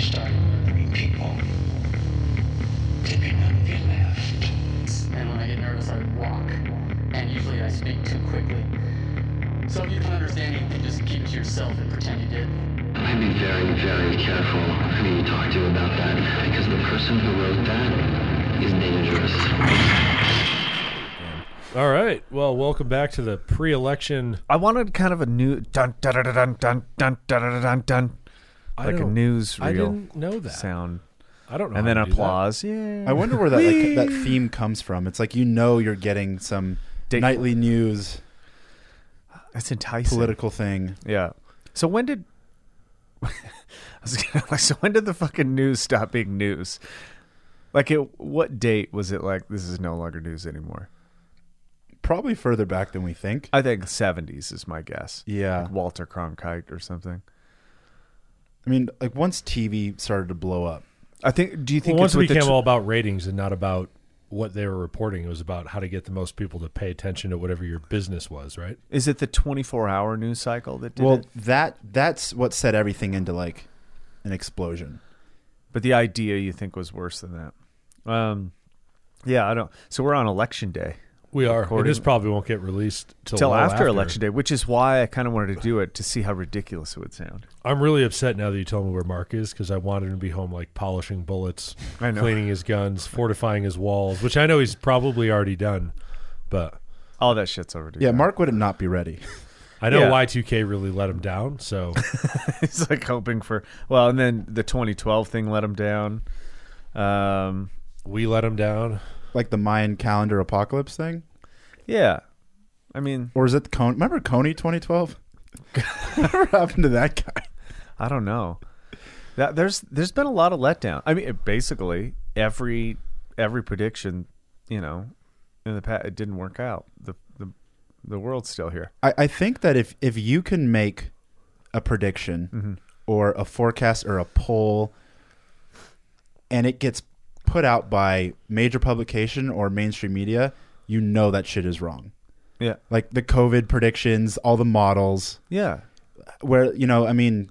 started murdering people. Dipping on your left. And when I get nervous, I walk. And usually I speak too quickly. So if you don't understand, you can just keep it to yourself and pretend you did. I'd be very, very careful who you talk to about that, because the person who wrote that is dangerous. All right. Well, welcome back to the pre-election. I wanted kind of a new dun dun dun dun dun dun dun dun dun dun, I like a don't- newsreel I didn't know that. sound, I don't know. and how then to applause. Yeah, I wonder where that like, that theme comes from. It's like you know you're getting some Date- nightly news That's enticing. political thing. Yeah. So when did? I was gonna, like, so when did the fucking news stop being news? Like, it, what date was it? Like, this is no longer news anymore. Probably further back than we think. I think seventies is my guess. Yeah. Like Walter Cronkite or something. I mean, like once TV started to blow up, I think. Do you Well, think once it with became tr- all about ratings and not about what they were reporting, it was about how to get the most people to pay attention to whatever your business was, right? is it the twenty four hour news cycle that did well, it? that that's what set everything into like an explosion. But the idea you think was worse than that. Um, yeah, I don't. So we're on election day. We are. And Recording- this probably won't get released till, till well after, election day, which is why I kind of wanted to do it to see how ridiculous it would sound. I'm really upset now that you told me where Mark is because I wanted him to be home, like polishing bullets, I cleaning his guns, fortifying his walls, which I know he's probably already done. But All that shit's already. Yeah, done. Mark would not be ready. I know Yeah. Y2K really let him down. So He's like hoping for well, and then the 2012 thing let him down. Um, we let him down. Like the Mayan calendar apocalypse thing, yeah, I mean, or is it Kony? Remember Kony 2012? Whatever happened to that guy? I don't know. That there's there's been a lot of letdown. I mean, it basically every every prediction, you know, in the past it didn't work out. The the the world's still here. I, I think that if if you can make a prediction mm-hmm. or a forecast or a poll and it gets put out by major publication or mainstream media, you know that shit is wrong. Yeah, Like the COVID predictions, all the models, yeah, where you know, I mean,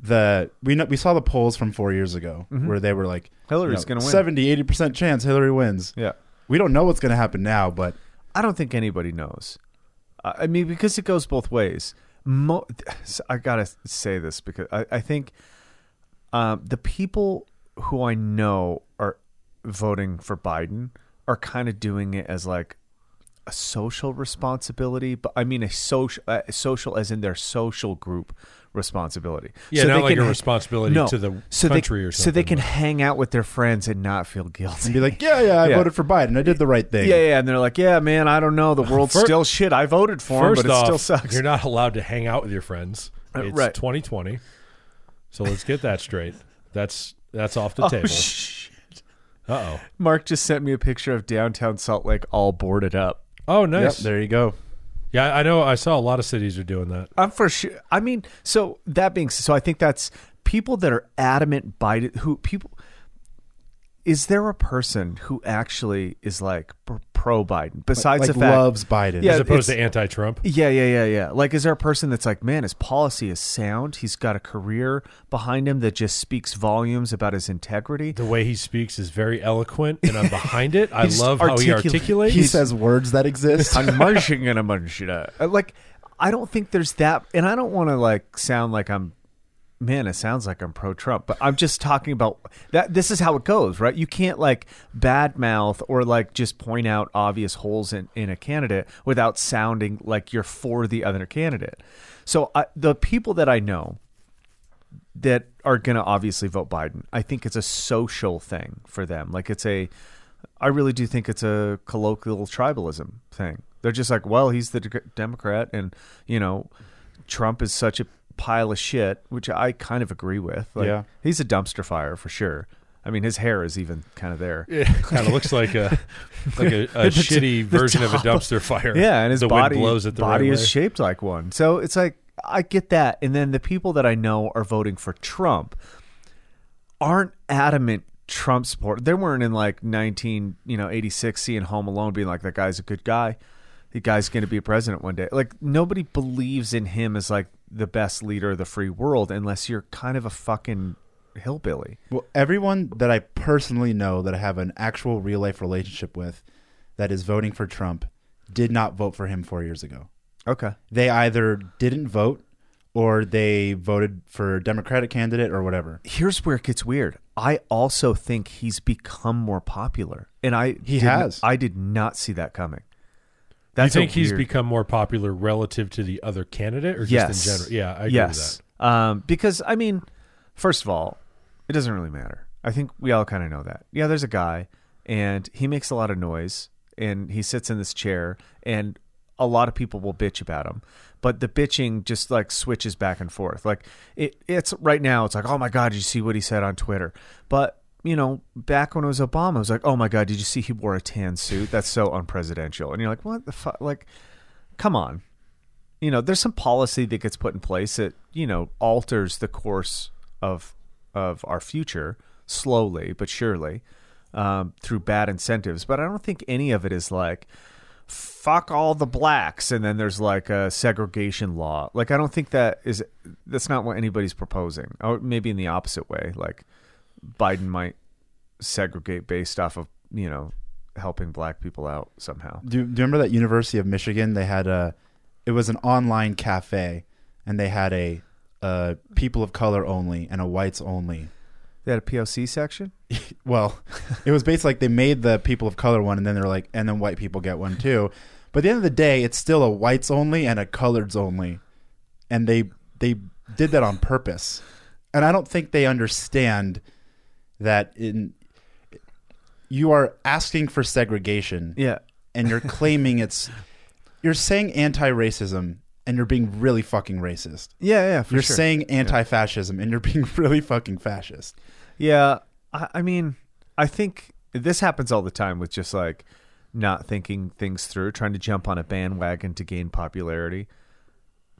the we know we saw the polls from four years ago where they were like Hillary's you know, gonna win. 70 80 percent chance Hillary wins. yeah. We don't know what's going to happen now, but I don't think anybody knows. I I mean, because it goes both ways. Mo- I gotta say this because I, I think um, the people who I know are voting for Biden are kind of doing it as like a social responsibility, but I mean a social, uh, social as in their social group responsibility. Yeah, not they like can a ha- responsibility to the so country they, or something. So they can but- hang out with their friends and not feel guilty. and be like, yeah, yeah, I Yeah. voted for Biden. I did the right thing. Yeah, yeah, and they're like, "Yeah, man, I don't know. The world's Fir- still shit. I voted for him, First but it off, still sucks." you're not allowed to hang out with your friends. Uh, It's right. 2020, so let's get that straight. That's that's off the Oh table. shit! Uh oh. Mark just sent me a picture of downtown Salt Lake all boarded up. Oh, Yep, nice. there you go. yeah, I know. I saw a lot of cities are doing that. I'm for sure. I mean, so that being so, I think that's people that are adamant Biden. Who people is there a person who actually is like pro Biden besides like the fact loves Biden. Yeah, As opposed to anti-Trump. Yeah, yeah, yeah, yeah. Like, is there a person that's like, man, his policy is sound. He's got a career behind him that just speaks volumes about his integrity. The way he speaks is very eloquent, and I'm behind it. I love how he articulates. he says words that exist. I'm marching in a manchita. Uh, Like, I don't think there's that, and I don't want to like sound like I'm. Man, it sounds like I'm pro Trump, but I'm just talking about that. This is how it goes, right? You can't like badmouth or like just point out obvious holes in, in a candidate without sounding like you're for the other candidate. So I, the people that I know that are going to obviously vote Biden, I think it's a social thing for them. Like it's a, I really do think it's a colloquial tribalism thing. They're just like, well, he's the de- Democrat, and you know, Trump is such a pile of shit, which I kind of agree with. Like, Yeah. he's a dumpster fire for sure. I mean, his hair is even kind of there. It kind of looks like a like a, a shitty version of a dumpster fire. Yeah, and his the body blows it the body right is way. shaped like one. So it's like I get that, and then the people that I know are voting for Trump aren't adamant Trump support. They weren't in like nineteen, you know, eighty six, seeing Home Alone, being like that guy's a good guy. The guy's going to be a president one day. Like nobody believes in him as like the best leader of the free world unless you're kind of a fucking hillbilly. Well, everyone that I personally know that I have an actual real life relationship with that is voting for Trump did not vote for him four years ago. Okay. They either didn't vote or they voted for a Democratic candidate or whatever. Here's where it gets weird. I also think he's become more popular, and I He has. I did not see that coming. You That's a think he's weird- become more popular relative to the other candidate, or just yes in general? Yeah, I agree yes. Um, because I mean, first of all, it doesn't really matter. I think we all kind of know that. Yeah, there's a guy, and he makes a lot of noise, and he sits in this chair, and a lot of people will bitch about him. But the bitching just like switches back and forth. Like it, it's right now. It's like, oh my god, did you see what he said on Twitter? But you know, back when it was Obama, it was like, oh my god, did you see he wore a tan suit? That's so unpresidential. And you're like, what the fuck? Like, come on you know, there's some policy that gets put in place that you know alters the course of of our future slowly but surely um, through bad incentives. But I don't think any of it is like fuck all the blacks and then there's like a segregation law. Like I don't think that is that's not what anybody's proposing. Or maybe in the opposite way, like Biden might segregate based off of you know helping black people out somehow. Do, do you remember that University of Michigan? They had a, it was an online cafe, and they had a, a people of color only and a whites only. They had a POC section. Well, it was basically like they made the people of color one, and then they're like, and then white people get one too. But at the end of the day, it's still a whites only and a coloreds only, and they they did that on purpose. And I don't think they understand that in you are asking for segregation Yeah, and you're claiming it's you're saying anti-racism and you're being really fucking racist. yeah, yeah. For you're sure. saying anti-fascism and you're being really fucking fascist. Yeah, I, I mean, I think this happens all the time with just like not thinking things through, trying to jump on a bandwagon to gain popularity.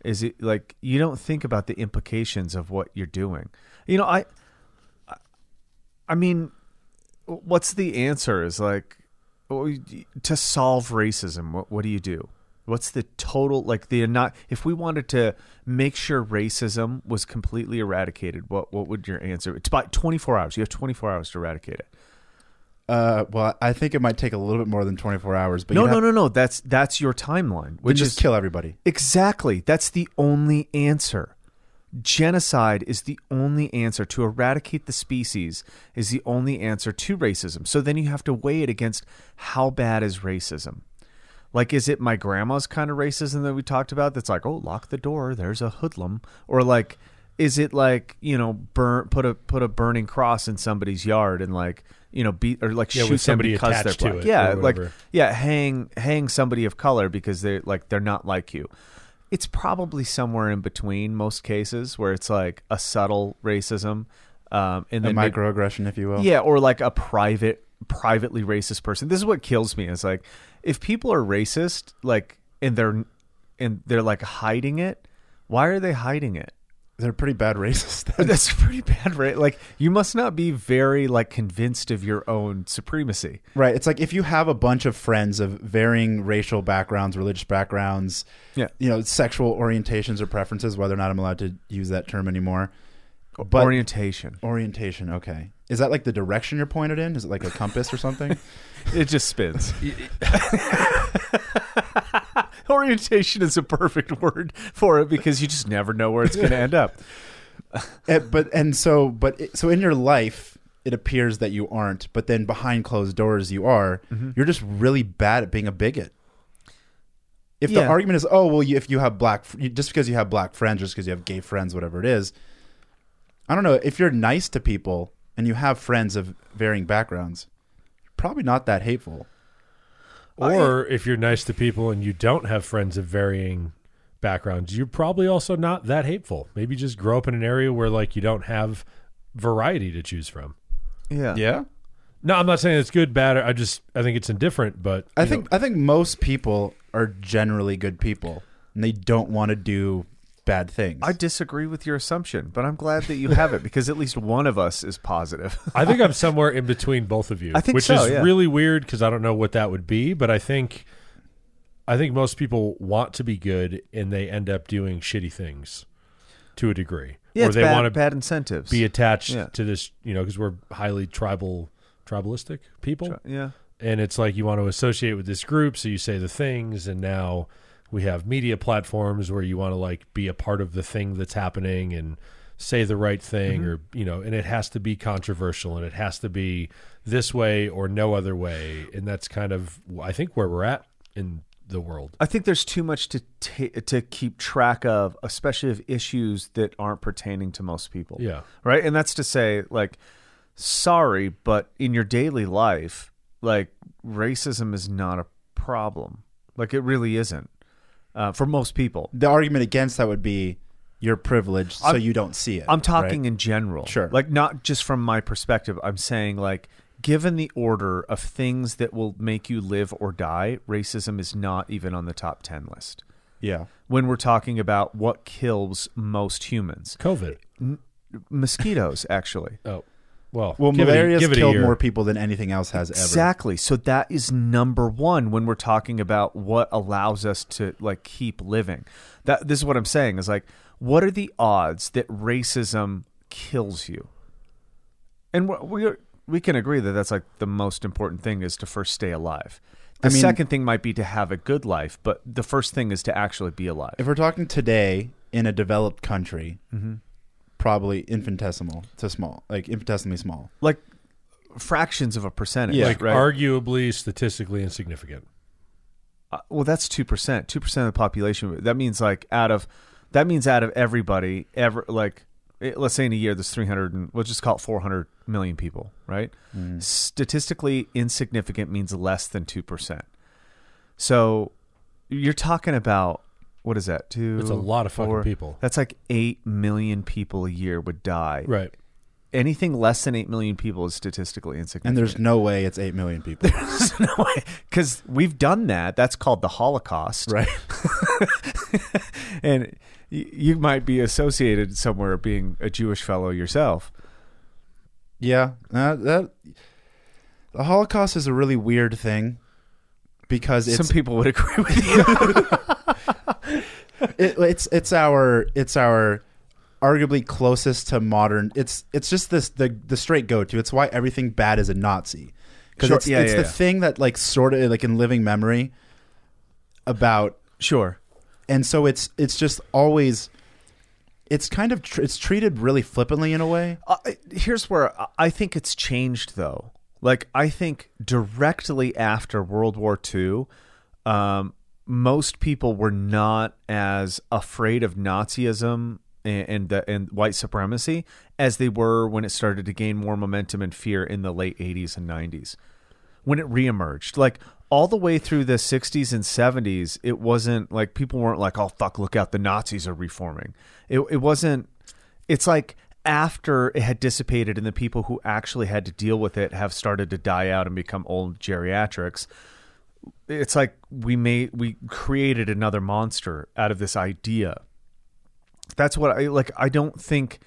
Is it like you don't think about the implications of what you're doing? You know, I- I mean, what's the answer? Is like oh, to solve racism. What what do you do? What's the total like the not? If we wanted to make sure racism was completely eradicated, what what would your answer? It's about twenty four hours. You have twenty four hours to eradicate it. Uh, well, I think it might take a little bit more than 24 hours, but No, no, no, no. That's that's your timeline, Which which just is kill everybody. Exactly. That's the only answer. Genocide is the only answer to eradicate the species is the only answer to racism. So then you have to weigh it against how bad is racism? Like is it my grandma's kind of racism that we talked about that's like, "Oh, lock the door, there's a hoodlum." Or like is it like, you know, burn put a put a burning cross in somebody's yard and like, you know, beat or like Yeah, shoot somebody because they're to black. it Yeah, like yeah, hang hang somebody of color because they're like they're not like you. It's probably somewhere in between most cases where it's like a subtle racism, um, and A then maybe- microaggression, if you will. yeah, or like a private, privately racist person. This is what kills me. Is like if people are racist, like and they're and they're like hiding it. Why are they hiding it? They're pretty bad racist. That's pretty bad, right? Like you must not be very like convinced of your own supremacy. right. It's like if you have a bunch of friends of varying racial backgrounds, religious backgrounds, Yeah. you know, sexual orientations or preferences, whether or not I'm allowed to use that term anymore. But Orientation. orientation, okay. Is that like the direction you're pointed in? Is it like a compass or something? It just spins. Orientation is a perfect word for it because you just never know where it's going to end up. Eh, but and so but it, so in your life it appears that you aren't but then behind closed doors you are Mm-hmm. you're just really bad at being a bigot if the argument is oh well you, if you have black just because you have black friends just because you have gay friends whatever it is i don't know if you're nice to people and you have friends of varying backgrounds you're probably not that hateful Or if you're nice to people and you don't have friends of varying backgrounds, you're probably also not that hateful. Maybe just grow up in an area where like you don't have variety to choose from. Yeah. yeah No, I'm not saying it's good, bad. I just I think it's indifferent. But i think know, i think most people are generally good people and they don't want to do bad things I disagree with your assumption, but I'm glad that you have it because at least one of us is positive. I think I'm somewhere in between both of you. I think which so, is yeah. really weird because I don't know what that would be. But I think I think most people want to be good and they end up doing shitty things. to a degree, Yeah, or they bad, want to bad incentives. be attached Yeah. to this, you know, because we're highly tribal, tribalistic people, yeah. and it's like you want to associate with this group, so you say the things, and now we have media platforms where you want to like be a part of the thing that's happening and say the right thing, Mm-hmm. or you know, and it has to be controversial, and it has to be this way or no other way, and that's kind of I think where we're at in the world. I think there's too much to ta- to keep track of, especially of issues that aren't pertaining to most people. Yeah. Right? And that's to say like sorry, but in your daily life, like racism is not a problem. Like it really isn't. Uh, for most people. The argument against that would be you're privileged, so I'm- you don't see it. I'm talking right? in general. Sure. Like not just from my perspective. I'm saying like given the order of things that will make you live or die, racism is not even on the top 10 list. yeah. When we're talking about what kills most humans. COVID. Mosquitoes actually. Oh, well, Well, give it give it killed more people than anything else has ever. Exactly. So that is number 1 when we're talking about what allows us to like keep living. That this is what I'm saying is like what are the odds that racism kills you? And we we we can agree that that's like the most important thing is to first stay alive. The I mean- second thing might be to have a good life, but the first thing is to actually be alive. If we're talking today in a developed country, Mm-hmm. Probably infinitesimal to small, like infinitesimally small. like fractions of a percentage, Yeah. like right? arguably statistically insignificant. Uh, well, that's two percent. Two percent of the population. That means like out of that means out of everybody ever like eh, let's say in a year there's three hundred and we'll just call it four hundred million people, right? Statistically insignificant means less than two percent. So you're talking about what is that? Two. It's a lot of fucking four- people. That's like eight million people a year would die. Right. Anything less than eight million people is statistically insignificant. And there's no way it's 8 million people. No way. because we've done that. That's called the Holocaust, right. and y- you might be associated somewhere being a Jewish fellow yourself. Yeah. Uh, that, the Holocaust is a really weird thing because it's Some people would agree with you. it, it's it's our it's our arguably closest to modern. It's it's just this the the straight go to. It's why everything bad is a Nazi because Sure, it's, yeah, it's yeah, the yeah. thing that like sort of like in living memory about sure. and so it's it's just always it's kind of tr- it's treated really flippantly in a way. Uh, here's where I- I think it's changed, though. Like, I think directly after World War II, um, most people were not as afraid of Nazism and and, and white supremacy as they were when it started to gain more momentum and fear in the late 80s and 90s. When it reemerged, like all the way through the 60s and 70s, it wasn't like people weren't like, "Oh fuck, look out, the Nazis are reforming." It it wasn't it's like after it had dissipated and the people who actually had to deal with it have started to die out and become old geriatrics it's like we made we created another monster out of this idea. That's what i like i don't think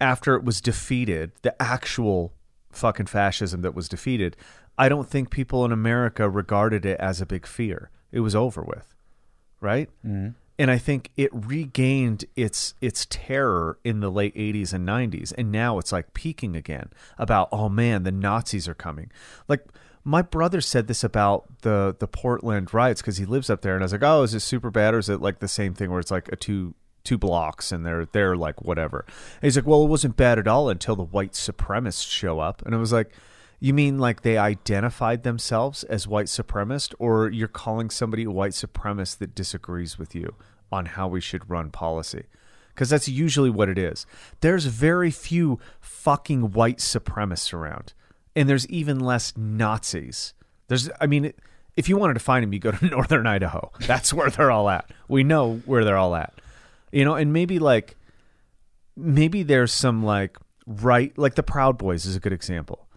after it was defeated the actual fucking fascism that was defeated i don't think people in america regarded it as a big fear. It was over with right mm-hmm. And I think it regained its its terror in the late 80s and 90s and now it's like peaking again about oh man the Nazis are coming. Like my brother said this about the the Portland riots cuz he lives up there. And I was like oh is it super bad or is it like the same thing where it's like a two two blocks and they're they're like whatever? And he's like well it wasn't bad at all until the white supremacists show up. And I was like you mean like they identified themselves as white supremacist, or you're calling somebody a white supremacist that disagrees with you on how we should run policy? Because that's usually what it is. There's very few fucking white supremacists around, and there's even less Nazis. There's, I mean, if you wanted to find them, you go to northern Idaho. That's where they're all at. We know where they're all at, you know, and maybe like, maybe there's some like right, like the Proud Boys is a good example.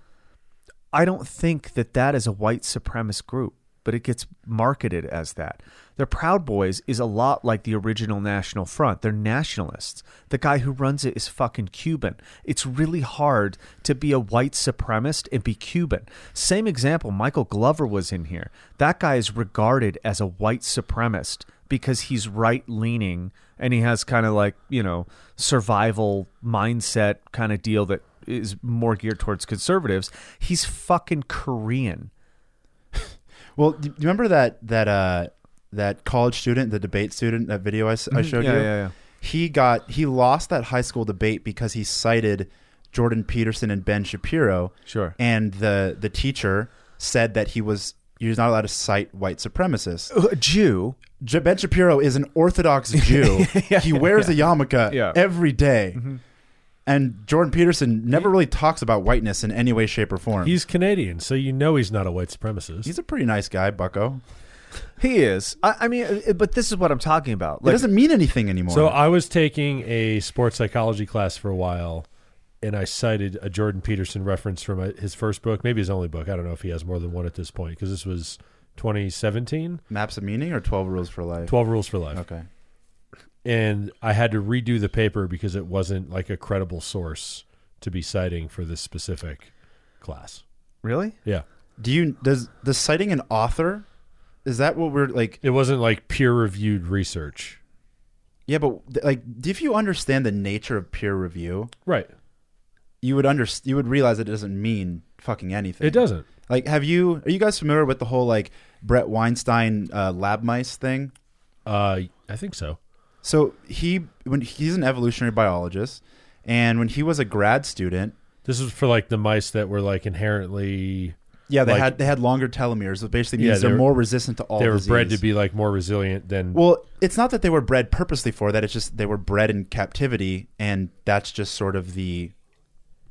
I don't think that that is a white supremacist group, but it gets marketed as that. The Proud Boys is a lot like the original National Front. They're nationalists. The guy who runs it is fucking Cuban. It's really hard to be a white supremacist and be Cuban. Same example, Michael Glover was in here. That guy is regarded as a white supremacist because he's right leaning and he has kind of like you know survival mindset kind of deal that is more geared towards conservatives. He's fucking Korean. Well, do you remember that that uh that college student, the debate student, that video I showed Mm-hmm. Yeah, you? yeah, yeah. He got he lost that high school debate because he cited Jordan Peterson and Ben Shapiro. Sure. And the the teacher said that he was he was not allowed to cite white supremacists. A Jew. Ben Shapiro is an Orthodox Jew. he wears a yarmulke Yeah. every day. And Jordan Peterson never really talks about whiteness in any way, shape, or form. He's Canadian, so you know he's not a white supremacist. He's a pretty nice guy, Bucko. He is. I, I mean, uh, but this is what I'm talking about. it Like, doesn't mean anything anymore. So I was taking a sports psychology class for a while, and I cited a Jordan Peterson reference from uh, his first book, maybe his only book. I don't know if he has more than one at this point because this was 2017, Maps of Meaning or 12 Rules for Life? 12 Rules for Life. Okay. And I had to redo the paper because it wasn't like a credible source to be citing for this specific class. really? Yeah. Do you does the citing an author is that what we're like It wasn't like peer reviewed research. yeah but like if you understand the nature of peer review Right. you would under you would realize it doesn't mean fucking anything It doesn't. like have you are you guys familiar with the whole like Bret Weinstein uh, lab mice thing Uh, I think so. So he when he's an evolutionary biologist and when he was a grad student This was for like the mice that were like inherently yeah they Like- had they had longer telomeres which basically Yeah, means they they're were- more resistant to all they were disease. bred to be like more resilient than Well, it's not that they were bred purposely for that. It's just they were bred in captivity, and that's just sort of the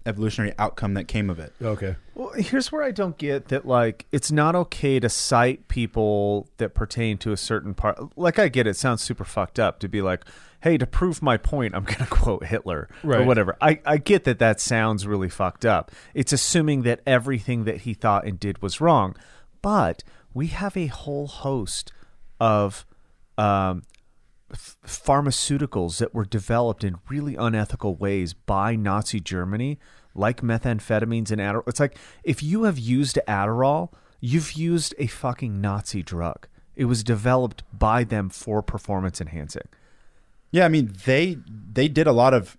evolutionary outcome that came of it. okay. Well, here's where I don't get that. Like, it's not okay to cite people that pertain to a certain part. Like, I get it. Sounds super fucked up to be like, "Hey, to prove my point, I'm going to quote Hitler or whatever." I I get that. That sounds really fucked up. It's assuming that everything that he thought and did was wrong, but we have a whole host of um, pharmaceuticals that were developed in really unethical ways by Nazi Germany, like methamphetamines and Adderall. It's like if you have used Adderall, you've used a fucking Nazi drug. It was developed by them for performance enhancing. Yeah, I mean they they did a lot of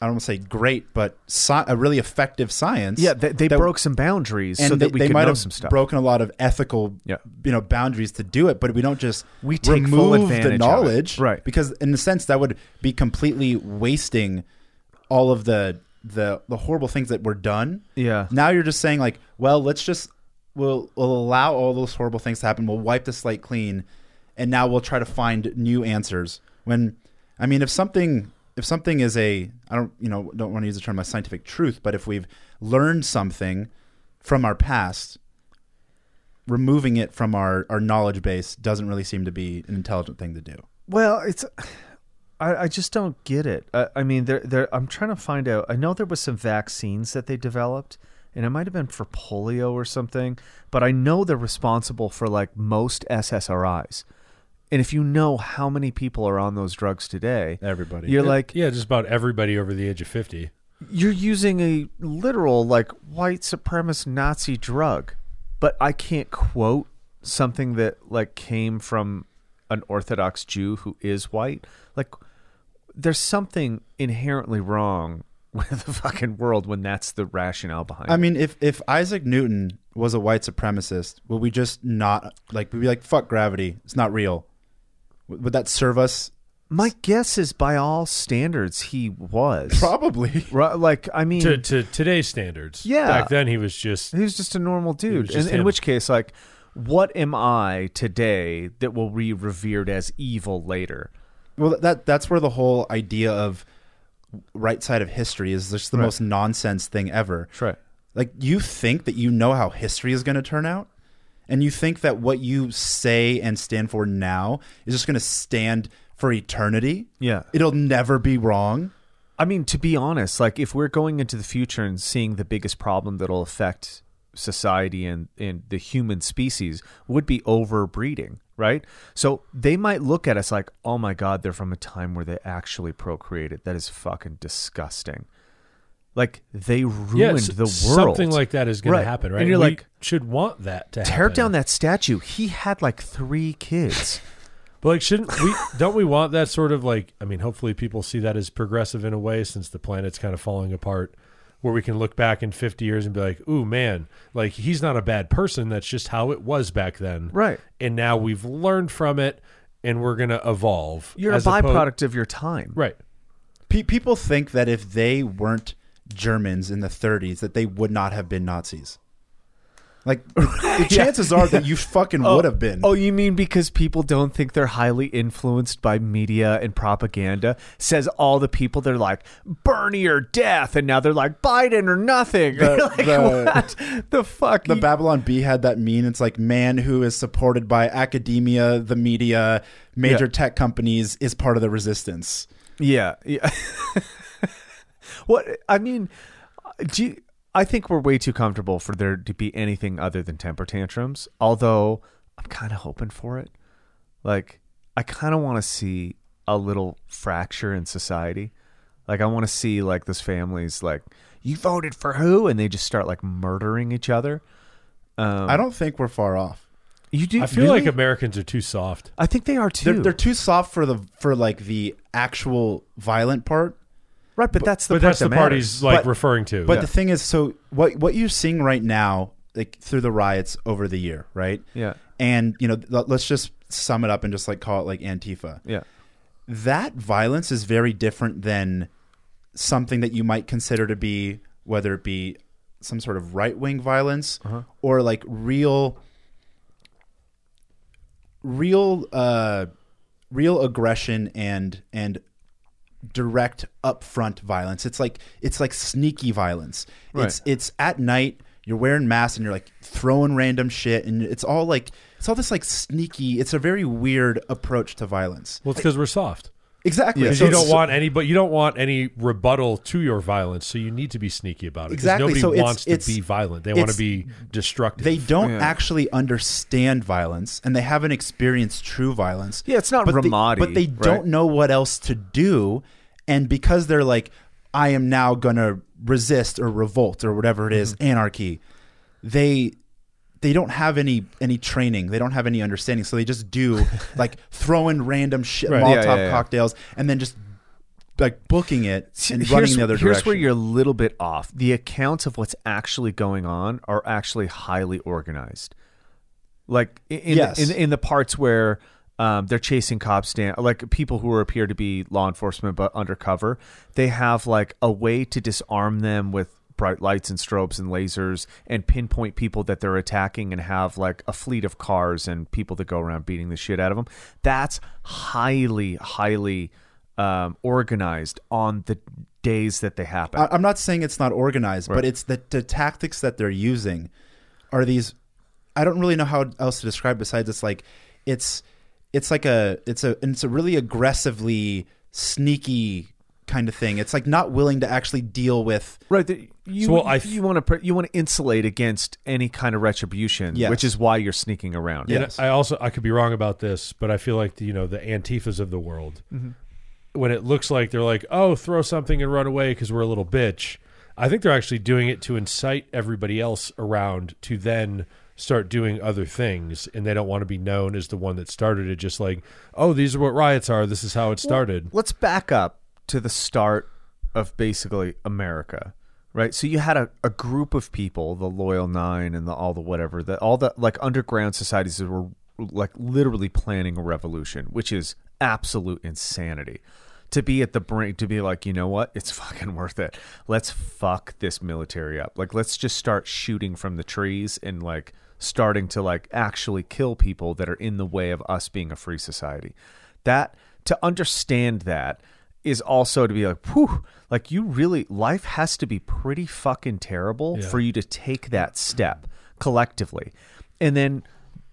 I don't want to say great, but sci- a really effective science. Yeah, they, they that- broke some boundaries and so they, that we they could might know have some stuff. broken a lot of ethical, Yeah. you know, boundaries to do it. But we don't just We take full remove advantage the knowledge, Right. Because in a sense, that would be completely wasting all of the the the horrible things that were done. Yeah. Now you're just saying like, well, let's just we'll we'll allow all those horrible things to happen. We'll wipe the slate clean, and now we'll try to find new answers. When I mean, if something if something is a I don't you know don't want to use the term a scientific truth, but if we've learned something from our past, removing it from our our knowledge base doesn't really seem to be an intelligent thing to do. Well, it's I, I just don't get it. I, I mean, there there I'm trying to find out. I know there was some vaccines that they developed, and it might have been for polio or something. But I know they're responsible for like most SSRIs. And if you know how many people are on those drugs today, Everybody. you're like yeah, just about everybody over the age of 50. you're using a literal like white supremacist Nazi drug, but I can't quote something that like came from an Orthodox Jew who is white. Like, there's something inherently wrong with the fucking world when that's the rationale behind. It. I it. mean, if if Isaac Newton was a white supremacist, would we just not like? Would we be like, fuck gravity? It's not real. Would would that serve us? my guess is by all standards he was Probably. Right, like I mean, To, to today's standards. Yeah. Back then, he was just. He was just a normal dude. In, in which case, like, what am I today that will be revered as evil later? Well, that that's where the whole idea of right side of history is just the Right. most nonsense thing ever. That's right. Like you think that you know how history is going to turn out, and you think that what you say and stand for now is just going to stand for eternity. Yeah. It'll never be wrong. I mean, to be honest, like, if we're going into the future and seeing the biggest problem that'll affect society and, and the human species would be overbreeding, right? So they might look at us like, oh my God, they're from a time where they actually procreated. That is fucking disgusting. Like, they ruined Yeah, the world. Something like that is going Right. to happen, right? And you're We like, should want that to tear happen. down that statue. He had like three kids. But like, shouldn't we? don't we want that sort of like? I mean, hopefully, people see that as progressive in a way, since the planet's kind of falling apart, where we can look back in fifty years and be like, "Ooh, man, like he's not a bad person. That's just how it was back then." Right. And now we've learned from it, and we're gonna evolve. You're as a oppo- byproduct of your time. right? Pe- people think that if they weren't Germans in the 30s, that they would not have been Nazis. Like the chances are that you fucking oh, would have been. Oh, you mean because people don't think they're highly influenced by media and propaganda? Says all the people they're like Bernie or death, and now they're like Biden or nothing. The- like, the- what the fuck? the Babylon Bee had that meme. It's like man who is supported by academia, the media, major Yeah. tech companies is part of the resistance. Yeah, yeah. what I mean, uh, do you, I think we're way too comfortable for there to be anything other than temper tantrums. Although I'm kind of hoping for it. Like I kind of want to see a little fracture in society. Like I want to see like this families like you voted for who, and they just start like murdering each other. Um, I don't think we're far off. You do. I feel really? like Americans are too soft. I think they are too. They're, they're too soft for the for like the actual violent part. Right, but that's the but part that's that the part he's like But- referring to. But the thing is, so what what you're seeing right now, like through the riots over the year, right? Yeah. And you know, let- let's just sum it up and just like call it like Antifa. Yeah. That violence is very different than something that you might consider to be whether it be some sort of right wing violence or like real real uh real aggression and and direct upfront violence. It's like it's like sneaky violence. It's it's at night. You're wearing masks and you're like throwing random shit, and it's all like it's all this like sneaky. It's a very weird approach to violence. well, it's because we're soft. Exactly. Because So you don't want any, but you don't want any rebuttal to your violence, so you need to be sneaky about it. 'cause Exactly, Nobody so it's- wants it's- to be violent. They want to be destructive. They don't Yeah. actually understand violence, and they haven't experienced true violence. Yeah, it's not but they, Ramadi, but they right? don't know what else to do, and because they're like, "I am now gonna resist or revolt or whatever it is, Mm-hmm. anarchy," they they don't have any any training. They don't have any understanding, so they just do like throwing random shit, Right. Molotov Yeah, yeah, yeah. cocktails, and then just like booking it and here's, running the other here's direction. Here's where you're a little bit off. The accounts of what's actually going on are actually highly organized. Like in in, Yes. in, in the parts where um, they're chasing cops down, like people who appear to be law enforcement but undercover, they have like a way to disarm them with bright lights and strobes and lasers and pinpoint people that they're attacking and have like a fleet of cars and people that go around beating the shit out of them. That's highly, highly um, organized on the days that they happen. I, I'm not saying it's not organized, but it's the, the tactics that they're using are these. I don't really know how else to describe besides it's like it's it's like a it's a it's a really aggressively sneaky kind of thing. It's like not willing to actually deal with. Right. the- You, So, well, I- you want to you want to insulate against any kind of retribution, Yes. which is why you're sneaking around. Yeah. And Yes. I also I could be wrong about this, but I feel like the, you know the Antifas of the world, mm-hmm. when it looks like they're like, oh, throw something and run away because we're a little bitch. I think they're actually doing it to incite everybody else around to then start doing other things, and they don't want to be known as the one that started it. Just like, oh, these are what riots are. This is how it started. Let's back up to the start of basically America. Right. So you had a, a group of people, the Loyal Nine and the all the whatever, that all the like underground societies that were like literally planning a revolution, which is absolute insanity. To be at the brink, to be like, you know what? It's fucking worth it. Let's fuck this military up. Like, let's just start shooting from the trees and like starting to like actually kill people that are in the way of us being a free society. That to understand that is also to be like, whew, like you really life has to be pretty fucking terrible Yeah. for you to take that step collectively. And then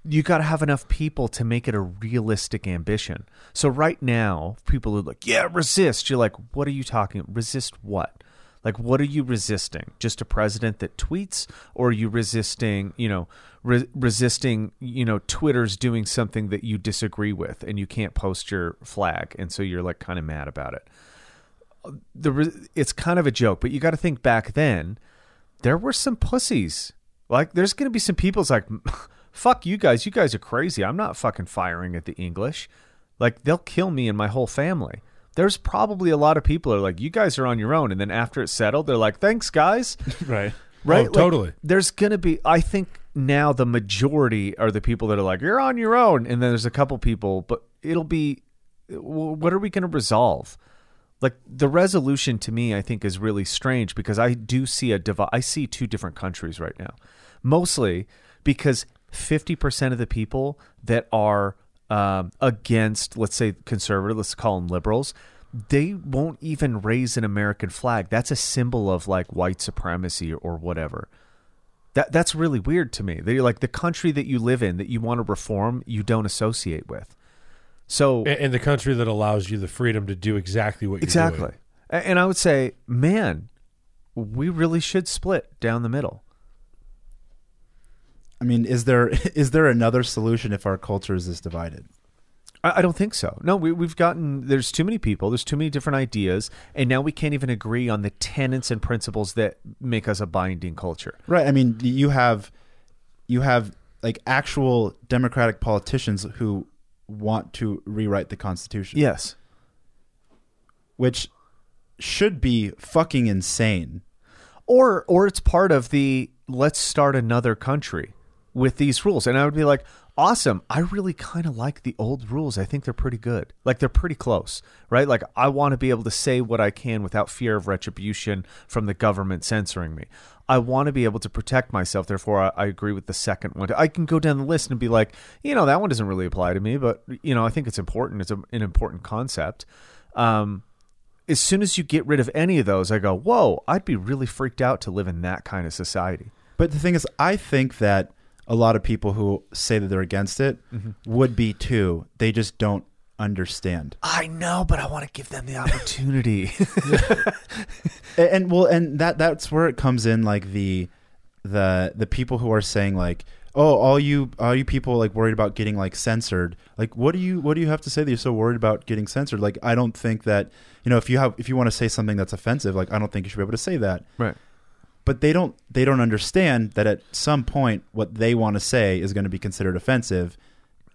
you got to have enough people to make it a realistic ambition. So right now, people are like, "Yeah, resist." You're like, "What are you talking? Resist what?" Like, what are you resisting? Just a president that tweets, or are you resisting, you know, re- resisting, you know, Twitter's doing something that you disagree with, and you can't post your flag, and so you're like kind of mad about it. The re- it's kind of a joke, but you got to think back then, there were some pussies. Like, there's going to be some people's like, fuck you guys. You guys are crazy. I'm not fucking firing at the English. Like they'll kill me and my whole family. There's probably a lot of people are like, you guys are on your own, and then after it's settled, they're like, thanks, guys. Right. right? Oh, Like, totally. there's gonna be. I think now the majority are the people that are like, you're on your own, and then there's a couple people, but it'll be, what are we gonna resolve? Like the resolution to me, I think is really strange because I do see a divi- I see two different countries right now, mostly because fifty percent of the people that are um, against, let's say, conservative, let's call them liberals, they won't even raise an American flag. That's a symbol of like white supremacy or whatever. That that's really weird to me. They're like the country that you live in that you want to reform, you don't associate with. So In, in the country that allows you the freedom to do exactly what exactly, doing. And I would say, man, we really should split down the middle. I mean, is there is there another solution if our culture is this divided? I, I don't think so. No, we, we've gotten there's too many people, there's too many different ideas, and now we can't even agree on the tenets and principles that make us a binding culture. Right. I mean, you have you have like actual democratic politicians who want to rewrite the constitution. Yes. Which should be fucking insane. or or it's part of the let's start another country with these rules. And i would be like awesome. I really kind of like the old rules. I think they're pretty good. Like they're pretty close right? Like i want to be able to say what i can without fear of retribution from the government censoring me. I want to be able to protect myself. Therefore I, I agree with the second one. I can go down the list and be like you know that one doesn't really apply to me but you know i think it's important. It's a, an important concept. Um as soon as you get rid of any of those, I go, whoa, I'd be really freaked out to live in that kind of society. But the thing is, I think that a lot of people who say that they're against it mm-hmm. would be too. They just don't understand. I know, but I want to give them the opportunity. and, and well and that that's where it comes in like the the the people who are saying like oh all you all you people like worried about getting like censored like what do you what do you have to say that you're so worried about getting censored like i don't think that you know if you have if you want to say something that's offensive like i don't think you should be able to say that right. But they don't they don't understand that at some point what they want to say is going to be considered offensive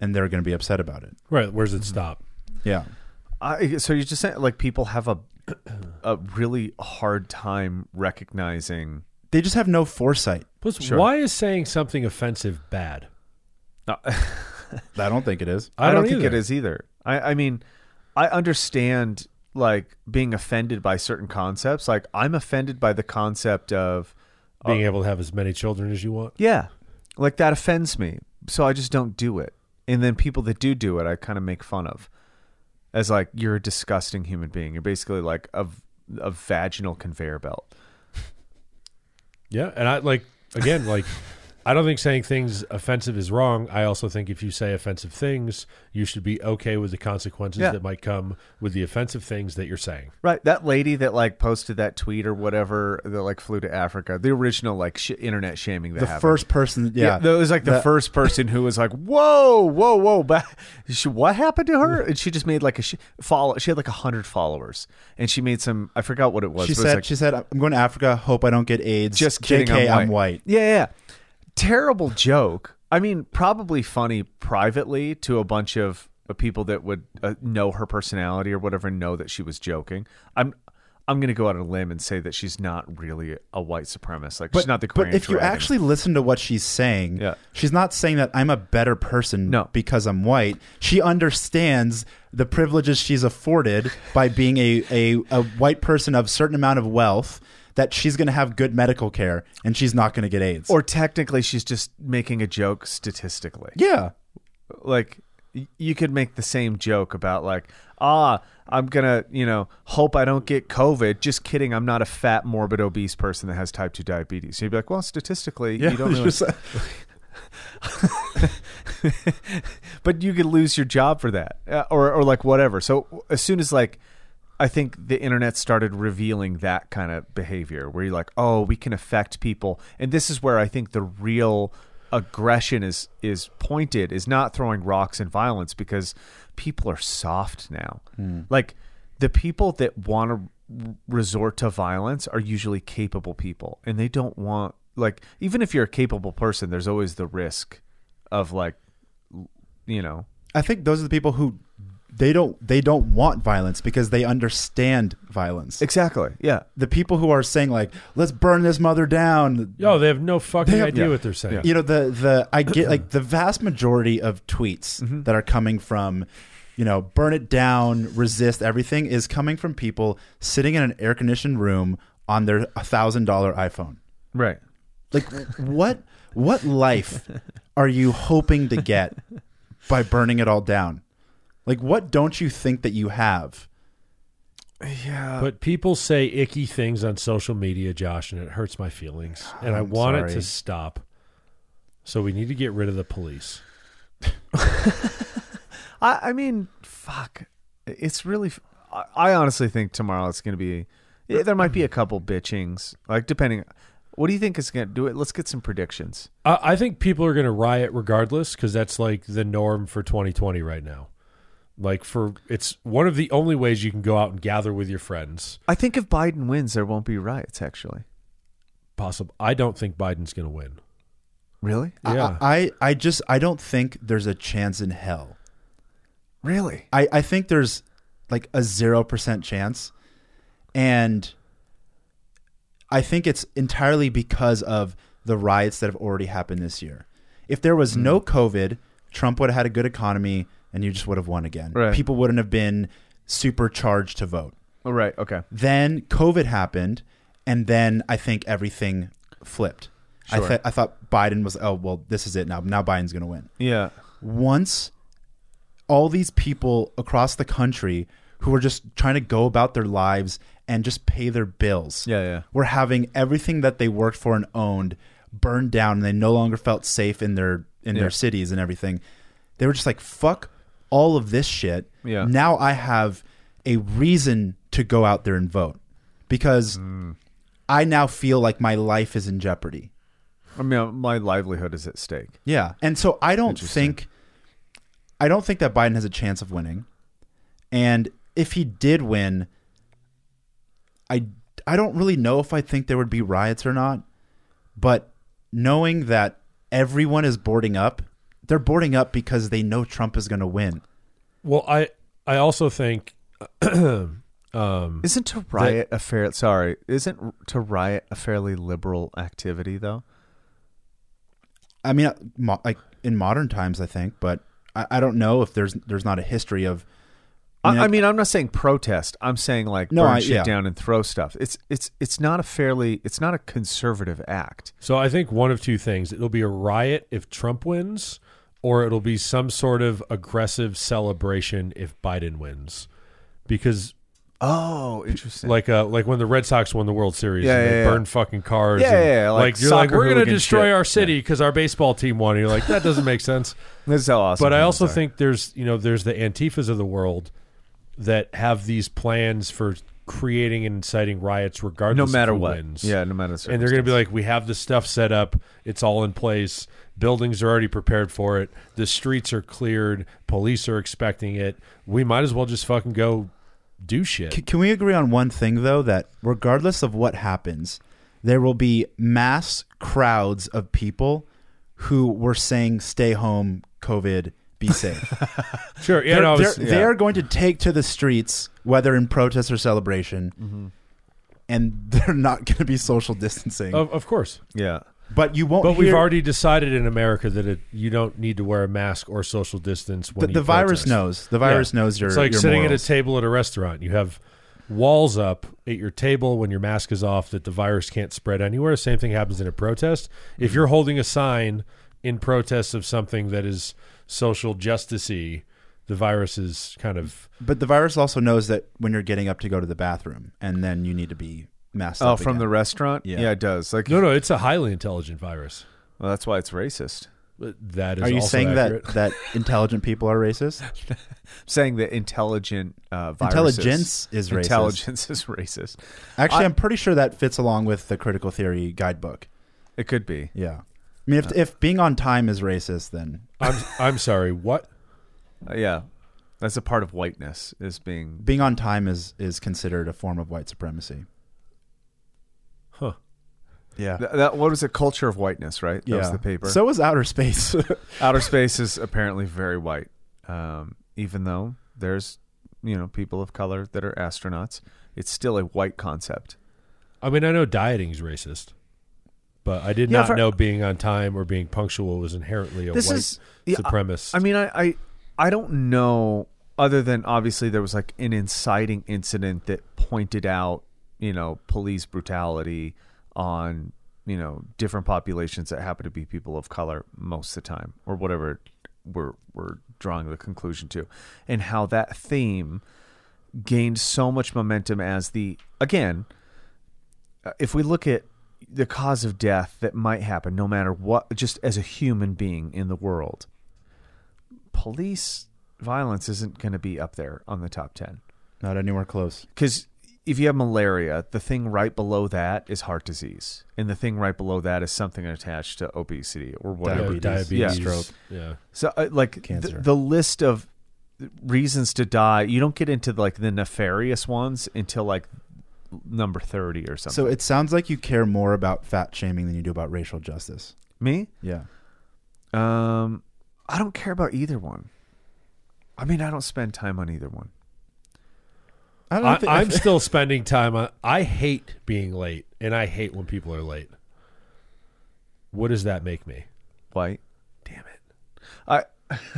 and they're going to be upset about it Right. Where's it stop? yeah I, so you're just saying, like, people have a, a really hard time recognizing. they just have no foresight Plus, Sure. why is saying something offensive bad? No, i don't think it is I, don't, think either. it is either. I, I mean, I understand, like, being offended by certain concepts. Like, I'm offended by the concept of, uh, Being able to have as many children as you want. yeah, like, that offends me. So I just don't do it. And then people that do do it, I kind of make fun of. as like you're a disgusting human being. You're basically like a, a vaginal conveyor belt. Yeah, and I like again like I don't think saying things offensive is wrong. I also think if you say offensive things, you should be okay with the consequences Yeah. that might come with the offensive things that you're saying. Right, that lady that like posted that tweet or whatever that like flew to Africa, the original like sh- internet shaming that the happened. first person yeah, It was like the That- first person who was like, "Whoa, whoa, whoa!" But she, what happened to her? And she just made like a sh- follow. She had like a hundred followers, and she made some. I forgot what it was. she but it was said like, she said i'm going to africa hope i don't get aids Just kidding. jk I'm i'm white. white Yeah, yeah. Terrible joke. I mean, probably funny privately to a bunch of uh, people that would uh, know her personality or whatever, know that she was joking. I'm. I'm going to go out on a limb and say that she's not really a white supremacist. Like she's not the but Korean if you actually listen to what she's saying, Yeah. she's not saying that I'm a better person No. because I'm white. She understands the privileges she's afforded by being a, a, a white person of certain amount of wealth that she's going to have good medical care and she's not going to get AIDS. or technically, she's just making a joke statistically. yeah. like y- you could make the same joke about like ah i'm gonna you know hope i don't get covid just kidding i'm not a fat morbid obese person that has type 2 diabetes you'd be like well statistically Yeah. you don't really but you could lose your job for that uh, or or like whatever so as soon as like i think the internet started revealing that kind of behavior where you're like oh we can affect people. And this is where i think the real aggression is is pointed is not throwing rocks and violence because people are soft now. Hmm. Like the people that want to resort to violence are usually capable people and they don't want like even if you're a capable person there's always the risk of like you know? I think those are the people who they don't they don't want violence because they understand violence. Exactly. Yeah. the people who are saying like let's burn this mother down Yo, they have no fucking They have- idea yeah. what they're saying. you know the the i get like the vast majority of tweets Mm-hmm. that are coming from you know burn it down resist everything is coming from people sitting in an air conditioned room on their thousand dollar iphone Right. like what what life are you hoping to get by burning it all down like what don't you think that you have Yeah. But people say icky things on social media, Josh, and it hurts my feelings. And I I'm want it to stop. So we need to get rid of the police. I, I mean, fuck. It's really. I honestly think tomorrow it's going to be. yeah, There might be a couple bitchings, like depending. What do you think is going to do it? Let's get some predictions. I, I think people are going to riot regardless because that's like the norm for 2020 right now. Like for it's one of the only ways you can go out and gather with your friends. I think if Biden wins, there won't be riots. Actually, Possible. I don't think Biden's going to win. really, Yeah. I, I i just i don't think there's a chance in hell really. I, I think there's like a zero percent chance, and I think it's entirely because of the riots that have already happened this year. If there was Hmm. no COVID, Trump would have had a good economy, and you just would have won again. Right. People wouldn't have been supercharged to vote. Oh, right. Okay. Then COVID happened, and then I think everything flipped. I, Sure. th- I thought Biden was oh well this is it now now Biden's going to win Yeah. once all these people across the country who were just trying to go about their lives and just pay their bills Yeah. Yeah. were having everything that they worked for and owned burned down and they no longer felt safe in their in Yeah. their cities and everything they were just like fuck all of this shit Yeah. now i have a reason to go out there and vote because Hmm. i now feel like my life is in jeopardy I mean, my livelihood is at stake. yeah. And so I don't think I don't think that Biden has a chance of winning. And if he did win, I I don't really know if I think there would be riots or not. But knowing that everyone is boarding up, they're boarding up because they know Trump is going to win. Well, I I also think um Isn't to riot a fair? Sorry, isn't to riot a fairly liberal activity though? I mean, mo- like in modern times, I think, but I, I don't know if there's there's not a history of. I, mean, I mean, I'm not saying protest. I'm saying like No, burn I- shit yeah. down and throw stuff. It's it's it's not a fairly. It's not a conservative act. So I think one of two things. It'll be a riot if Trump wins, or it'll be some sort of aggressive celebration if Biden wins. Because Oh, interesting. like uh like when the Red Sox won the World Series Yeah, and they yeah, yeah. burned fucking cars. Yeah, and, yeah, yeah, like you're like we're gonna destroy shit. our city because our baseball team won. And you're like that doesn't make sense. this is how awesome. but I also are. think there's you know there's the Antifas of the world that have these plans for creating and inciting riots regardless no matter of who what, wins. yeah, no matter. And they're going to be like, we have the stuff set up, it's all in place, buildings are already prepared for it, the streets are cleared, police are expecting it. We might as well just fucking go do shit. Can, can we agree on one thing though? That regardless of what happens, there will be mass crowds of people who were saying "Stay home, COVID, be safe." Sure, yeah, they're, no, they're, was- they are going to take to the streets, whether in protest or celebration, Mm-hmm. and they're not going to be social distancing. of, of course. yeah, but you won't. But we've already decided in America that it, you don't need to wear a mask or social distance when the, the virus knows. The virus Yeah. knows your. It's like your sitting morals. at a table at a restaurant. You have walls up at your table when your mask is off that the virus can't spread anywhere. Same thing happens in a protest. Mm-hmm. If you're holding a sign in protest of something that is social justicey, the virus is kind of But the virus also knows that when you're getting up to go to the bathroom, and then you need to be masked Oh, up. from the restaurant. Yeah. Yeah. it does. Like, no, no. It's a highly intelligent virus. well, that's why it's racist. But That is. Are you also saying accurate. that that intelligent people are racist? I'm saying that intelligent uh, viruses, Intelligence is racist. intelligence is racist. Actually, I- I'm pretty sure that fits along with the critical theory guidebook. It could be. Yeah. I mean, if, if being on time is racist, then I'm I'm sorry. What? Uh, yeah, that's a part of whiteness is being. being on time is is considered a form of white supremacy. Huh. Yeah. Th- that what was it? Culture of whiteness, right? That was the paper. So was outer space. outer space is apparently very white, um, even though there's you know people of color that are astronauts. It's still a white concept. I mean, I know dieting's racist, but I did Yeah, not for- know being on time or being punctual was inherently a This white is- yeah, I- supremacist. I mean, I, I I don't know other than obviously there was like an inciting incident that pointed out you know police brutality on you know different populations that happen to be people of color most of the time or whatever we're we're drawing the conclusion to, and how that theme gained so much momentum as the again uh, if we look at the cause of death that might happen no matter what just as a human being in the world police violence isn't going to be up there on the top 10 Not anywhere close. because if you have malaria the thing right below that is heart disease and the thing right below that is something attached to obesity or whatever Diabetes. diabetes, Yeah. Stroke. Yeah. so uh, like th- the list of reasons to die you don't get into like the nefarious ones until like number 30 or something So it sounds like you care more about fat shaming than you do about racial justice. me Yeah. Um, I don't care about either one. I mean, I don't spend time on either one. I don't I, think, I'm still spending time on. I hate being late, and I hate when people are late. What does that make me? White. Damn it! I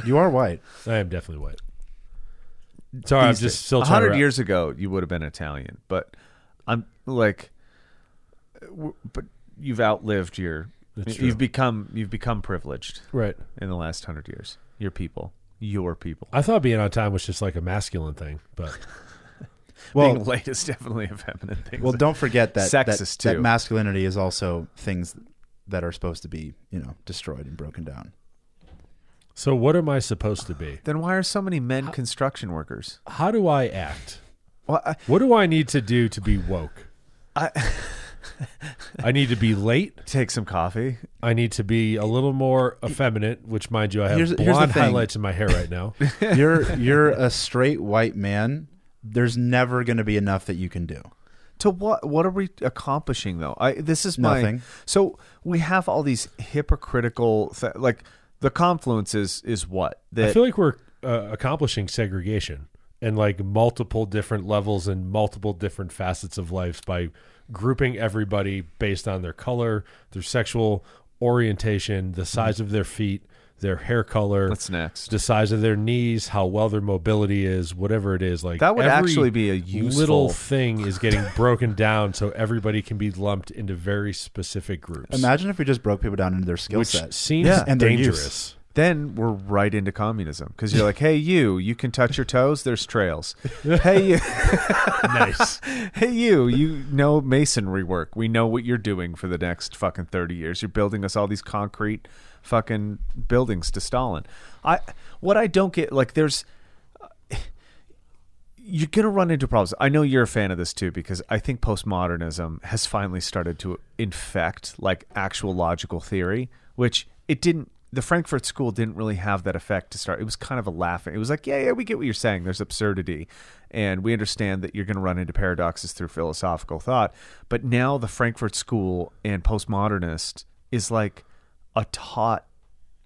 you are white. I am definitely white. Sorry, I'm just days- still a hundred years ago, you would have been Italian, but I'm like, but you've outlived your. That's true. You've become you've become privileged Right. in the last hundred years. Your people, your people. I thought being on time was just like a masculine thing, but Well, Being late is definitely a feminine thing. well, don't forget that that, Sexist, that too. masculinity is also things that are supposed to be, you know, destroyed and broken down. so what am I supposed to be? then why are so many men construction workers? How do I act? Well, I, What do I need to do to be woke? I I need to be late. take some coffee. I need to be a little more effeminate, which, mind you, I have Here's- blonde here's the thing. highlights in my hair right now. You're you're a straight white man. There's never going to be enough that you can do. To what? What are we accomplishing though? I this is my Nothing. so we have all these hypocritical th- like the confluence is is what I feel like we're uh, accomplishing segregation and like multiple different levels and multiple different facets of life by grouping everybody based on their color, their sexual orientation, the size of their feet, their hair color, what's next? the size of their knees, how well their mobility is, whatever it is. Like That would every actually be a useful- little thing is getting broken down so everybody can be lumped into very specific groups. Imagine if we just broke people down into their skill which set. seems Yeah. And their use. dangerous. Then we're right into communism because you're like, hey, you, you can touch your toes. There's trails. hey, you, nice. hey, you, you know masonry work. We know what you're doing for the next fucking thirty years. You're building us all these concrete fucking buildings to Stalin. I what I don't get like there's you're going to run into problems. I know you're a fan of this too because I think postmodernism has finally started to infect like actual logical theory, which it didn't the Frankfurt School didn't really have that effect to start. It was kind of a laughing. It was like, yeah, yeah, we get what you're saying. There's absurdity, and we understand that you're going to run into paradoxes through philosophical thought. But now the Frankfurt School and postmodernist is like a taught,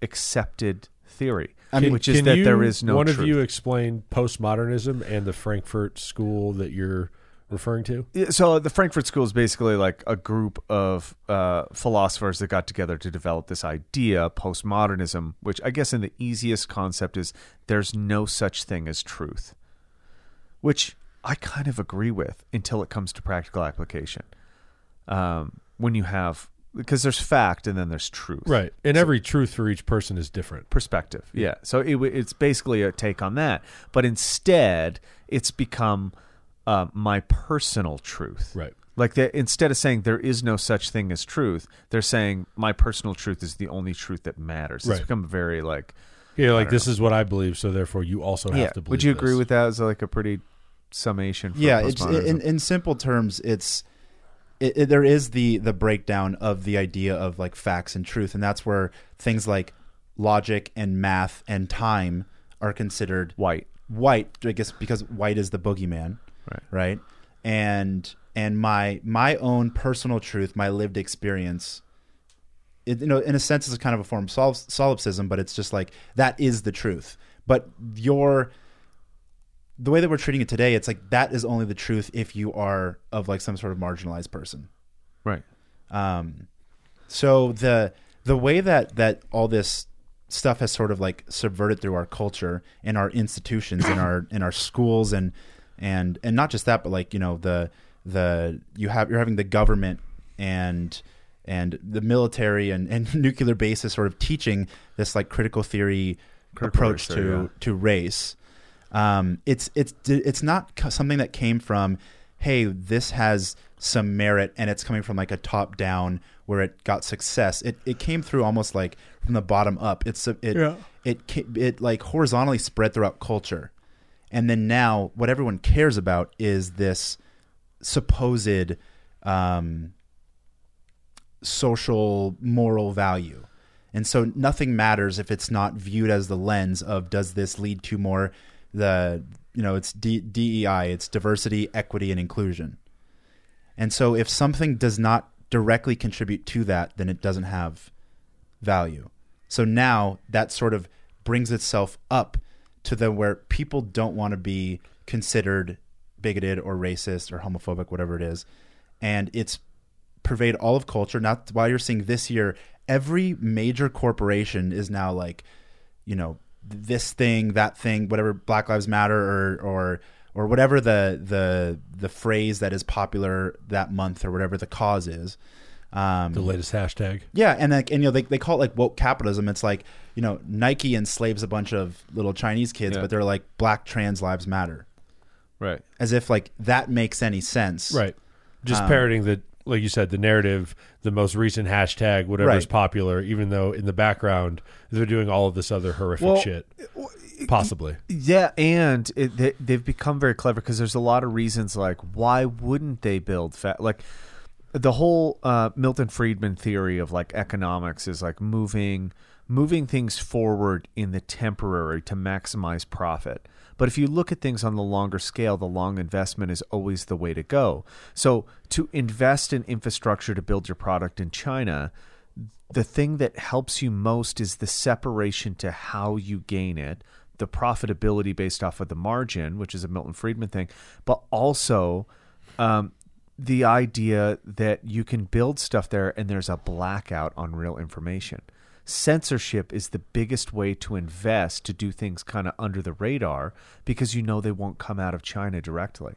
accepted theory, which is that you- there is no one truth. of you explain postmodernism and the Frankfurt School that you're referring to. So the Frankfurt School is basically like a group of uh, philosophers that got together to develop this idea, postmodernism, which I guess in the easiest concept is there's no such thing as truth, which I kind of agree with until it comes to practical application. Um, when you have because there's fact and then there's truth, Right. And every truth for each person is different. perspective. Yeah. So it, it's basically a take on that, but instead it's become uh, my personal truth. Right. Like they, instead of saying there is no such thing as truth, they're saying my personal truth is the only truth that matters. It's become very like Yeah, like don't this is what I believe, so therefore you also have yeah. to believe. Would you agree this. with that as like a pretty summation? For yeah it's in, in simple terms it's it, it- there is the the breakdown of the idea of like facts and truth and that's where things like logic and math and time are considered white. white i guess because white is the boogeyman Right. right and and my my own personal truth my lived experience it, you know in a sense it's kind of a form of sol- solipsism but it's just like that is the truth but your the way that we're treating it today, it's like that is only the truth if you are of like some sort of marginalized person. Right. Um, so the the way that that all this stuff has sort of like subverted through our culture and our institutions in our in our schools and and and not just that, but like you know the the you have you're having the government and and the military and, and nuclear bases sort of teaching this like critical theory Critical approach theory, to yeah. to race. Um, it's it's it's not something that came from hey this has some merit and it's coming from like a top down where it got success. It it came through almost like from the bottom up. It's a, it Yeah. it ca- it like horizontally spread throughout culture, and then now what everyone cares about is this supposed um, social moral value. And so nothing matters if it's not viewed as the lens of does this lead to more the you know it's D- DEI, it's diversity, equity, and inclusion. And so if something does not directly contribute to that, then it doesn't have value. So now that sort of brings itself up to the where people don't want to be considered bigoted or racist or homophobic, whatever it is. And it's pervade all of culture. Not why you're seeing this year, every major corporation is now like, you know, this thing, that thing, whatever Black Lives Matter or or or whatever the the the phrase that is popular that month or whatever the cause is. Um, The latest hashtag. yeah, and like and you know they they call it like woke capitalism. It's like you know Nike enslaves a bunch of little Chinese kids, Yeah. but they're like Black trans lives matter, Right. as if like that makes any sense. Right. Just Um, parroting the, like you said, the narrative, the most recent hashtag, whatever is popular, even though in the background they're doing all of this other horrific Well, shit. Possibly. Yeah, and it, they, they've become very clever because there's a lot of reasons like why wouldn't they build fat like the whole uh, Milton Friedman theory of like economics is like moving moving things forward in the temporary to maximize profit. But if you look at things on the longer scale, the long investment is always the way to go. So to invest in infrastructure to build your product in China, the thing that helps you most is the separation to how you gain it, the profitability based off of the margin, which is a Milton Friedman thing, but also um, the idea that you can build stuff there and there's a blackout on real information. Censorship is the biggest way to invest to do things kind of under the radar because you know they won't come out of China directly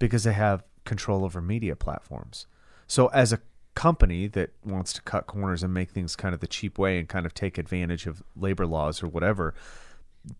because they have control over media platforms. So as a company that wants to cut corners and make things kind of the cheap way and kind of take advantage of labor laws or whatever,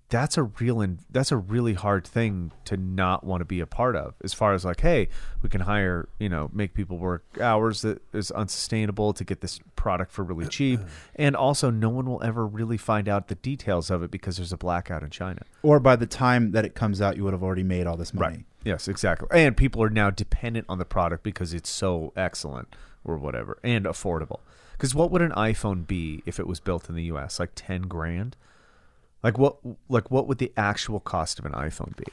that's a real and that's a really hard thing to not want to be a part of as far as like hey we can hire you know make people work hours that is unsustainable to get this product for really cheap and also no one will ever really find out the details of it because there's a blackout in china Or by the time that it comes out, you would have already made all this money. Yes, exactly. And people are now dependent on the product because it's so excellent or whatever and affordable. Because what would an iPhone be if it was built in the U.S. Like ten grand? Like what? Like what would the actual cost of an iPhone be?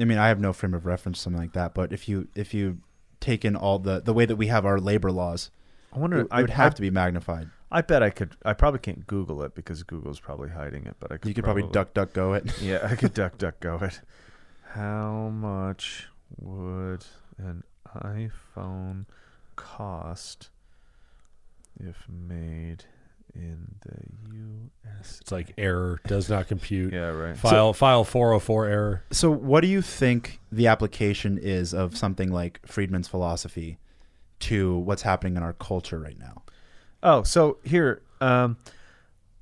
I mean, I have no frame of reference, something like that. But if you if you take in all the the way that we have our labor laws, I wonder. it I would have to be magnified. I bet I could. I probably can't Google it because Google's probably hiding it. But I could. You could probably duck duck go it. Yeah, I could duck duck go it. How much would an iPhone cost if made in the U.S.? It's like error does not compute. Yeah, right. File file 404 error. So, what do you think the application is of something like Friedman's philosophy to what's happening in our culture right now? Oh, so here, um,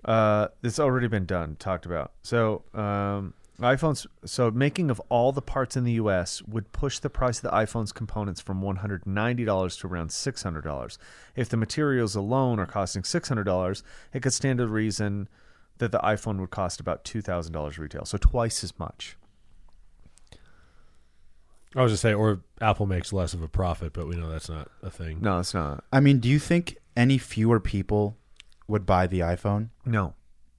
uh, it's already been done, talked about. So, um, iPhones. So, making of all the parts in the U.S. would push the price of the iPhone's components from one hundred ninety dollars to around six hundred dollars. If the materials alone are costing six hundred dollars, it could stand to reason that the iPhone would cost about two thousand dollars retail, so twice as much. I was just say, or Apple makes less of a profit, but we know that's not a thing. No, it's not. I mean, do you think any fewer people would buy the iPhone? No.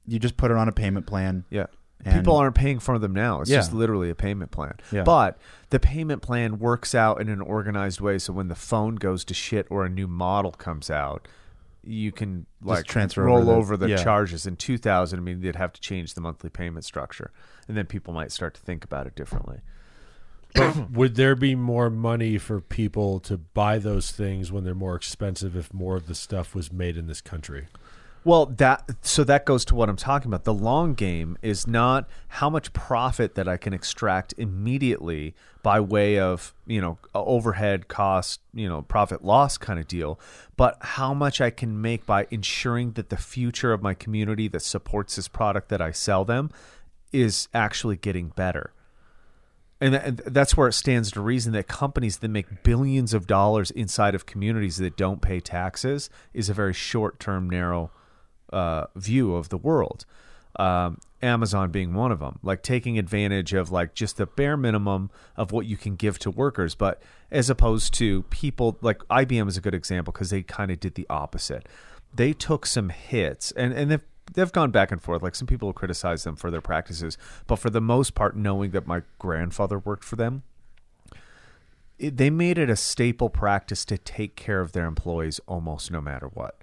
You just put it on a payment plan. Yeah. And- People aren't paying for them now. It's Yeah. just literally a payment plan. Yeah. But the payment plan works out in an organized way. So when the phone goes to shit or a new model comes out, you can like transfer roll over the- over the yeah. charges. In 2000, I mean, they'd have to change the monthly payment structure, and then people might start to think about it differently. But would there be more money for people to buy those things when they're more expensive if more of the stuff was made in this country? Well, that so that goes to what I'm talking about. The long game is not how much profit that I can extract immediately by way of, you know, overhead cost, you know, profit loss kind of deal, but how much I can make by ensuring that the future of my community that supports this product that I sell them is actually getting better. And that's where it stands to reason that companies that make billions of dollars inside of communities that don't pay taxes is a very short term, narrow uh, view of the world. Um, Amazon being one of them, like taking advantage of like just the bare minimum of what you can give to workers, but as opposed to people like IBM is a good example because they kind of did the opposite. They took some hits and and they've they've gone back and forth. Like some people criticize them for their practices, but for the most part, knowing that my grandfather worked for them, it, they made it a staple practice to take care of their employees almost no matter what.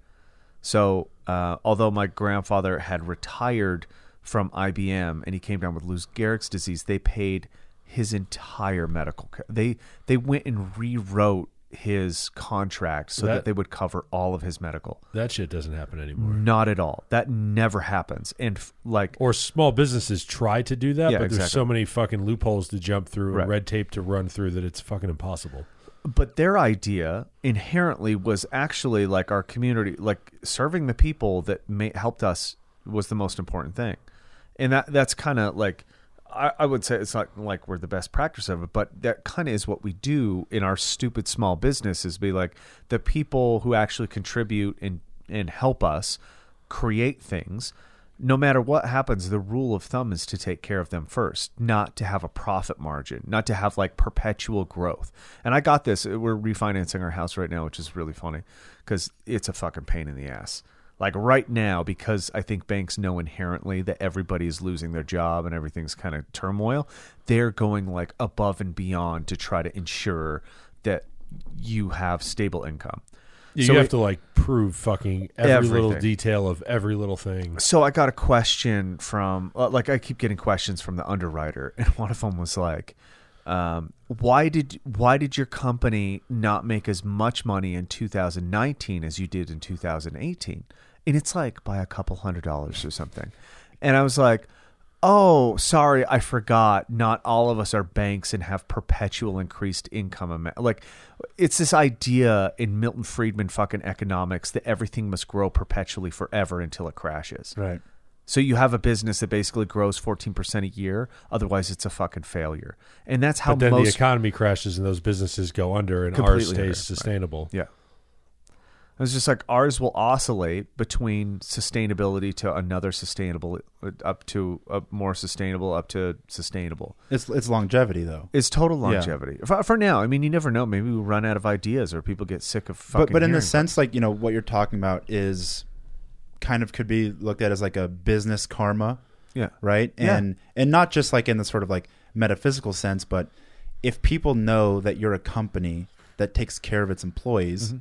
So, uh, although my grandfather had retired from IBM and he came down with Lou Gehrig's disease, they paid his entire medical care. They they went and rewrote his contract so that, That- they would cover all of his medical. That shit doesn't happen anymore. Not at all. That never happens. And f- like Or small businesses try to do that, Yeah, but there's so many fucking loopholes to jump through Right. and red tape to run through that it's fucking impossible. But their idea inherently was actually like our community like serving the people that ma- helped us was the most important thing. And that that's kind of like I, I would say it's not like we're the best practice of it but that kind of is what we do in our stupid small business is be like the people who actually contribute and and help us create things no matter what happens, the rule of thumb is to take care of them first, not to have a profit margin, not to have like perpetual growth. And I got this. Uh, we're refinancing our house right now, which is really funny because it's a fucking pain in the ass. Like right now, because I think banks know inherently that everybody is losing their job and everything's kind of turmoil, they're going like above and beyond to try to ensure that you have stable income. You So have to like prove fucking every little detail of every little thing. so I got a question from uh, like I keep getting questions from the underwriter, and one of them was like, um, "Why did why did your company not make as much money in 2019 as you did in 2018?" And it's like by a couple hundred dollars or something, and I was like. Oh, sorry, I forgot. Not all of us are banks and have perpetual increased income. Like, it's this idea in Milton Friedman fucking economics that everything must grow perpetually forever until it crashes. Right. So you have a business that basically grows 14% a year. Otherwise, it's a fucking failure. And that's how But then the economy crashes and those businesses go under and ours stays under, right. sustainable. yeah. It was just like ours will oscillate between sustainability to another sustainable, uh, up to a more sustainable, up to sustainable. It's it's longevity though. It's total Yeah. longevity. For, for now, I mean, you never know. Maybe we run out of ideas or people get sick of fucking. But but in the sense like you know what you're talking about is kind of could be looked at as like a business karma, Yeah. right? Yeah. And and not just like in the sort of like metaphysical sense, but if people know that you're a company that takes care of its employees, Mm-hmm.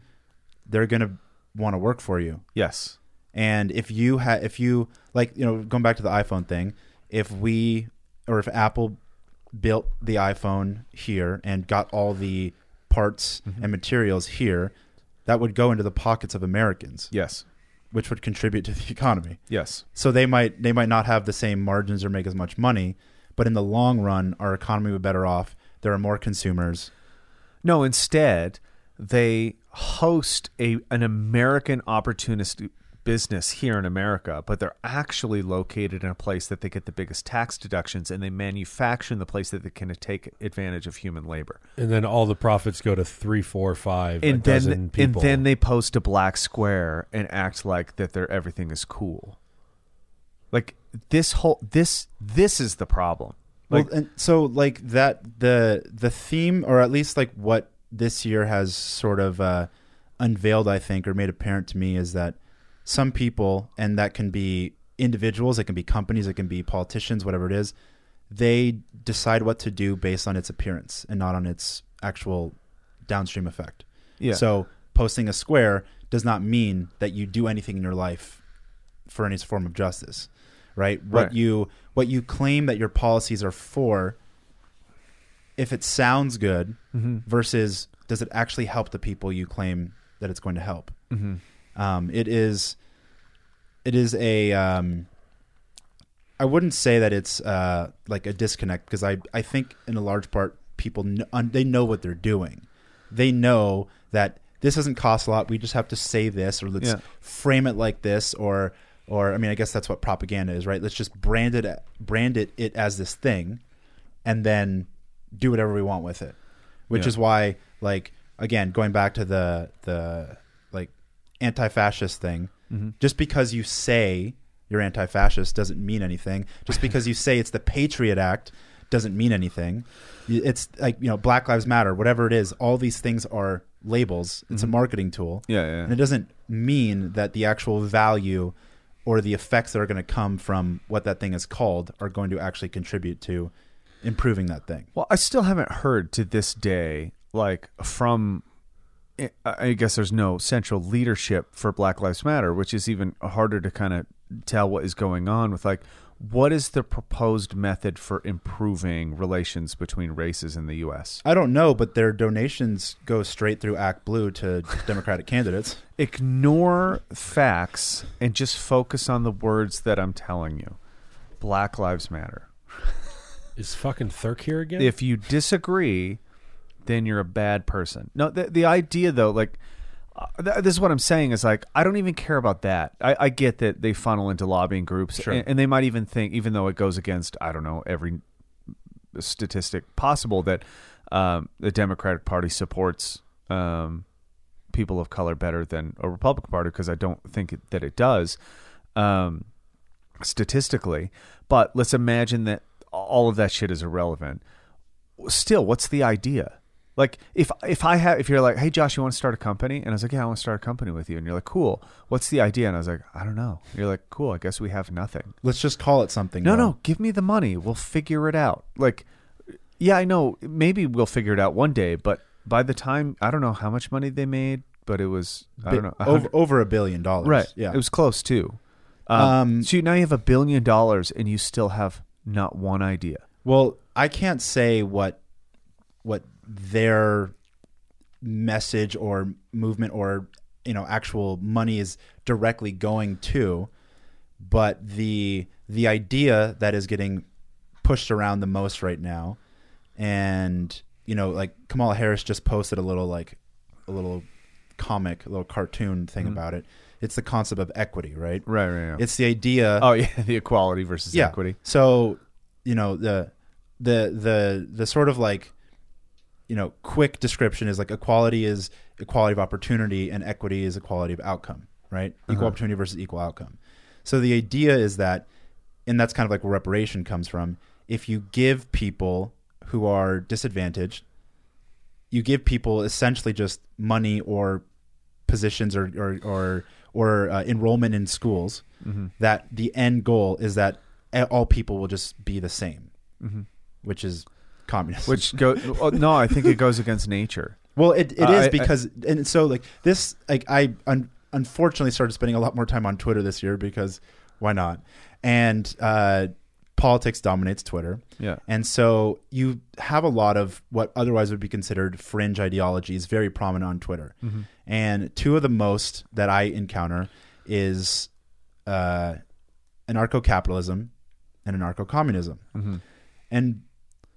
They're going to want to work for you. Yes. And if you had, if you like, you know, going back to the iPhone thing, if we or if Apple built the iPhone here and got all the parts Mm-hmm. and materials here, that would go into the pockets of Americans, Yes. which would contribute to the economy. Yes. So they might they might not have the same margins or make as much money, but in the long run, our economy would be better off. There are more consumers. No, instead, they host a an American opportunist business here in America, but they're actually located in a place that they get the biggest tax deductions and they manufacture in the place that they can take advantage of human labor. And then all the profits go to three, four, five, a And dozen then and then they post a black square and act like that their everything is cool. Like this whole this this is the problem. Like well, and so like that the the theme, or at least like what this year has sort of uh, unveiled, I think, or made apparent to me, is that some people, and that can be individuals, it can be companies, it can be politicians, whatever it is, they decide what to do based on its appearance and not on its actual downstream effect. Yeah. So posting a square does not mean that you do anything in your life for any form of justice, right? What Right. you what you claim that your policies are for, if it sounds good, versus does it actually help the people you claim that it's going to help? Um, it is, it is a. Um, I wouldn't say that it's uh, like a disconnect because I I think in a large part people kn- they know what they're doing. They know that this doesn't cost a lot. We just have to say this or let's Yeah. frame it like this or or I mean I guess that's what propaganda is, right? Let's just brand it brand it it as this thing and then do whatever we want with it. Which Yeah. is why like again going back to the the like anti-fascist thing, Mm-hmm. just because you say you're anti-fascist doesn't mean anything. Just because you say it's the Patriot Act doesn't mean anything. It's like you know Black Lives Matter, whatever it is. All these things are labels. It's a marketing tool. Mm-hmm. Yeah, yeah. and it doesn't mean that the actual value or the effects that are going to come from what that thing is called are going to actually contribute to improving that thing. Well, I still haven't heard to this day, like from. Eh, I- I guess there's no central leadership for Black Lives Matter, which is even harder to kind of tell what is going on with like what is the proposed method for improving relations between races in the U.S. I don't know, but their donations go straight through ActBlue to Democratic candidates. Ignore facts and just focus on the words that I'm telling you. Black Lives Matter. Is fucking Thurk here again? if you disagree, then you're a bad person. No, the the idea though, like uh, th- this is what I'm saying is like I don't even care about that. I, I get that they funnel into lobbying groups, Sure. and, and they might even think, even though it goes against I don't know every statistic possible, that um, the Democratic Party supports um, people of color better than a Republican Party because I don't think it, that it does. Um, statistically, but let's imagine that all of that shit is irrelevant. Still, what's the idea? Like if if I have if you're like, hey Josh, you want to start a company? And I was like, yeah, I want to start a company with you. And you're like, cool. What's the idea? And I was like, I don't know. You're like, cool. I guess we have nothing. Let's just call it something. No, though. no, give me the money. We'll figure it out. Like, yeah, I know. Maybe we'll figure it out one day. But by the time I don't know how much money they made, but it was I don't know over, over a billion dollars. Right. Yeah. It was close too. Um, Um, so now you have a billion dollars and you still have not one idea. Well, I can't say what what their message or movement or you know actual money is directly going to, but the the idea that is getting pushed around the most right now, and you know like Kamala Harris just posted a little like a little comic, a little cartoon thing mm-hmm. about it. It's the concept of equity, right? Right, right. right. It's the idea. oh yeah, the equality versus yeah. equity. So, you know, the the the the sort of like you know, quick description is like equality is equality of opportunity and equity is equality of outcome, right? Equal uh-huh. opportunity versus equal outcome. So the idea is that and that's kind of like where reparation comes from. If you give people who are disadvantaged, you give people essentially just money or positions or or or, or uh, enrollment in schools. That the end goal is that all people will just be the same, which is communism. Which go oh, no, I think it goes against nature. Well, it, it Uh, is I- I- because and so like this like I un- unfortunately started spending a lot more time on Twitter this year because why not? And uh, politics dominates Twitter. Yeah. And so you have a lot of what otherwise would be considered fringe ideologies very prominent on Twitter. And two of the most that I encounter is uh, anarcho-capitalism and anarcho-communism. And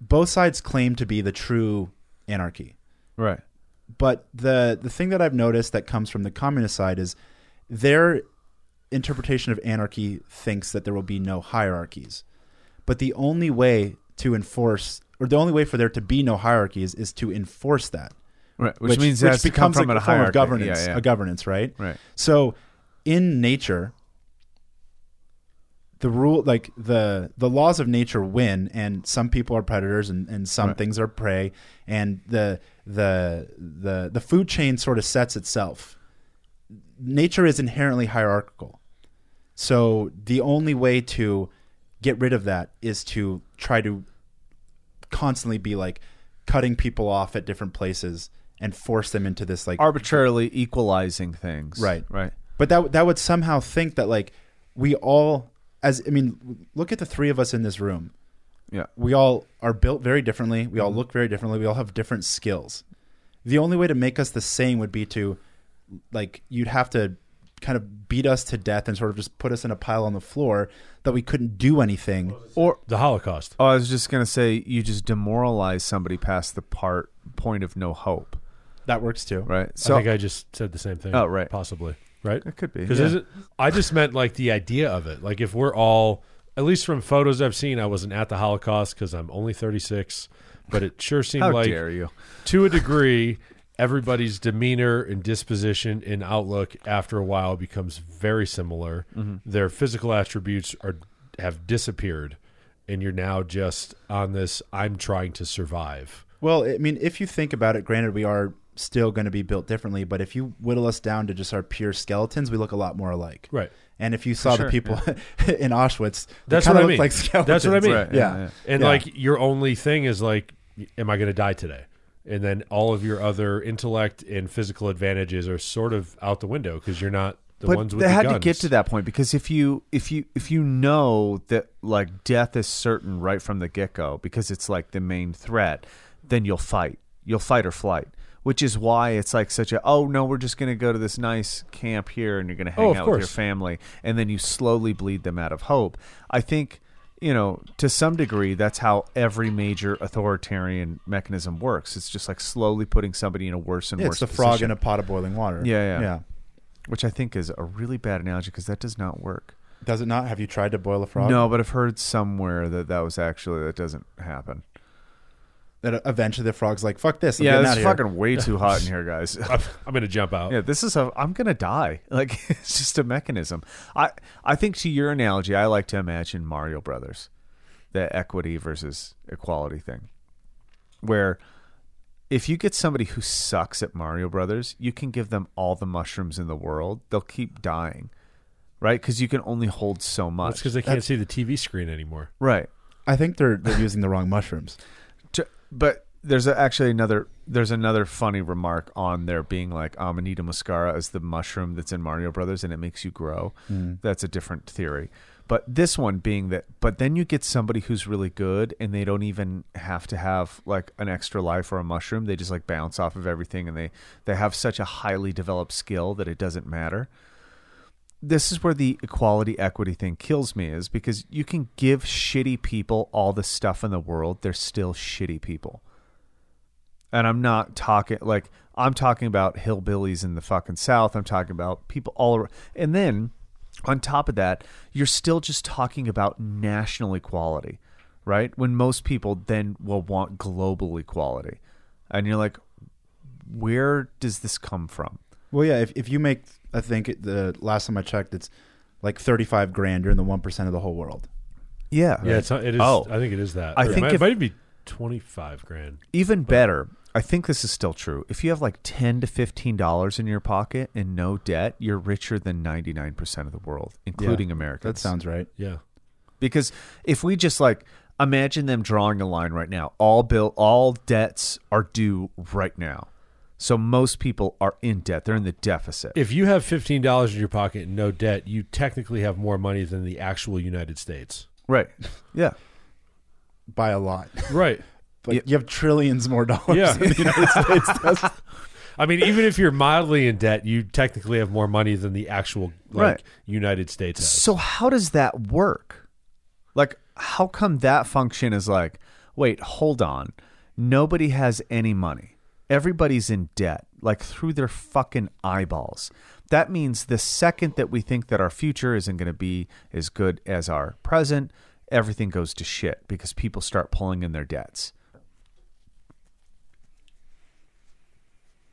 both sides claim to be the true anarchy Right. but the the thing that I've noticed that comes from the communist side is their interpretation of anarchy thinks that there will be no hierarchies. But the only way to enforce or the only way for there to be no hierarchies is to enforce that. Right. Which, means it has to come from a a form of governance, Yeah, yeah. a governance, right? Right. So in nature the rule like the the laws of nature win and some people are predators and, and some Right. things are prey and the the the the food chain sort of sets itself nature is inherently hierarchical so the only way to get rid of that is to try to constantly be like cutting people off at different places and force them into this like arbitrarily equalizing things. Right. Right. But that that would somehow think that like we all as I mean, look at the three of us in this room. Yeah. We all are built very differently. We all mm-hmm. look very differently. We all have different skills. The only way to make us the same would be to like you'd have to kind of beat us to death and sort of just put us in a pile on the floor that we couldn't do anything. Or The Holocaust. oh, I was just gonna say you just demoralize somebody past the part point of no hope. That works too. Right. I think I just said the same thing. Oh, right. Possibly. Right? it could be. Because yeah. I just meant like the idea of it. Like if we're all, at least from photos I've seen, I wasn't at the Holocaust because I'm only 36, but it sure seemed How like dare you? to a degree, everybody's demeanor and disposition and outlook after a while becomes very similar. Mm-hmm. Their physical attributes are have disappeared, and you're now just on this. I'm trying to survive. Well, I mean, if you think about it, granted, we are still going to be built differently, but if you whittle us down to just our pure skeletons, we look a lot more alike. Right. And if you saw sure, the people in Auschwitz, That's kinda what I mean. Like skeletons. That's what I mean. Right, Yeah. yeah, yeah. And Yeah. like your only thing is like, am I going to die today? And then all of your other intellect and physical advantages are sort of out the window because you're not the but ones with the they the had guns. to get to that point because if you if you if you know that like death is certain right from the get go because it's like the main threat, then you'll fight. You'll fight or flight. Which is why it's like such a oh no we're just gonna go to this nice camp here and you're gonna oh, hang Oh, out with your family and then you slowly bleed them out of hope. I think you know to some degree that's how every major authoritarian mechanism works. It's just like slowly putting somebody in a worse and Yeah, worse it's the frog in a pot of boiling water. Yeah, yeah. yeah. which I think is a really bad analogy because that does not work. Does it not? Have you tried to boil a frog? No, but I've heard somewhere that that was actually that doesn't happen. That eventually the frog's like, "Fuck this." I'm yeah, getting it's out of here." fucking way too hot in here, guys. I'm, I'm going to jump out. yeah, this is a. I'm gonna die. Like it's just a mechanism. I I think to your analogy, I like to imagine Mario Brothers, the equity versus equality thing, where if you get somebody who sucks at Mario Brothers, you can give them all the mushrooms in the world. They'll keep dying, right? Because you can only hold so much. That's because they can't see the TV screen anymore. right. I think they're they're using the wrong mushrooms. But there's a, actually another there's another funny remark on there being like um, amanita muscaria is the mushroom that's in Mario Brothers and it makes you grow. Hmm. That's a different theory. But this one being that but then you get somebody who's really good and they don't even have to have like an extra life or a mushroom. They just like bounce off of everything and they they have such a highly developed skill that it doesn't matter this is where the equality equity thing kills me is because you can give shitty people all the stuff in the world they're still shitty people. And i'm not talking like i'm talking about hillbillies in the fucking south. I'm talking about people all around and then on top of that you're still just talking about national equality right? When most people then will want global equality. And you're like where does this come from Well, yeah. If if you make, I think the last time I checked, it's like thirty five grand. You're in the one percent of the whole world. yeah Yeah, it's not, it is. Oh. I think it is that. I Or it think might, if- it might be 25 grand. Even better, I think this is still true. If you have like ten to fifteen dollars in your pocket and no debt, you're richer than ninety nine percent of the world, including Yeah, Americans. That sounds right. Yeah. because if we just like imagine them drawing a line right now, all bill, all debts are due right now. So most people are in debt; they're in the deficit. If you have $15 in your pocket and no debt, you technically have more money than the actual United States. right? Yeah. By a lot. Right. But Yeah. you have trillions more dollars. Yeah. than the United States does. I mean, even if you're mildly in debt, you technically have more money than the actual like Right. United States has. So how does that work? Like, how come that function is like, wait, hold on, nobody has any money. Everybody's in debt, like through their fucking eyeballs. That means the second that we think that our future isn't going to be as good as our present, everything goes to shit because people start pulling in their debts.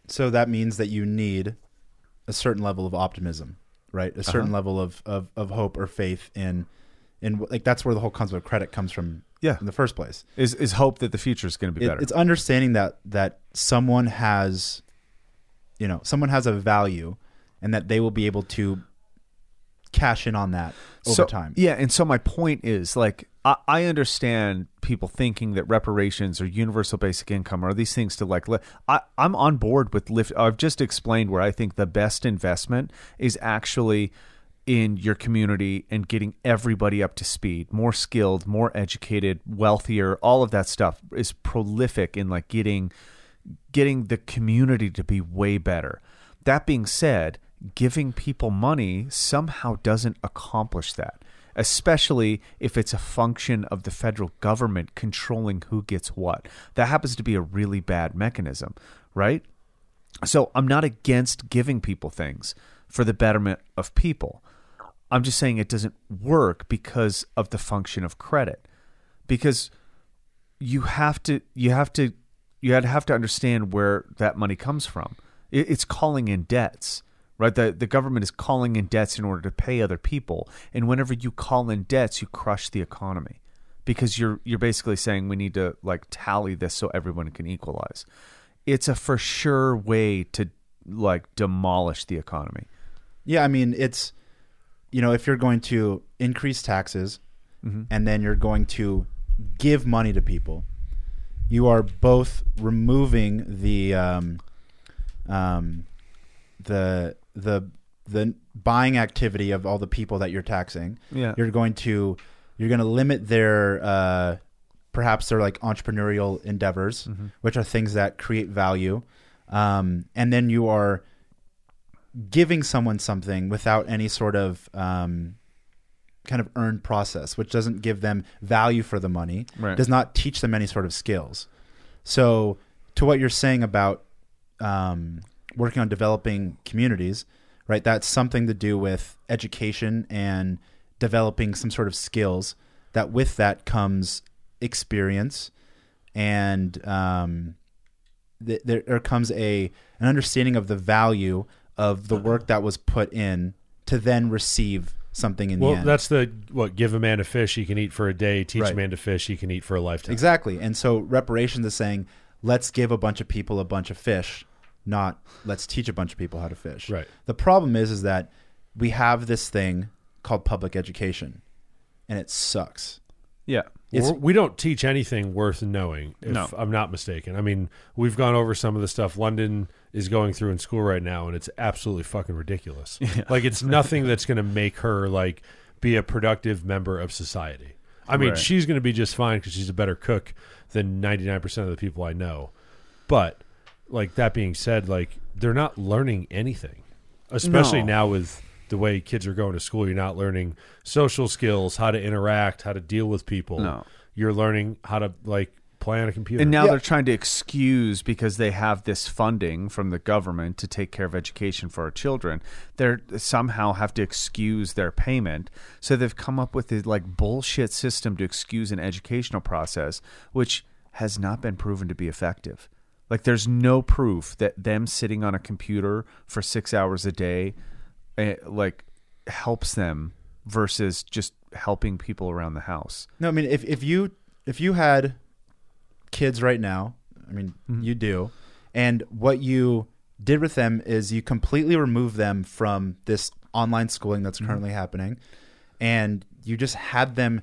So that means that you need a certain level of optimism, right? A certain uh-huh. level of, of, of hope or faith in in like that's where the whole concept of credit comes from Yeah. in the first place. Is is hope that the future is going to be It- better? it's understanding that that someone has you know, someone has a value and that they will be able to cash in on that over so, time. Yeah, and so my point is like I, I understand people thinking that reparations or universal basic income are these things to like. Li- I, I'm on board with lift. I've just explained where I think the best investment is actually in your community and getting everybody up to speed, more skilled, more educated, wealthier. All of that stuff is prolific in like getting getting the community to be way better. That being said, giving people money somehow doesn't accomplish that, especially if it's a function of the federal government controlling who gets what. That happens to be a really bad mechanism, right? So I'm not against giving people things for the betterment of people. I'm just saying it doesn't work because of the function of credit. Because you have to you have to you have to understand where that money comes from. It's calling in debts, right? The the government is calling in debts in order to pay other people, and whenever you call in debts, you crush the economy because you're you're basically saying we need to like tally this so everyone can equalize. It's a for sure way to like demolish the economy. Yeah, I mean, it's you know, if you're going to increase taxes and then you're going to give money to people, you are both removing the um, um, the the the buying activity of all the people that you're taxing. Yeah. You're going to you're going to limit their uh, perhaps their like entrepreneurial endeavors, which are things that create value. Um, and then you are giving someone something without any sort of um, kind of earned process, which doesn't give them value for the money, Right. does not teach them any sort of skills. So, to what you're saying about um, working on developing communities, right? That's something to do with education and developing some sort of skills. That with that comes experience, and um, th- there, there comes a an understanding of the value of the uh-huh. work that was put in to then receive something in Well, the end. Well, that's the what give a man a fish he can eat for a day, teach a man to fish he can eat for a lifetime. Exactly. And so reparations is saying, let's give a bunch of people a bunch of fish, not let's teach a bunch of people how to fish. Right. The problem is is that we have this thing called public education and it sucks. Yeah. It's- We're- we don't teach anything worth knowing, if No. I'm not mistaken. I mean, we've gone over some of the stuff London is going through in school right now, and it's absolutely fucking ridiculous. Like, it's nothing that's going to make her like be a productive member of society. I mean, Right. she's going to be just fine because she's a better cook than 99% of the people I know. But like that being said, like they're not learning anything, especially No. now with the way kids are going to school. You're not learning social skills, how to interact, how to deal with people. No. You're learning how to like play on a computer. And now Yeah. they're trying to excuse because they have this funding from the government to take care of education for our children. They're somehow have to excuse their payment. So they've come up with this like bullshit system to excuse an educational process, which has not been proven to be effective. Like there's no proof that them sitting on a computer for six hours a day, eh, like helps them versus just helping people around the house. No, I mean if, if you if you had kids right now, I mean mm-hmm. you do, and what you did with them is you completely remove them from this online schooling that's mm-hmm. currently happening, and you just had them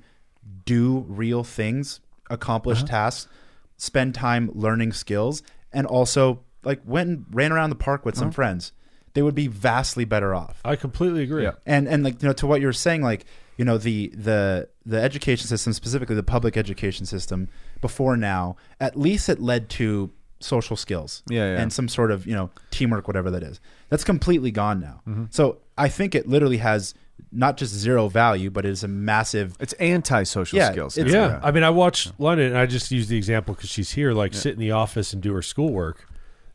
do real things, accomplish uh-huh. tasks, spend time learning skills, and also like went and ran around the park with some uh-huh. friends. They would be vastly better off. I completely agree. Yeah. and and like you know to what you were saying like you know the the the education system specifically the public education system before now at least it led to social skills Yeah, yeah. and some sort of you know teamwork whatever that is that's completely gone now mm-hmm. so i think it literally has not just zero value but it is a massive It's anti-social Yeah, skills. it's- yeah. I mean, I watched London, and I just use the example because she's here, like sit in the office and do her schoolwork.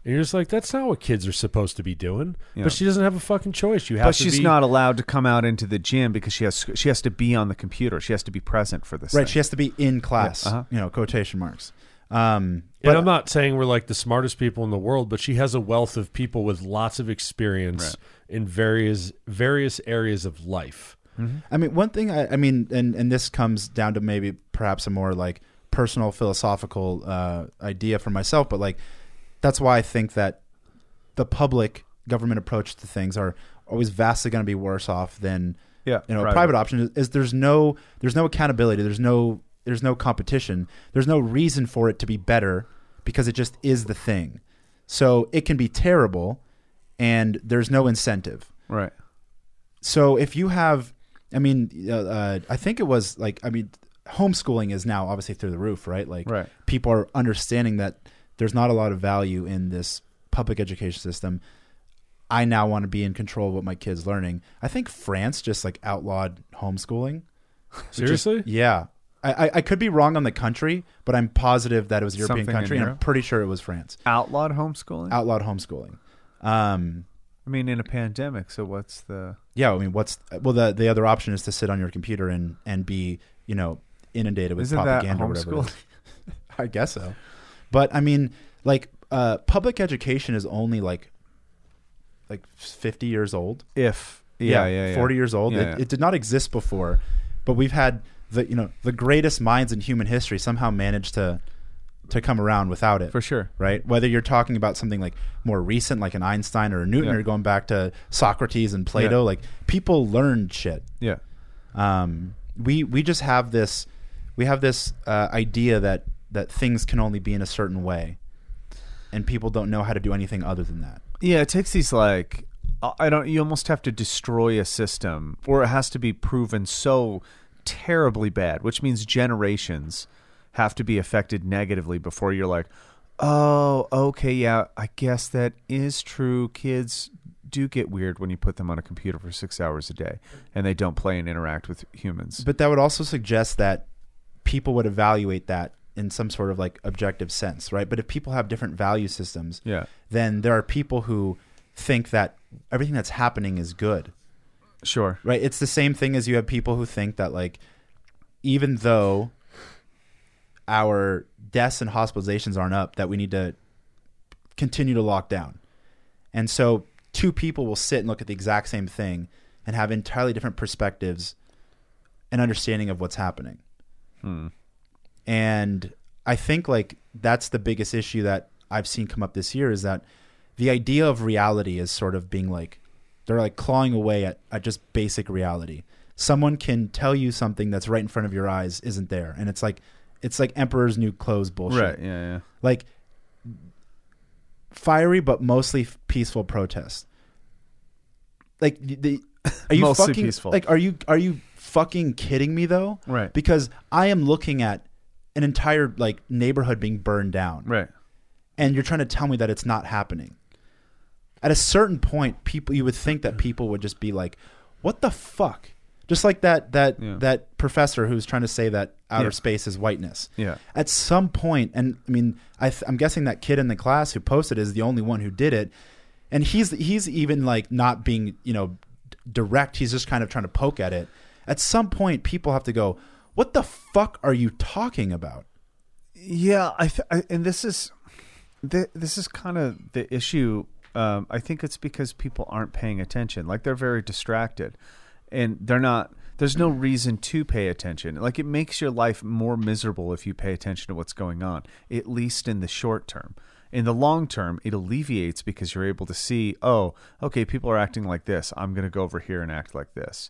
And you're just like, that's not what kids are supposed to be doing. Yeah. But she doesn't have a fucking choice. You have but to she's be- not allowed to come out into the gym because she has she has to be on the computer. She has to be present for this. right thing. she has to be in class uh-huh. you know quotation marks um And but I'm not saying we're like the smartest people in the world, but she has a wealth of people with lots of experience in various various areas of life. I mean, one thing I, I mean, and and this comes down to maybe perhaps a more like personal philosophical uh, idea for myself, but like that's why I think that the public government approach to things are always vastly going to be worse off than Yeah, you know, private. private option is, is there's no there's no accountability. There's no there's no competition. There's no reason for it to be better because it just is the thing. So it can be terrible, and there's no incentive. Right. So if you have, I mean, uh, uh, I think it was like, I mean, homeschooling is now obviously through the roof, right? Like, Right. people are understanding that there's not a lot of value in this public education system. I now want to be in control of what my kids learning. I think France just like outlawed homeschooling. Seriously? Yeah. I, I, I could be wrong on the country, but I'm positive that it was a European Something country, and I'm pretty sure it was France. Outlawed homeschooling. Outlawed homeschooling. Um, I mean, in a pandemic. So what's the? Yeah, I mean, what's well the the other option is to sit on your computer and and be you know inundated with Isn't that propaganda or whatever. it homeschool? is. I guess so, but I mean, like uh, public education is only like like fifty years old. If yeah, yeah, yeah. forty years old. Yeah, it, yeah. it did not exist before, but we've had the you know the greatest minds in human history somehow managed to to come around without it for sure. right? Whether you're talking about something like more recent, like an Einstein or a Newton, Yeah. or going back to Socrates and Plato, Yeah. like people learned shit. Yeah. Um, we we just have this we have this uh, idea that that things can only be in a certain way, and people don't know how to do anything other than that. Yeah, it takes these like I- don't. You almost have to destroy a system, or it has to be proven so terribly bad, which means generations have to be affected negatively before you're like, oh, okay, yeah, I guess that is true. Kids do get weird when you put them on a computer for six hours a day and they don't play and interact with humans. But that would also suggest that people would evaluate that in some sort of like objective sense, right? But if people have different value systems, Yeah. then there are people who think that everything that's happening is good. Sure. right it's the same thing as you have people who think that like even though our deaths and hospitalizations aren't up that we need to continue to lock down and so two people will sit and look at the exact same thing and have entirely different perspectives and understanding of what's happening Hmm. And i think like that's the biggest issue that i've seen come up this year is that the idea of reality is sort of being like they're like clawing away at, at just basic reality someone can tell you something that's right in front of your eyes isn't there and it's like it's like emperor's new clothes bullshit Right. Yeah. Yeah. like fiery but mostly f- peaceful protest like the, the are you Mostly fucking peaceful. like are you are you fucking kidding me though Right. because i am looking at an entire like neighborhood being burned down Right. and you're trying to tell me that it's not happening. At a certain point, people you would think that people would just be like, "What the fuck?" Just like that that Yeah. that professor who's trying to say that outer Yeah. space is whiteness. Yeah. At some point, and I mean, I th- I'm guessing that kid in the class who posted is the only one who did it, and he's he's even like not being you know direct. He's just kind of trying to poke at it. At some point, people have to go, "What the fuck are you talking about?" Yeah, I, th- I and this is th- this is kind of the issue. Um, I think it's because people aren't paying attention. Like they're very distracted, and they're not. There's no reason to pay attention. Like it makes your life more miserable if you pay attention to what's going on. At least in the short term. In the long term, it alleviates because you're able to see. Oh, okay, people are acting like this. I'm going to go over here and act like this.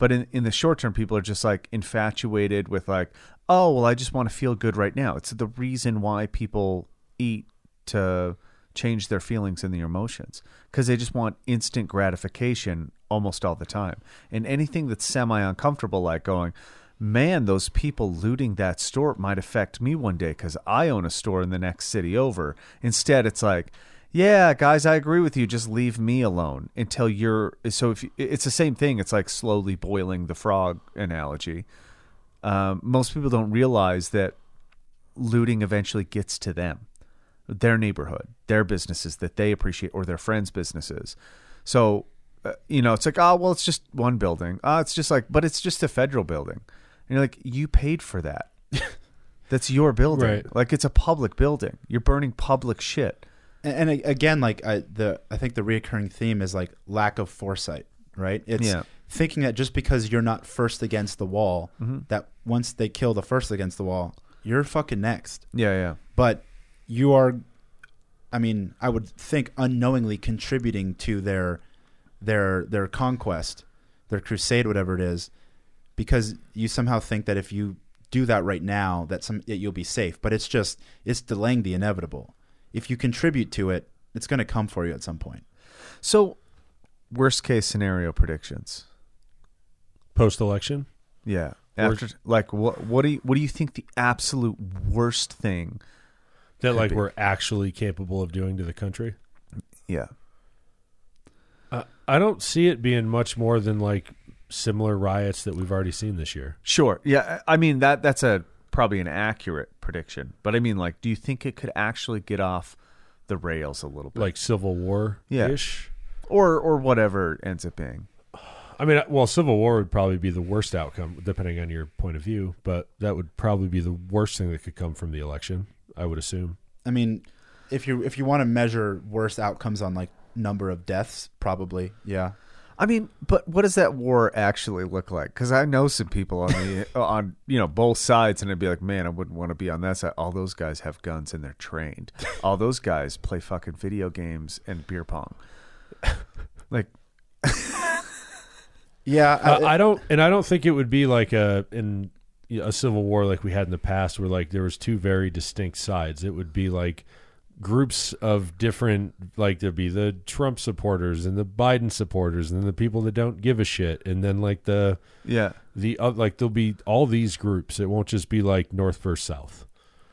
But in, in the short term, people are just like infatuated with like, oh, well, I just want to feel good right now. It's the reason why people eat to change their feelings and their emotions because they just want instant gratification almost all the time. And anything that's semi uncomfortable, like going, man, those people looting that store might affect me one day because I own a store in the next city over. Instead, it's like, yeah, guys, I agree with you. Just leave me alone until you're. So if you, it's the same thing, it's like slowly boiling the frog analogy. Um, most people don't realize that looting eventually gets to them, their neighborhood, their businesses that they appreciate, or their friends' businesses. So, uh, you know, it's like, oh, well, it's just one building. Oh, it's just like, but it's just a federal building. And you're like, you paid for that. That's your building. Right. Like it's a public building. You're burning public shit. And, and again like I, the i think the reoccurring theme is like lack of foresight right it's Yeah. thinking that just because you're not first against the wall Mm-hmm. that once they kill the first against the wall you're fucking next Yeah, yeah. but you are i mean i would think unknowingly contributing to their their their conquest their crusade, whatever it is, because you somehow think that if you do that right now, that some that you'll be safe. But it's just it's delaying the inevitable. If you contribute to it, it's going to come for you at some point. So, worst case scenario predictions. Post election, Yeah. Or- After like what what do you what do you think the absolute worst thing? that Could like be. we're actually capable of doing to the country. Yeah. Uh, I don't see it being much more than like similar riots that we've already seen this year. Sure. Yeah, I I mean that that's a probably an accurate prediction. But I mean like do you think it could actually get off the rails a little bit? Like Civil War ish. or or whatever it ends up being. I mean, well, Civil War would probably be the worst outcome, depending on your point of view. But that would probably be the worst thing that could come from the election. I would assume. I mean, if you if you want to measure worst outcomes on like number of deaths, probably yeah. I mean, but what does that war actually look like? Because I know some people on the on you know both sides, and I'd be like, man, I wouldn't want to be on that side. All those guys have guns and they're trained. All those guys play fucking video games and beer pong. Like, Yeah, Uh, I don't, and I don't think it would be like a in a civil war like we had in the past, where like there was two very distinct sides. It would be like groups of different, like there'd be the Trump supporters and the Biden supporters, and the people that don't give a shit, and then like the yeah, the uh, like there'll be all these groups. It won't just be like North versus South.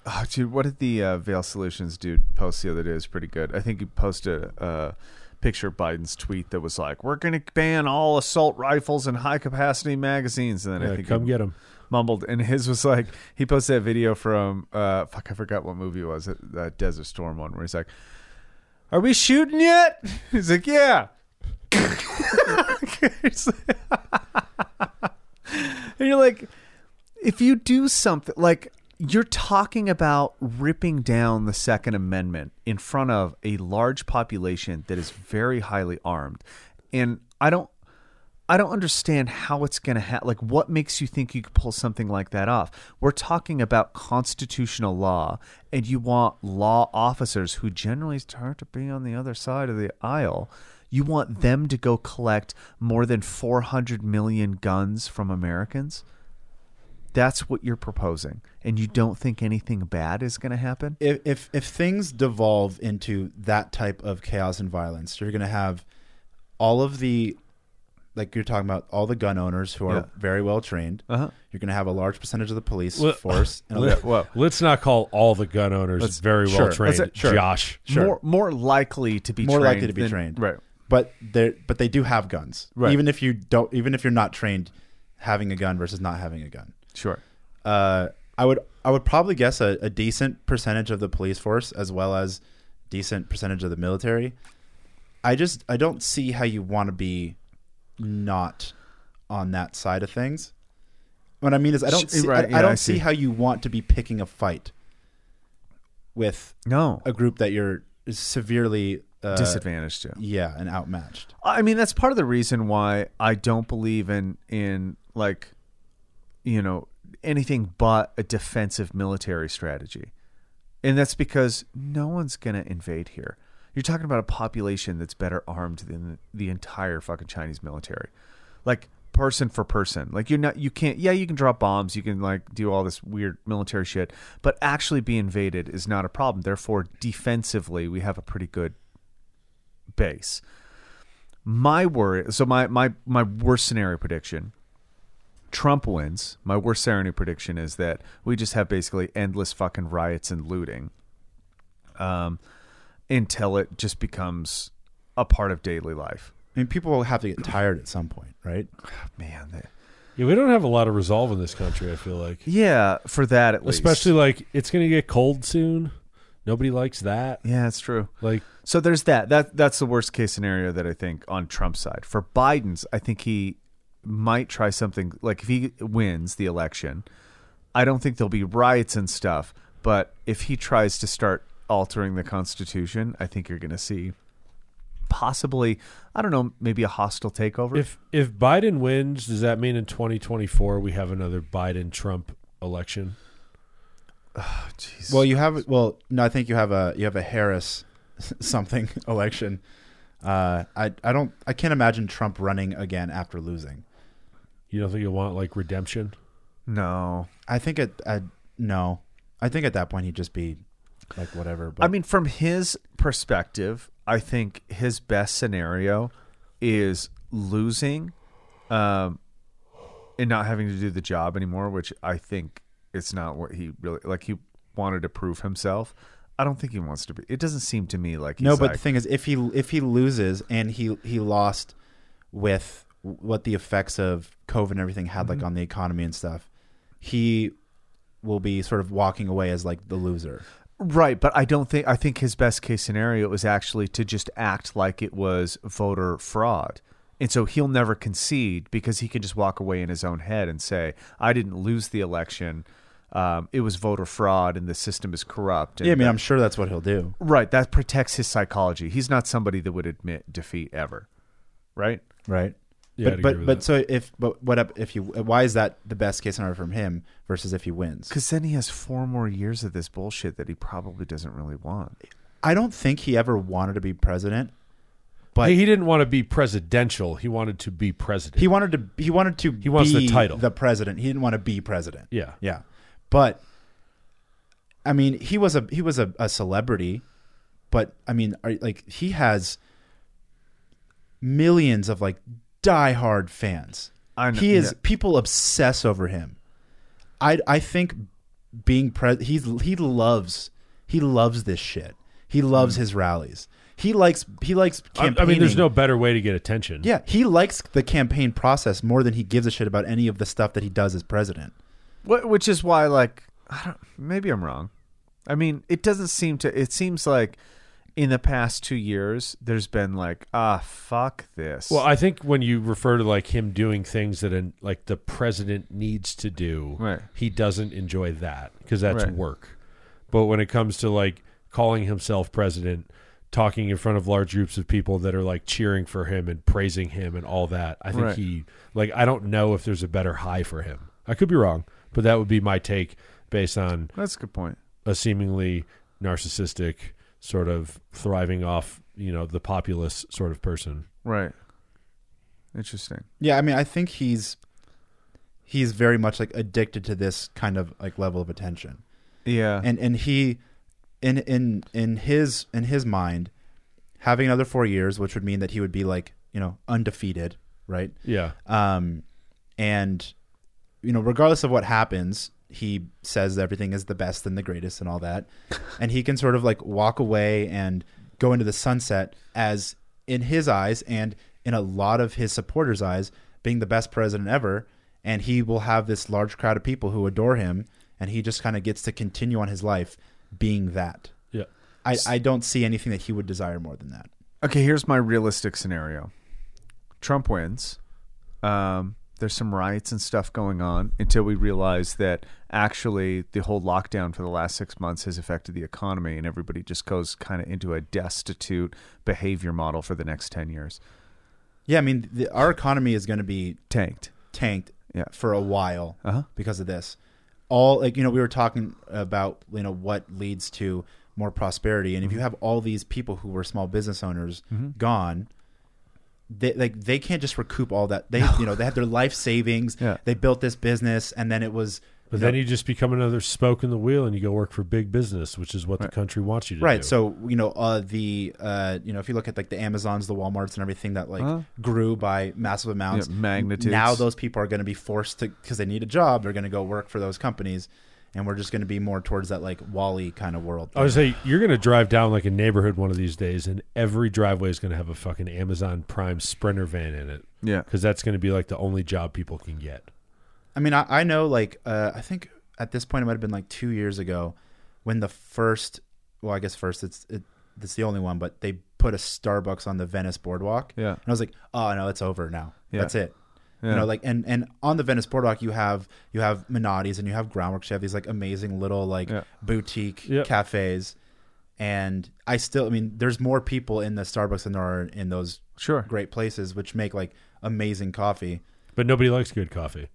Oh, dude, what did the uh, Veil Solutions dude post the other day? Was pretty good. I think he posted a picture of Biden's tweet that was like, "We're going to ban all assault rifles and high capacity magazines." And then I Yeah, think come he get them. Mumbled, and his was like, he posted that video from uh, fuck, I forgot what movie it was, that, that Desert Storm one, where he's like, "Are we shooting yet?" He's like, "Yeah." And you're like, if you do something like you're talking about ripping down the Second Amendment in front of a large population that is very highly armed, and I don't, I don't understand how it's going to happen. Like, what makes you think you could pull something like that off? We're talking about constitutional law, and you want law officers who generally start to be on the other side of the aisle. You want them to go collect more than 400 million guns from Americans? That's what you're proposing. And you don't think anything bad is going to happen? if if if things devolve into that type of chaos and violence, you're going to have all of the like you're talking about all the gun owners who are Yeah. very well trained. Uh-huh. You're going to have a large percentage of the police Well- force. And Let, whoa. us not call all the gun owners Let's- very sure. well trained. Let's- sure. Josh. Sure. More more likely to be More trained likely to be than- trained. Right. but they but they do have guns. Right. Even if you don't, even if you're not trained, having a gun versus not having a gun. Sure. Uh, I would I would probably guess a, a decent percentage of the police force as well as decent percentage of the military. I just I don't see how you want to be not on that side of things. What I mean is I don't see, right, I, yeah, I don't I see. see. how you want to be picking a fight with No. a group that you're severely uh, Disadvantaged to. Yeah, and outmatched. I mean, that's part of the reason why I don't believe in in like, you know, anything but a defensive military strategy, and that's because no one's gonna invade here. You're talking about a population that's better armed than the entire fucking Chinese military, like person for person. Like you're not, you can't. Yeah, you can drop bombs, you can like do all this weird military shit, but actually be invaded is not a problem. Therefore, defensively, we have a pretty good base my worry so my my my worst scenario prediction trump wins my worst scenario prediction is that we just have basically endless fucking riots and looting um until it just becomes a part of daily life I mean, people will have to get tired at some point, right? man that, Yeah, we don't have a lot of resolve in this country. I feel like, yeah for that at least especially like it's going to get cold soon. Nobody likes that. yeah it's true Like, So there's that. That that's the worst case scenario that I think on Trump's side. For Biden's, I think he might try something like if he wins the election, I don't think there'll be riots and stuff, but if he tries to start altering the constitution, I think you're going to see possibly I don't know, maybe a hostile takeover. if if Biden wins, does that mean in 2024 we have another Biden Trump election? Jeez. Well, you have well, no, I think you have a you have a Harris something election. Uh, I I don't I can't imagine Trump running again after losing. You don't think you'll want like redemption? No, I think it. I, no, I think at that point he'd just be like whatever. But I mean, from his perspective, I think his best scenario is losing, um, and not having to do the job anymore. Which I think it's not what he really like. He wanted to prove himself. I don't think he wants to be. It doesn't seem to me like he's no, but like, the thing is, if he if he loses and he he lost with what the effects of COVID and everything had Mm-hmm. like on the economy and stuff, he will be sort of walking away as like the loser. Right, but I don't think I think his best case scenario is actually to just act like it was voter fraud. And so he'll never concede because he can just walk away in his own head and say, "I didn't lose the election. Um, it was voter fraud, and the system is corrupt." And Yeah, I mean, that- I'm sure that's what he'll do. right. That protects his psychology. He's not somebody that would admit defeat ever. Right. Right. Yeah, but but but so if but what if you why is that the best case scenario from him versus if he wins? Because then he has four more years of this bullshit that he probably doesn't really want. I don't think he ever wanted to be president, but he didn't want to be presidential. He wanted to be president. he wanted to he wanted to He wants the title. the president. He didn't want to be president. yeah. Yeah, but I mean, he was a he was a, a celebrity, but I mean, are, like he has millions of like diehard fans. I know- he is yeah. people obsess over him. I I think being pres he's he loves he loves this shit. He loves mm. his rallies. He likes he likes I, campaigning. I mean, there's no better way to get attention. yeah. He likes the campaign process more than he gives a shit about any of the stuff that he does as president. Wh- Which is why, like, I don't. Maybe I'm wrong. I mean, it doesn't seem to. It seems like in the past two years, there's been like, ah, fuck this. Well, I think when you refer to like him doing things that an, like the president needs to do, Right. he doesn't enjoy that because that's Right. work. But when it comes to like calling himself president, talking in front of large groups of people that are like cheering for him and praising him and all that, I think Right. he like I don't know if there's a better high for him. I could be wrong, but that would be my take based on that's a good point. a seemingly narcissistic sort of thriving off, you know, the populist sort of person. Right. Interesting. Yeah, I mean, I think he's he's very much like addicted to this kind of like level of attention, Yeah. and and he in in in his in his mind having another four years, which would mean that he would be like you know undefeated, right? Yeah. Um, and you know, regardless of what happens, he says everything is the best and the greatest and all that, and he can sort of like walk away and go into the sunset as in his eyes and in a lot of his supporters' eyes, being the best president ever. And he will have this large crowd of people who adore him, and he just kind of gets to continue on his life being that. Yeah. I, I don't see anything that he would desire more than that. Okay, here's my realistic scenario. Trump wins. Um, there's some riots and stuff going on until we realize that actually the whole lockdown for the last six months has affected the economy and everybody just goes kind of into a destitute behavior model for the next 10 years. Yeah, I mean, the, our economy is going to be Tanked. tanked Yeah. for a while Uh-huh. because of this. All like you know, we were talking about you know what leads to more prosperity, and if Mm-hmm. you have all these people who were small business owners gone, they like they can't just recoup all that. They you know they had their life savings. Yeah. They built this business, and then it was But you then know, you just become another spoke in the wheel and you go work for big business, which is what the country wants you to right do. Right. So you know uh the uh you know if you look at like the amazons the walmarts and everything that like Huh? grew by massive amounts Yeah, magnitudes. now those people are going to be forced to because they need a job they're going to go work for those companies and we're just going to be more towards that like wally kind of world I would say you're going to drive down like a neighborhood one of these days, and every driveway is going to have a fucking Amazon Prime Sprinter van in it Yeah. because that's going to be like the only job people can get. i mean i, I know like uh i think at this point it might have been like two years ago when the first well i guess first it's it, it's the only one but they put a starbucks on the venice boardwalk Yeah. and i was like oh no it's over now Yeah. that's it Yeah. You know, like and and on the Venice Boardwalk, you have you have Menotti's and you have Groundworks. You have these like amazing little like Yeah. boutique Yep. cafes, and I still, I mean, there's more people in the Starbucks than there are in those Sure. great places, which make like amazing coffee. But nobody likes good coffee.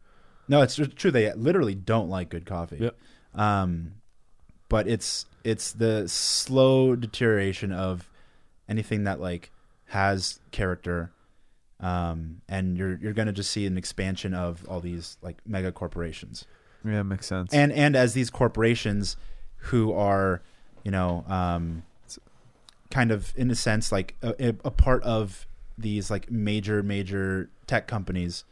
No, it's true. They literally don't like good coffee. Yep. Um, but it's it's the slow deterioration of anything that like has character. Um, and you're you're going to just see an expansion of all these like mega corporations. Yeah, makes sense. And and as these corporations, who are, you know, um, kind of in a sense like a, a part of these like major major tech companies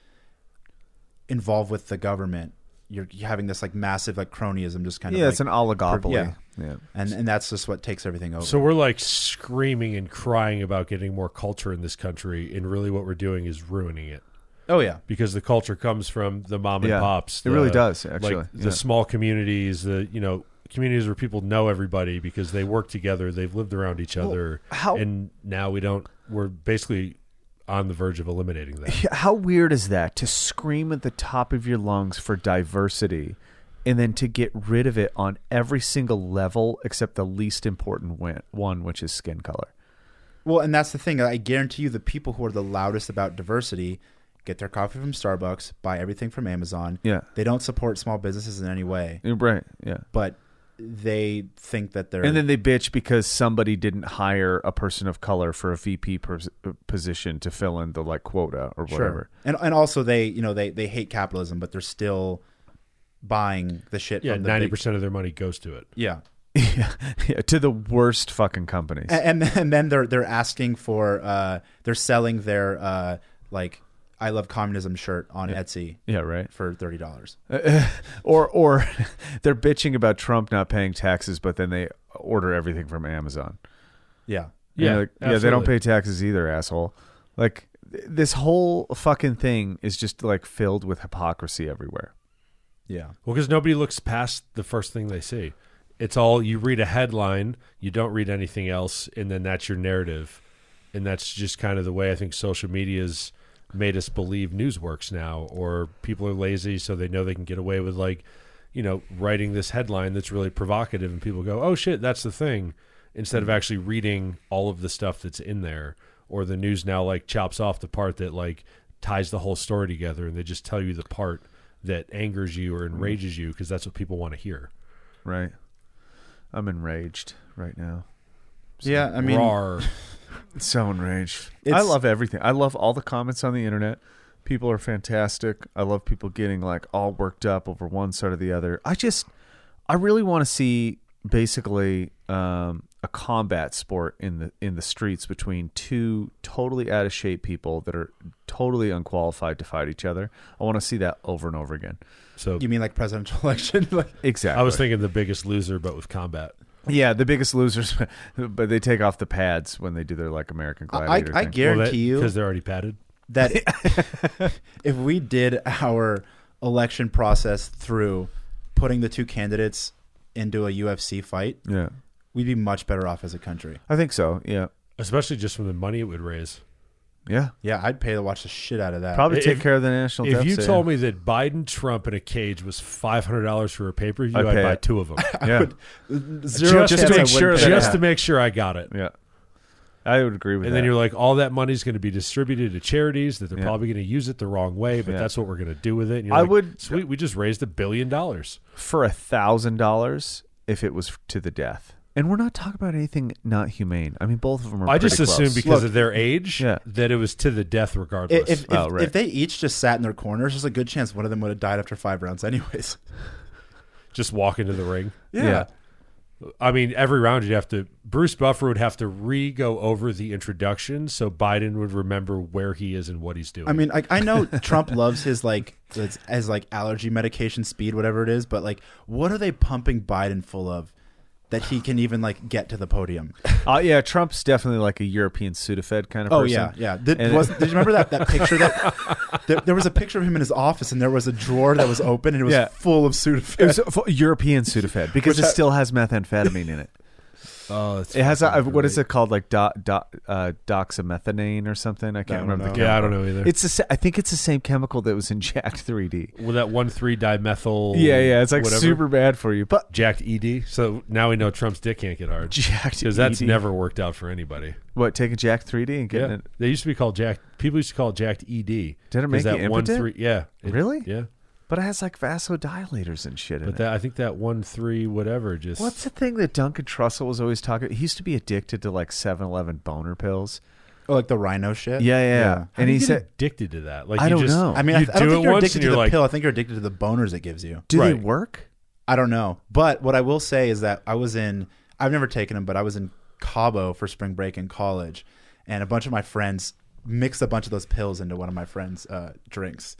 involved with the government, you're having this like massive like cronyism, just kind of yeah, like, it's an oligopoly. yeah. yeah. and and that's just what takes everything over. So we're like screaming and crying about getting more culture in this country, and really what we're doing is ruining it oh yeah, because the culture comes from the mom and Yeah. pops. It really does, actually. like Yeah. the small communities, the you know communities where people know everybody because they work together, they've lived around each other, how- and now we don't. We're basically on the verge of eliminating that. How weird is that to scream at the top of your lungs for diversity and then to get rid of it on every single level except the least important one, which is skin color? Well, and that's the thing. I guarantee you, the people who are the loudest about diversity get their coffee from Starbucks, buy everything from Amazon. Yeah. They don't support small businesses in any way, You're Right. Yeah. but they think that they're And then they bitch because somebody didn't hire a person of color for a VP pos- position to fill in the like quota or whatever. Sure. And and also they you know they they hate capitalism, but they're still buying the shit. Yeah, from the ninety big- percent of their money goes to it. Yeah. yeah, yeah, to the worst fucking companies. And, and and then they're they're asking for uh they're selling their uh like I love communism shirt on Etsy yeah, right. for thirty dollars. or or they're bitching about Trump not paying taxes, but then they order everything from Amazon. Yeah. And Yeah, like, yeah, they don't pay taxes either, asshole. Like this whole fucking thing is just like filled with hypocrisy everywhere. Yeah. Well, because nobody looks past the first thing they see. It's all you read a headline, you don't read anything else, and then that's your narrative. And that's just kind of the way I think social media's made us believe news works now, or people are lazy, so they know they can get away with like, you know, writing this headline that's really provocative, and people go, "Oh shit, that's the thing," instead of mm-hmm. actually reading all of the stuff that's in there. Or the news now like chops off the part that like ties the whole story together, and they just tell you the part that angers you or mm-hmm. enrages you because that's what people want to hear. Right. I'm enraged right now. Yeah, I mean Rawr. So enraged. I love everything. I love all the comments on the internet. People are fantastic. I love people getting like all worked up over one side or the other. I just, I really want to see basically um, a combat sport in the in the streets between two totally out of shape people that are totally unqualified to fight each other. I want to see that over and over again. So you mean like presidential election? like Exactly. I was thinking the biggest loser, but with combat. Yeah, the biggest losers, but they take off the pads when they do their like American I, Gladiator. I thing. guarantee you because they're already padded. that if we did our election process through putting the two candidates into a UFC fight, Yeah, we'd be much better off as a country. I think so. Yeah, Especially just from the money it would raise. Yeah. Yeah, I'd pay to watch the shit out of that. Probably If- take care of the national. If you told me that Biden Trump in a cage was five hundred dollars for a pay per view, I'd I'd, pay buy it. two of them. yeah, Zero just to I make wouldn't sure pay that- just to make sure I got it. yeah, I would agree with that. And that. then you're like, all that money's going to be distributed to charities that they're Yeah. probably going to use it the wrong way, but Yeah. that's what we're going to do with it. And you're I like, would- sweet. We just raised a billion dollars. for a thousand dollars if it was to the death. And we're not talking about anything not humane. I mean, both of them are. I just pretty assumed close. because Look- of their age Yeah. that it was to the death regardless. If, if, Oh, right. if they each just sat in their corners, there's a good chance one of them would have died after five rounds, anyways. just walk into the ring. yeah. I mean, every round you'd have to. Bruce Buffer would have to re go over the introduction so Biden would remember where he is and what he's doing. I mean, like I know Trump loves his like his, his like allergy medication speed, whatever it is, but like, what are they pumping Biden full of that he can even like get to the podium? Uh, yeah, Trump's definitely like a European Sudafed kind of Oh person. yeah, yeah. Did, was, did you remember that, that picture that there, there was a picture of him in his office, and there was a drawer that was open, and it was Yeah. full of Sudafed. It was European Sudafed because Which it I- still has methamphetamine in it. Oh, it's It has a, fucking what is it called? Like do, do, uh, doxamethanine or something? I can't I remember. know. the Yeah, I don't know either. It's the I think it's the same chemical that was in Jack 3D. Well, that one three dimethyl. Yeah, yeah, it's like whatever. super bad for you. But jacked ED. So now we know Trump's dick can't get hard Jacked because that's never worked out for anybody. what taking Jack 3D and getting Yeah, it. they used to be called Jack. People used to call it jacked ED. Did it make that you one impotent? three? Yeah, It- Really? Yeah, But it has like vasodilators and shit in but it. that I think that one three whatever just What's the thing that Duncan Trussell was always talking? About? He used to be addicted to like 7-Eleven boner pills. Oh, like the rhino shit. Yeah, yeah. Yeah. How And do he you get said, addicted to that. Like I you don't just, know. I mean, you I, I don't do think it you're once addicted and to you're the like, pill. I think you're addicted to the boners it gives you. "Do they Right. work?" I don't know. But what I will say is that I was in, I've never taken them, but I was in Cabo for spring break in college. And a bunch of my friends mixed a bunch of those pills into one of my friends' uh, drinks.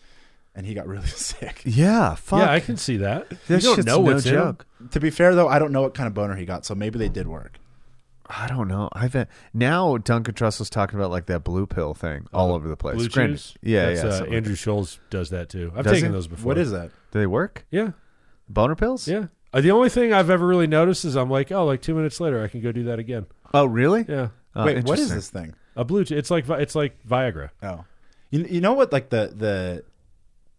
And he got really sick. Yeah, fuck. yeah, I can see that. that you don't shit's know no what's in 'em. joke. To be fair, though, I don't know what kind of boner he got. So maybe they did work. I don't know. I've been, now Duncan Trussell's talking about like that blue pill thing all over the place. Blue Granted- chews. Yeah, That's, yeah. Uh, something. Andrew Schulz does that too. I've Does taken he? those before. What is that? Do they work? Yeah, Boner pills? yeah. Uh, the only thing I've ever really noticed is I'm like, oh, like two minutes later, I can go do that again. Oh, really? Yeah, Oh, Wait, what is this thing? a blue. It's like it's like Viagra. Oh, you you know what? Like the the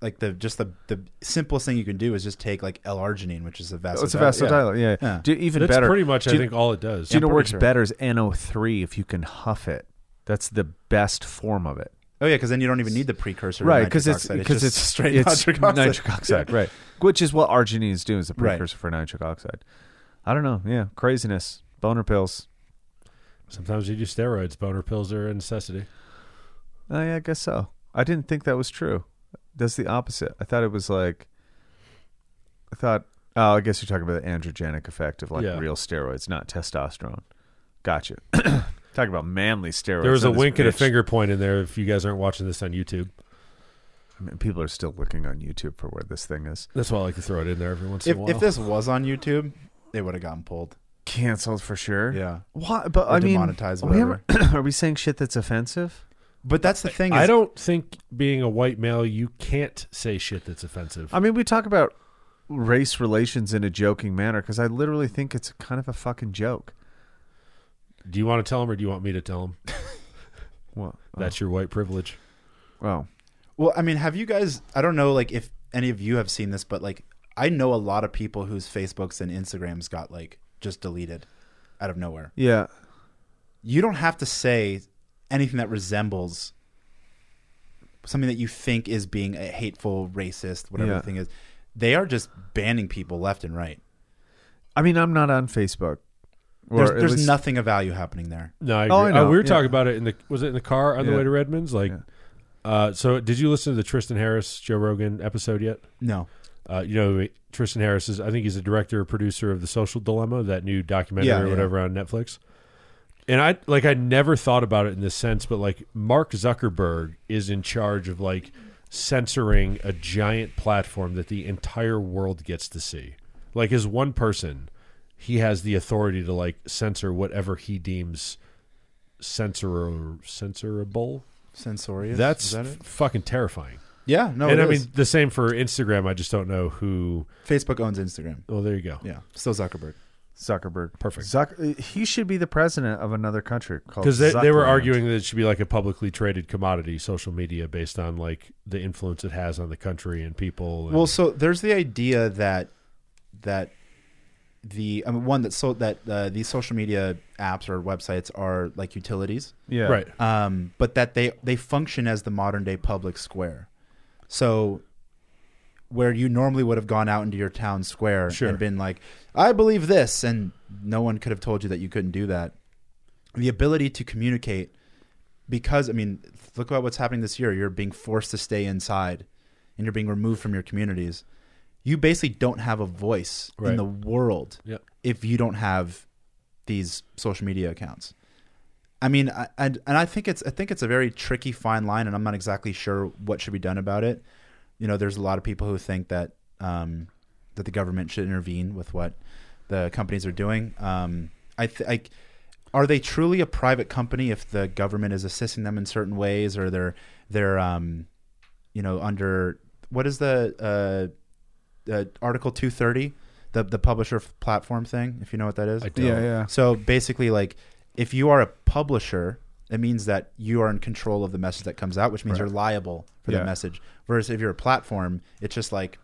like the just the the simplest thing you can do is just take like L-arginine, which is a vasodilator. Oh, it's a vasodilator. Yeah. Yeah. Do, even That's better. pretty much, do I you- think, all it does. Do you know what works sure. better is NO3 if you can huff it. That's the best form of it. Oh yeah, because then you don't even need the precursor. Right, because it's oxide. because just it's straight it's nitric oxide. nitric oxide, right? Which is what arginine is doing, is the Right. precursor for nitric oxide. I don't know. Yeah, craziness. Boner pills. Sometimes you do steroids. Boner pills are a necessity. Oh yeah, I guess so. I didn't think that was true. That's the opposite. I thought it was like. I thought. Oh, I guess you're talking about the androgenic effect of like Yeah. real steroids, not testosterone. Gotcha. Talking about manly steroids. There was a not this wink and a bitch. finger point in there. If you guys aren't watching this on YouTube, I mean, people are still looking on YouTube for where this thing is that's why I like to throw it in there every once If in a while. if this was on YouTube, they would have gotten pulled. canceled for sure. Yeah, Why? But Or I mean, demonetized, we whatever. haven't- are we saying shit that's offensive? But that's the thing. Is, I don't think being a white male, you can't say shit that's offensive. I mean, we talk about race relations in a joking manner because I literally think it's kind of a fucking joke. do you want to tell him, or do you want me to tell him? Well, uh, That's your white privilege. well, Well, I mean, have you guys? I don't know, like if any of you have seen this, but like I know a lot of people whose Facebooks and Instagrams got like just deleted out of nowhere. yeah. You don't have to say anything that resembles something that you think is being a hateful, racist, whatever Yeah. the thing is. They are just banning people left and right. I mean, I'm not on Facebook. Or There's, at there's least- nothing of value happening there. No, I Oh. I know, Uh, we were yeah. talking about it in the was it in the car on the Yeah. way to Redmond's? Like, Yeah. uh, so did you listen to the Tristan Harris Joe Rogan episode yet? No. Uh, you know, Tristan Harris is, I think he's a director or producer of The Social Dilemma, that new documentary Yeah, or yeah. whatever on Netflix. And I like, I never thought about it in this sense, but like, Mark Zuckerberg is in charge of like censoring a giant platform that the entire world gets to see. Like, as one person, he has the authority to like censor whatever he deems censor censorable. Censorious. That's Is that fucking terrifying. Yeah. No. and I is. mean, the same for Instagram. I just don't know who. Facebook owns Instagram. Oh, there you go. Yeah. Still Zuckerberg. Zuckerberg. Perfect. Zuck- he should be the president of another country Because they, they were arguing that it should be like a publicly traded commodity, social media, based on like the influence it has on the country and people. And, Well, so there's the idea that that the I mean, one that so that uh, these social media apps or websites are like utilities, Yeah. right. um, but that they they function as the modern day public square. So where you normally would have gone out into your town square Sure. and been like, I believe this, and no one could have told you that you couldn't do that. The ability to communicate, because I mean, look at what's happening this year. You're being forced to stay inside, and you're being removed from your communities. You basically don't have a voice Right. in the world Yep. if you don't have these social media accounts. I mean, I, and and I think it's I think it's a very tricky fine line, and I'm not exactly sure what should be done about it. You know, there's a lot of people who think that um, that the government should intervene with what the companies are doing. Um, I, th- I are they truly a private company if the government is assisting them in certain ways, or they're they're um, you know under what is the uh, uh, Article 230, the the publisher f- platform thing, if you know what that is. I don't. Yeah, yeah. So basically, like, if you are a publisher, it means that you are in control of the message that comes out, which means Right. you're liable for Yeah. the message. Whereas if you're a platform, it's just like,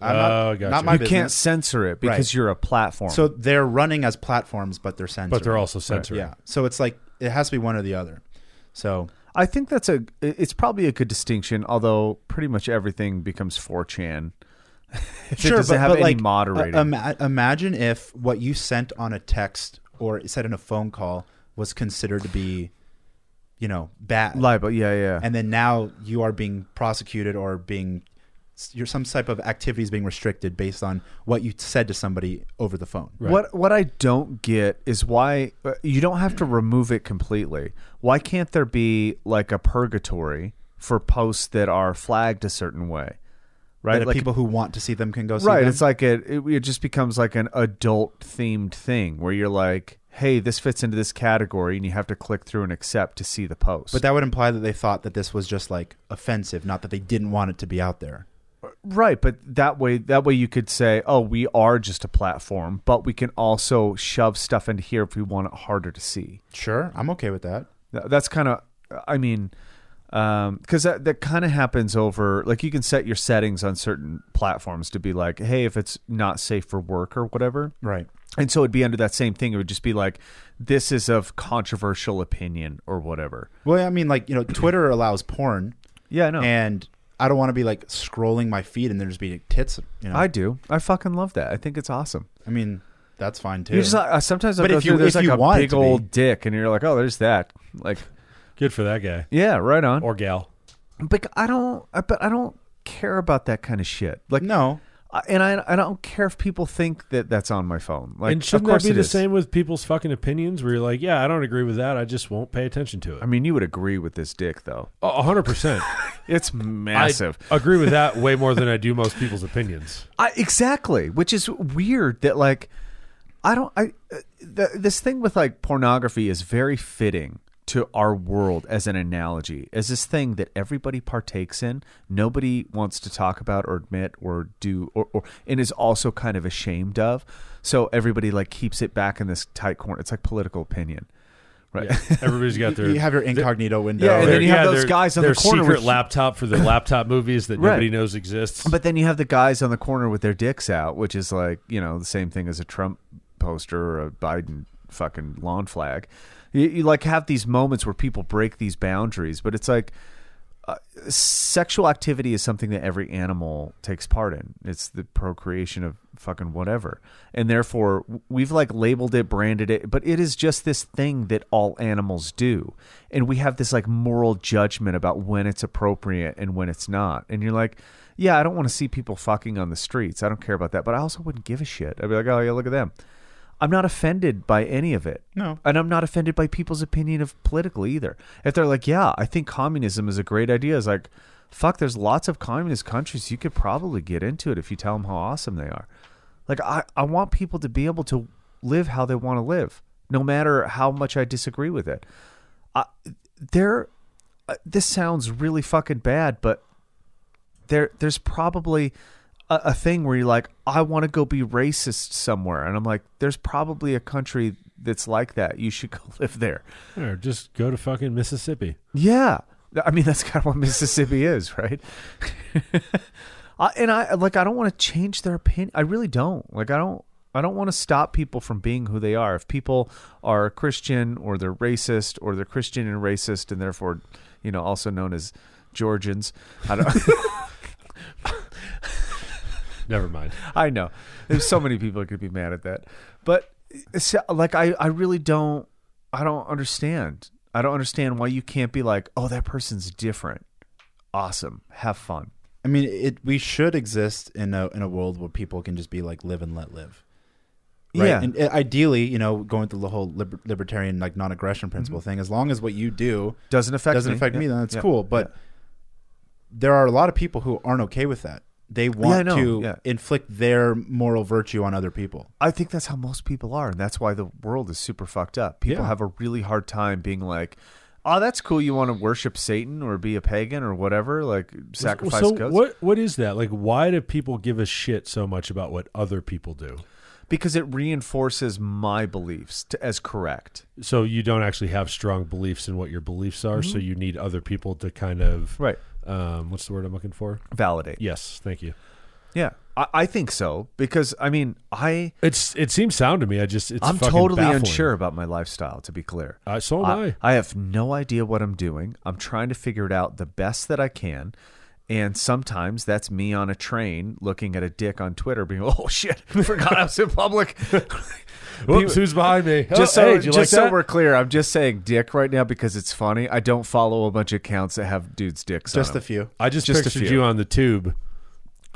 I'm Oh, not, gotcha. not my You business. can't censor it because Right. you're a platform. So they're running as platforms, but they're censored. But they're also censoring. yeah. So it's like it has to be one or the other. So I think that's a. It's probably a good distinction, although pretty much everything becomes 4chan. if it doesn't have any moderating. uh, ima- imagine if what you sent on a text or said in a phone call was considered to be you know, bad. Libel, yeah, yeah. and then now you are being prosecuted or being you're some type of activities being restricted based on what you said to somebody over the phone. Right. What what I don't get is why uh, you don't have to remove it completely. Why can't there be like a purgatory for posts that are flagged a certain way? Right, That like people who want to see them can go see right. them. It's like a, it, it just becomes like an adult themed thing where you're like, hey, this fits into this category, and you have to click through and accept to see the post. but that would imply that they thought that this was just like offensive, not that they didn't want it to be out there. Right, but that way that way you could say, "Oh, we are just a platform, but we can also shove stuff into here if we want it harder to see." Sure, I'm okay with that. That's kind of I mean um cuz that that kind of happens over like you can set your settings on certain platforms to be like, "Hey, if it's not safe for work or whatever." Right. And so it'd be under that same thing. It would just be like, "This is of controversial opinion or whatever." Well, I mean, like you know, Twitter allows porn, Yeah, no. and I don't want to be like scrolling my feed and there just be tits. You know, I do. I fucking love that. I think it's awesome. I mean, that's fine too. You just uh, sometimes I But go if you- through there's if like you a want it big old dick, and you're like, oh, there's that. Like, Good for that guy yeah, right on. or gal. but I don't. But I don't care about that kind of shit. Like, no, I- and I I don't care if people think that that's on my phone. Like, and of shouldn't course that be the is. same with people's fucking opinions? Where you're like, yeah, I don't agree with that. I just won't pay attention to it. I mean, you would agree with this dick, though. A hundred percent. It's massive. I agree with that way more than I do most people's opinions. I, exactly, which is weird that like I don't I uh, th- this thing with like pornography is very fitting to our world as an analogy as this thing that everybody partakes in nobody wants to talk about or admit or do or, or and is also kind of ashamed of so everybody like keeps it back in this tight corner it's like political opinion right Yeah, everybody's got their you have your incognito window. Yeah, and then you have yeah, those guys on the corner secret with- laptop for the laptop movies that Right. nobody knows exists. But then you have the guys on the corner with their dicks out, which is like, you know, the same thing as a Trump poster or a Biden fucking lawn flag. You, you like have these moments where people break these boundaries, but it's like uh, sexual activity is something that every animal takes part in. It's the procreation of fucking whatever. And therefore, we've like labeled it, branded it, but it is just this thing that all animals do. And we have this like moral judgment about when it's appropriate and when it's not. And you're like, yeah, I don't want to see people fucking on the streets. I don't care about that. But I also wouldn't give a shit. I'd be like, oh, yeah, look at them. I'm not offended by any of it. No. And I'm not offended by people's opinion of political either. If they're like, yeah, I think communism is a great idea, it's like, fuck, there's lots of communist countries. You could probably get into it if you tell them how awesome they are. Like, I, I want people to be able to live how they want to live, no matter how much I disagree with it. I, there, uh, this sounds really fucking bad, but there, there's probably a, a thing where you're like, I want to go be racist somewhere, and I'm like, there's probably a country that's like that. You should go live there. Or just go to fucking Mississippi. Yeah, I mean that's kind of what Mississippi is, right? I, and I like I don't want to change their opinion. I really don't. Like I don't. I don't want to stop people from being who they are. If people are Christian or they're racist or they're Christian and racist and therefore, you know, also known as Georgians, I don't. Never mind. I know. There's so many people that could be mad at that. But it's, like I, I really don't I don't understand. I don't understand why you can't be like, "Oh, that person's different." Awesome. Have fun. I mean, it. We should exist in a in a world where people can just be like live and let live. Right? Yeah. And uh, ideally, you know, going through the whole liber- libertarian like non-aggression principle thing, as long as what you do Doesn't affect doesn't me. affect Yeah. me, then that's Yeah. cool. But Yeah. there are a lot of people who aren't okay with that. They want I know. to Yeah. inflict their moral virtue on other people. I think that's how most people are, and that's why the world is super fucked up. People Yeah. have a really hard time being like, "Oh, that's cool. You want to worship Satan or be a pagan or whatever, like sacrifice so goats." what what is that? Like why do people give a shit so much about what other people do? Because it reinforces my beliefs to, as correct. So you don't actually have strong beliefs in what your beliefs are, so you need other people to kind of Mm-hmm. Right. Um what's the word I'm looking for? Validate. Yes, thank you. Yeah, I, I think so because I mean, I It's it seems sound to me. I just it's I'm fucking totally baffling. unsure about my lifestyle. To be clear, Uh, so am I. I have no idea what I'm doing. I'm trying to figure it out the best that I can, And sometimes that's me on a train looking at a dick on Twitter, being, "Oh shit, I forgot I was in public." Whoops, who's behind me? just oh, so, hey, just like so that? we're clear, I'm just saying dick right now because it's funny. I don't follow a bunch of accounts that have dudes' dicks. Just on a 'em. few. I just, just a pictured few. you on the tube.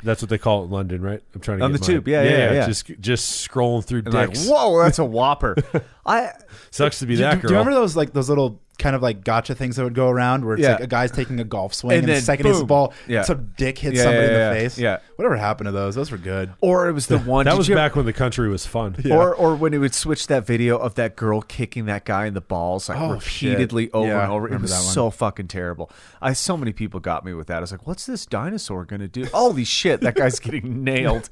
That's what they call it in London, right? I'm trying to get it. On the mine. tube, yeah, yeah, yeah. Just just scrolling through And like, dicks. whoa, that's a whopper. I Sucks to be that do girl. Do you remember those like those little kind of like gotcha things that would go around where it's Yeah. like a guy's taking a golf swing And and, the then second hits the boom. ball, Yeah. some dick hits Yeah, somebody yeah, in yeah, the face. yeah. Whatever happened to those? Those were good. or it was the one that did was you- back when the country was fun. Or or when it would switch that video of that girl kicking that guy in the balls like Oh, shit. repeatedly over Yeah, and over. It remember was that one. so fucking terrible. I so many people got me with that. I was like, what's this dinosaur gonna do? Holy shit, that guy's getting nailed.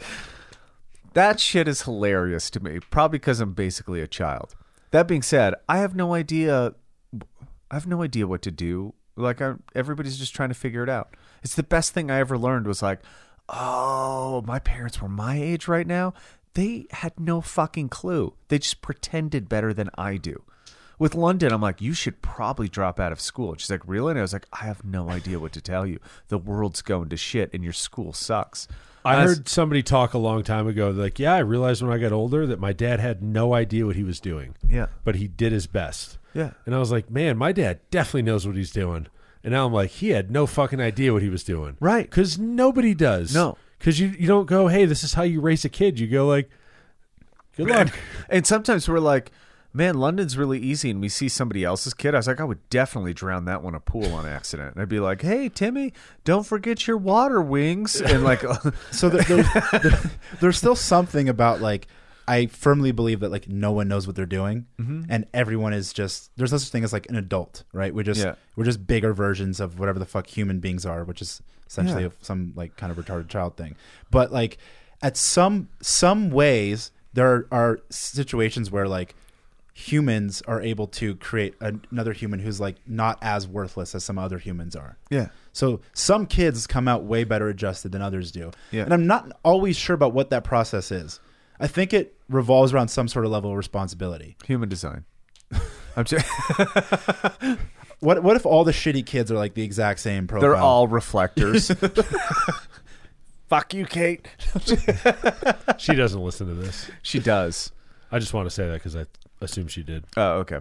That shit is hilarious to me. Probably because I'm basically a child. That being said, I have no idea I have no idea what to do. Like I, everybody's just trying to figure it out. It's the best thing I ever learned was like, oh, my parents were my age right now. They had no fucking clue. They just pretended better than I do. With London, I'm like, you should probably drop out of school. She's like, really? And I was like, I have no idea what to tell you. The world's going to shit, and your school sucks. I heard somebody talk a long time ago, like, yeah, I realized when I got older that my dad had no idea what he was doing. Yeah. But he did his best. Yeah. And I was like, man, my dad definitely knows what he's doing. And now I'm like, he had no fucking idea what he was doing. Right. Because nobody does. No. Because you, you don't go, hey, this is how you raise a kid. You go, like, good luck. And sometimes we're like, man, London's really easy. And we see somebody else's kid. I was like, I would definitely drown that one a pool on accident. And I'd be like, hey, Timmy, don't forget your water wings. And like, So there, there's, there- there's still something about like I firmly believe that like no one knows what they're doing, Mm-hmm. and everyone is just there's no such thing as like an adult, right? We're just Yeah. we're just bigger versions of whatever the fuck human beings are, which is essentially Yeah. some like kind of retarded child thing. But like at some some ways there are situations where like humans are able to create an- another human who's like not as worthless as some other humans are. yeah. So some kids come out way better adjusted than others do. Yeah. And I'm not always sure about what that process is. I think it revolves around some sort of level of responsibility. Human design. I'm just, What what if all the shitty kids are like the exact same profile? they're all reflectors. Fuck you, Kate. she doesn't listen to this. She does. I just want to say that because I assume she did. Oh, okay.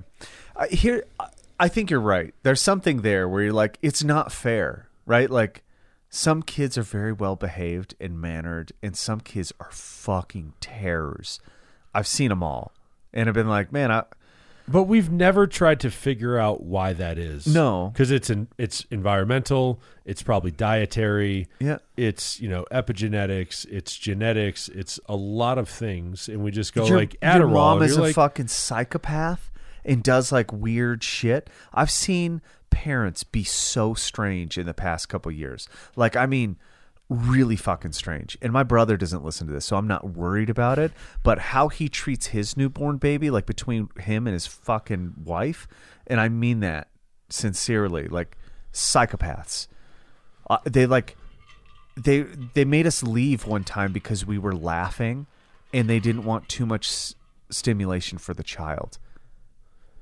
I here, I- I think you're right. There's something there where you're like, it's not fair, right? Like, some kids are very well behaved and mannered, and some kids are fucking terrors. I've seen them all, and I've been like, man, I, But we've never tried to figure out why that is. No. because it's an it's environmental. It's probably dietary. Yeah. It's you know epigenetics. It's genetics. It's a lot of things, and we just go your, like Adderall. your mom is a like, fucking psychopath and does like weird shit. I've seen parents be so strange in the past couple years. Like, I mean, really fucking strange. And my brother doesn't listen to this, so I'm not worried about it. But how he treats his newborn baby, like between him and his fucking wife, and I mean that sincerely, like psychopaths. Uh, they like they they made us leave one time because we were laughing and they didn't want too much s- stimulation for the child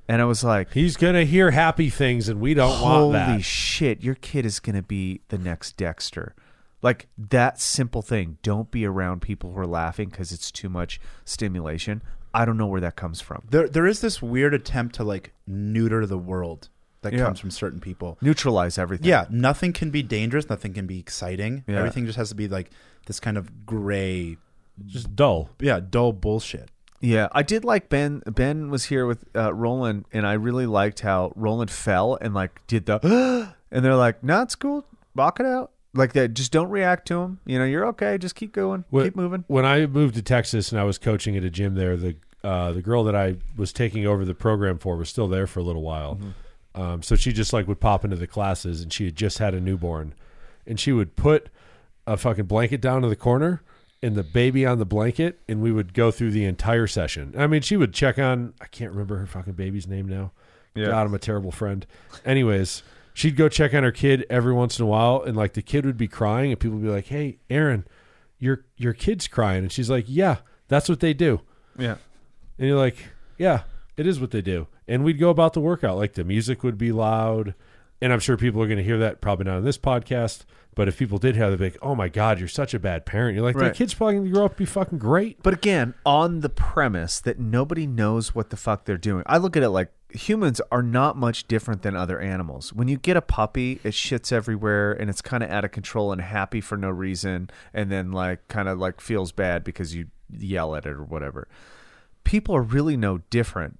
and i was like he's gonna hear happy things, and we don't want that. holy shit your kid is going to be the next dexter like that simple thing don't be around people who are laughing because it's too much stimulation i don't know where that comes from there there is this weird attempt to like neuter the world that Yeah. comes from certain people. neutralize everything Yeah, nothing can be dangerous, nothing can be exciting. Yeah. Everything just has to be like this kind of gray, just dull. yeah, dull bullshit. Yeah, I did like Ben. Ben was here with uh, Roland, and I really liked how Roland fell and like did the, and they're like, "No, it's cool, rock it out." Like that, just don't react to him. You know, you're okay. Just keep going, When- keep moving. When I moved to Texas and I was coaching at a gym there, the uh, the girl that I was taking over the program for was still there for a little while. Mm-hmm. Um, so she just like would pop into the classes, and she had just had a newborn, and she would put a fucking blanket down in the corner and the baby on the blanket, and we would go through the entire session. I mean, she would check on. I can't remember her fucking baby's name now. Yeah. God, I'm a terrible friend. Anyways, she'd go check on her kid every once in a while, and like the kid would be crying, and people would be like, "Hey, Aaron, your your kid's crying," and she's like, "Yeah, that's what they do." Yeah, And you're like, "Yeah, it is what they do." And we'd go about the workout. Like the music would be loud. And I'm sure people are going to hear that probably not on this podcast, but if people did have the big, oh my god, you're such a bad parent, you're like Right. that kid's probably going to grow up and be fucking great. But again, on the premise that nobody knows what the fuck they're doing. I look at it like humans are not much different than other animals. When you get a puppy, it shits everywhere and it's kind of out of control and happy for no reason and then like kind of like feels bad because you yell at it or whatever. People are really no different.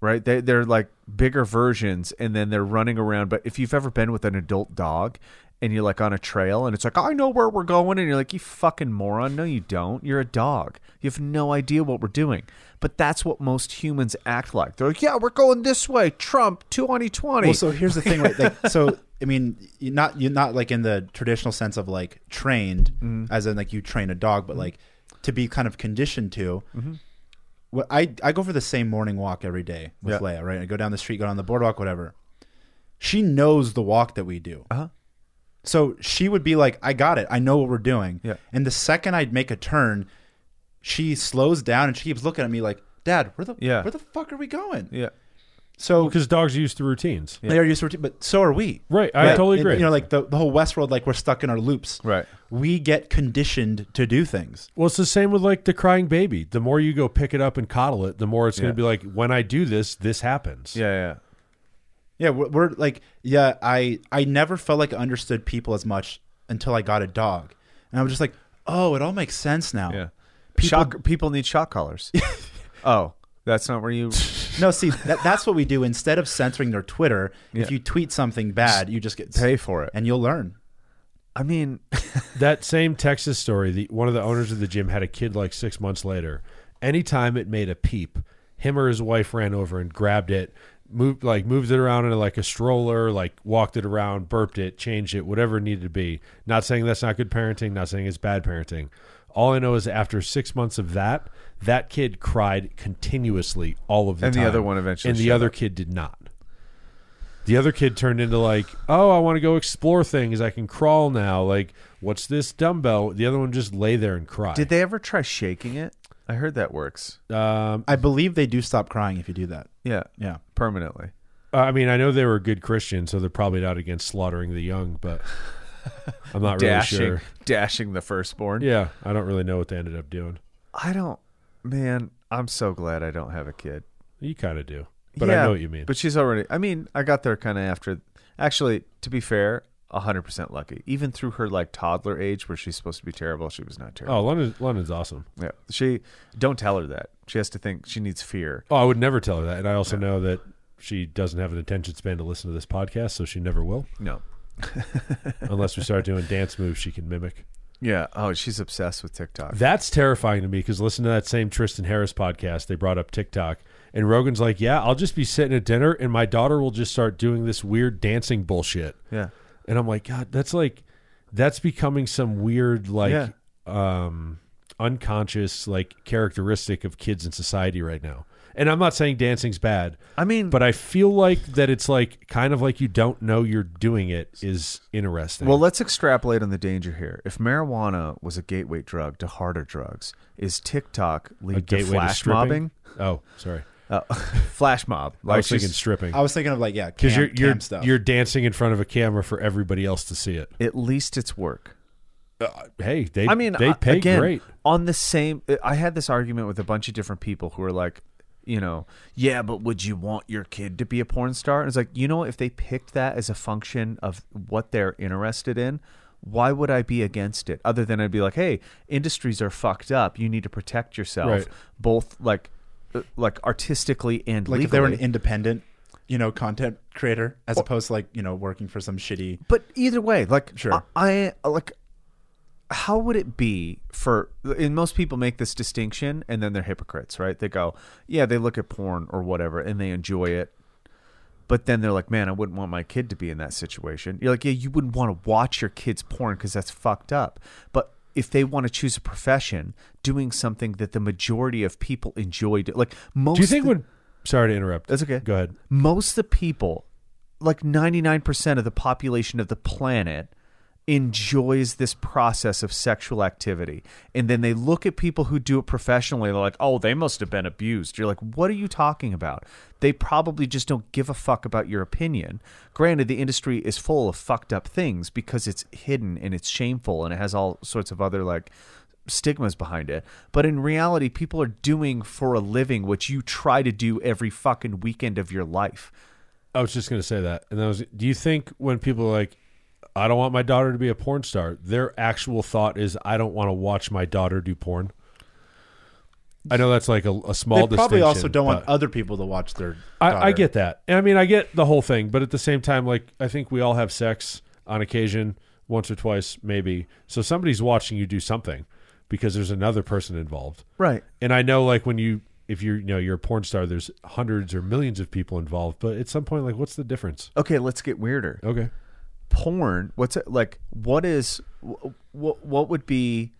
Right? They they're like bigger versions and then they're running around, but if you've ever been with an adult dog and you're like on a trail and it's like, I know where we're going. And you're like, you fucking moron. No, you don't. You're a dog. You have no idea what we're doing. But that's what most humans act like. They're like, yeah, we're going this way. Trump 2020. Well, so here's the thing, right? Like, so I mean, you're not you're not like in the traditional sense of like trained, Mm-hmm. as in like you train a dog, but like to be kind of conditioned to. Mm-hmm. What I I go for the same morning walk every day with Yeah. Leia, right? I go down the street, go down the boardwalk, whatever. She knows the walk that we do. Uh-huh. So she would be like, "I got it. I know what we're doing." Yeah. And the second I'd make a turn, she slows down and she keeps looking at me like, "Dad, where the Yeah. where the fuck are we going?" yeah. So Because dogs are used to routines. they are used to routine, but so are we. Right, I Right? totally And, agree. You know, like the, the whole Westworld, like we're stuck in our loops. Right. We get conditioned to do things. Well, it's the same with like the crying baby. The more you go pick it up and coddle it, the more it's going Yeah. to be like, when I do this, this happens. Yeah. Yeah. Yeah, we're, we're like, yeah, I I never felt like I understood people as much until I got a dog, and I was just like, oh, it all makes sense now. Yeah. People- shock, people need shock collars. oh, that's not where you. No, see, that, that's what we do. Instead of censoring their Twitter, Yeah. if you tweet something bad, you just get Pay for it. and you'll learn. I mean, That same Texas story, the one of the owners of the gym had a kid like six months later. Anytime it made a peep, him or his wife ran over and grabbed it, moved like moved it around in like a stroller, like walked it around, burped it, changed it, whatever it needed to be. Not saying that's not good parenting, not saying it's bad parenting. All I know is after six months of that, that kid cried continuously all of the time. And the other one eventually and the other up. kid did not. The other kid turned into like, oh, I want to go explore things. I can crawl now. Like, what's this dumbbell? The other one just lay there and cry. did they ever try shaking it? I heard that works. Um, I believe they do stop crying if you do that. Yeah. Yeah. Permanently. I mean, I know they were good Christians, so they're probably not against slaughtering the young, but I'm not really sure. dashing the firstborn. Yeah, I don't really know what they ended up doing. I don't. Man, I'm so glad I don't have a kid. You kind of do, but Yeah, I know what you mean. But she's already. I mean, I got there kind of after. Actually, to be fair, hundred percent lucky. Even through her like toddler age, where she's supposed to be terrible, she was not terrible. oh, London, London's awesome. yeah. She don't tell her that. She has to think she needs fear. Oh, I would never tell her that, and I also know that she doesn't have an attention span to listen to this podcast, so she never will, No. unless we start doing dance moves she can mimic. Yeah. Oh, she's obsessed with TikTok. That's terrifying to me because listen to that same Tristan Harris podcast. They brought up TikTok, and Rogan's like, "Yeah, I'll just be sitting at dinner, and my daughter will just start doing this weird dancing bullshit." yeah. And I'm like, God, that's like, that's becoming some weird, like, Yeah. um, unconscious, like, characteristic of kids in society right now. And I'm not saying dancing's bad, I mean, but I feel like that it's like kind of like you don't know you're doing it is interesting. Well, let's extrapolate on the danger here. If marijuana was a gateway drug to harder drugs, is TikTok a lead to gateway to flash stripping. mobbing? Oh, sorry. Uh, flash mob. I was thinking stripping I was thinking of like, yeah, because you're you're cam stuff. you're dancing in front of a camera for everybody else to see it. at least it's work. Hey, they I mean, they pay again, great. on the same. I had this argument with a bunch of different people who were like, you know, yeah, but would you want your kid to be a porn star? And it's like, you know, if they picked that as a function of what they're interested in, why would I be against it? Other than I'd be like, hey, industries are fucked up. You need to protect yourself, Right. both like, uh, like artistically and like legally. if they were an independent, you know, content creator as opposed to like you know working for some shitty. But either way, like Sure. I, I like how would it be for and most people make this distinction and then they're hypocrites, right? They go, "Yeah, they look at porn or whatever and they enjoy it." But then they're like, "Man, I wouldn't want my kid to be in that situation." You're like, "Yeah, you wouldn't want to watch your kids porn cuz that's fucked up." But if they want to choose a profession doing something that the majority of people enjoy, do- like most Do you think when? Sorry to interrupt. That's okay. Go ahead. most of the people, like 99% of the population of the planet, enjoys this process of sexual activity. And then they look at people who do it professionally they're like oh they must have been abused. You're like what are you talking about? They probably just don't give a fuck about your opinion. Granted the industry is full of fucked up things because it's hidden and it's shameful and it has all sorts of other like stigmas behind it. But in reality people are doing for a living what you try to do every fucking weekend of your life. I was just going to say that. And that was, do you think when people are like, I don't want my daughter to be a porn star, their actual thought is, I don't want to watch my daughter do porn? I know that's like a, a small they probably also don't want other people to watch their. I, I get that. I mean, I get the whole thing, but at the same time, like, I think we all have sex on occasion, once or twice, maybe. So somebody's watching you do something because there's another person involved. right And I know, like, when you, if you're, you know, you're a porn star, there's hundreds or millions of people involved, but at some point, like, what's the difference? okay let's get weirder Okay. Porn what's it like what is what what would be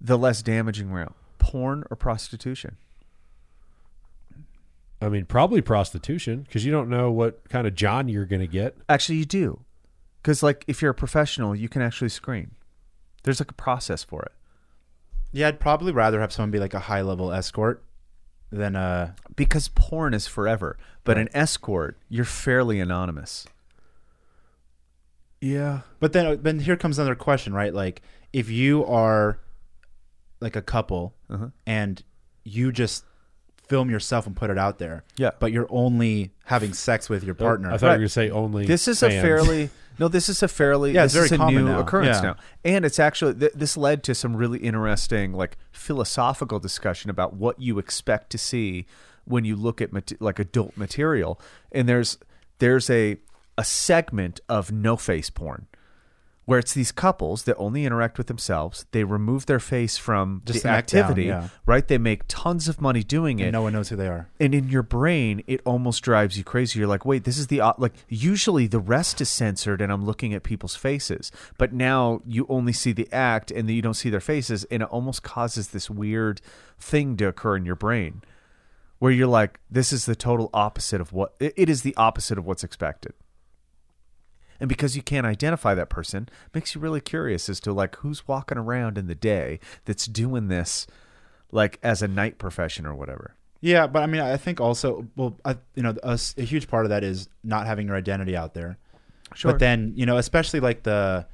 the less damaging route porn or prostitution? I mean, probably prostitution because you don't know what kind of John you're going to get. actually you do because like if you're a professional you can actually screen. There's like a process for it. Yeah, I'd probably rather have someone be like a high level escort than a because porn is forever but an escort you're fairly anonymous Yeah. But then, then here comes another question, right? Like, if you are like a couple Uh-huh. and you just film yourself and put it out there, Yeah. but you're only having sex with your partner. I thought you were going to say only. this is a fairly no this is a fairly Yeah, it's this is very a common new now. occurrence Yeah. now and it's actually th- this led to some really interesting like philosophical discussion about what you expect to see when you look at mat- like adult material and there's there's a a segment of no face porn where it's these couples that only interact with themselves. They remove their face from Just the neck down, activity yeah. right? They make tons of money doing it. and no one knows who they are. and in your brain it almost drives you crazy. You're like wait this is the like usually the rest is censored and i'm looking at people's faces. But now you only see the act and you don't see their faces and it almost causes this weird thing to occur in your brain where you're like this is the total opposite of what it it is the opposite of what's expected and because you can't identify that person makes you really curious as to like who's walking around in the day that's doing this like as a night profession or whatever Yeah, but I mean, I think also, well, I, you know, a huge part of that is not having your identity out there. Sure. But then, you know, especially like the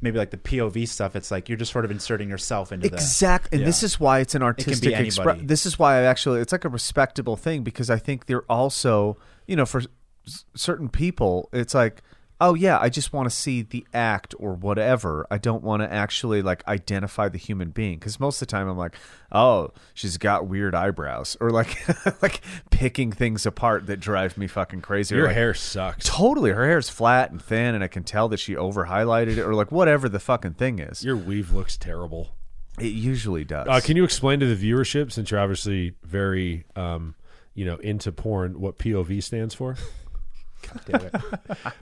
maybe like the POV stuff, it's like you're just sort of inserting yourself into. Exactly, and this is why it's an artistic anybody. expression. This is why I actually it's like a respectable thing because I think they're also you know for s- certain people it's like oh yeah I just want to see the act or whatever I don't want to actually like identify the human being because most of the time I'm like oh she's got weird eyebrows or like like picking things apart that drive me fucking crazy. Your like, hair sucks. Totally, her hair's flat and thin, and I can tell that she over highlighted it, or like whatever the fucking thing is. Your weave looks terrible. It usually does. Uh, can you explain to the viewership, since you're obviously very, um, you know, into porn, what POV stands for? Damn it.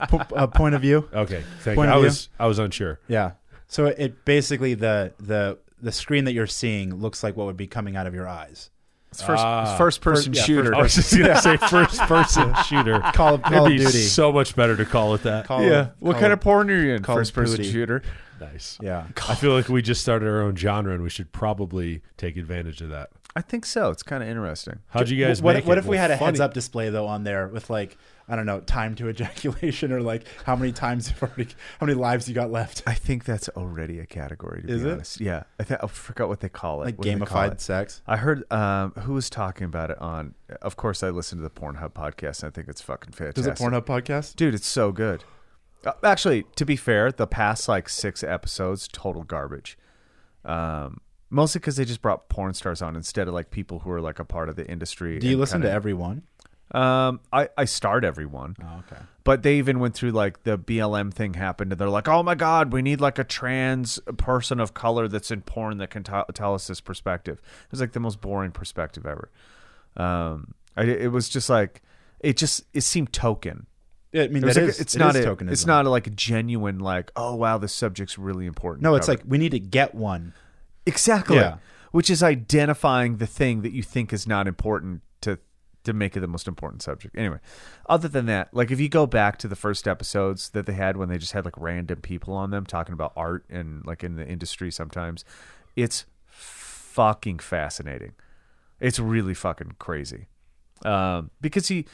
Po- uh, point of view. Okay, thank Point you. of I view? was I was unsure. Yeah. So it basically the the the screen that you're seeing looks like what would be coming out of your eyes. It's first Ah. first person First- yeah, shooter. I was just gonna say first person shooter. Call of, Call It'd of be Duty. so much better to call it that. Call yeah. of- What Call kind of- of porn are you in? Call of First person Duty. shooter. Nice. Yeah. I feel like we just started our own genre, and we should probably take advantage of that. I think so. It's kind of interesting. How'd you guys what, make what it? if we Well, had a funny- heads up display though on there with like I don't know time to ejaculation or like how many times you've already how many lives you got left I think that's already a category. To Is be it? honest, yeah. I, th- I forgot what they call it. like What do they call gamified it? sex. I heard um, who was talking about it on. Of course, I listened to the Pornhub podcast. And I think it's fucking fantastic. Does it Pornhub podcast? dude? It's so good. Uh, actually, to be fair, the past like six episodes, total garbage. Um, mostly because they just brought porn stars on instead of like people who are like a part of the industry. Do you listen to kinda- everyone? Um, I I start everyone. Oh, okay. But they even went through like the BLM thing happened, and they're like, "Oh my God, we need like a trans person of color that's in porn that can t- tell us this perspective." It was like the most boring perspective ever. Um, I, it was just like it just it seemed token. Yeah, I mean, that like- is- it's it not is a, tokenism. it's not like a genuine like, oh wow, this subject's really important. No, it's cover." like we need to get one. exactly, Yeah. which is identifying the thing that you think is not important to make it the most important subject. Anyway, other than that, like if you go back to the first episodes that they had when they just had like random people on them talking about art and like in the industry sometimes, it's fucking fascinating. It's really fucking crazy. Um, because he,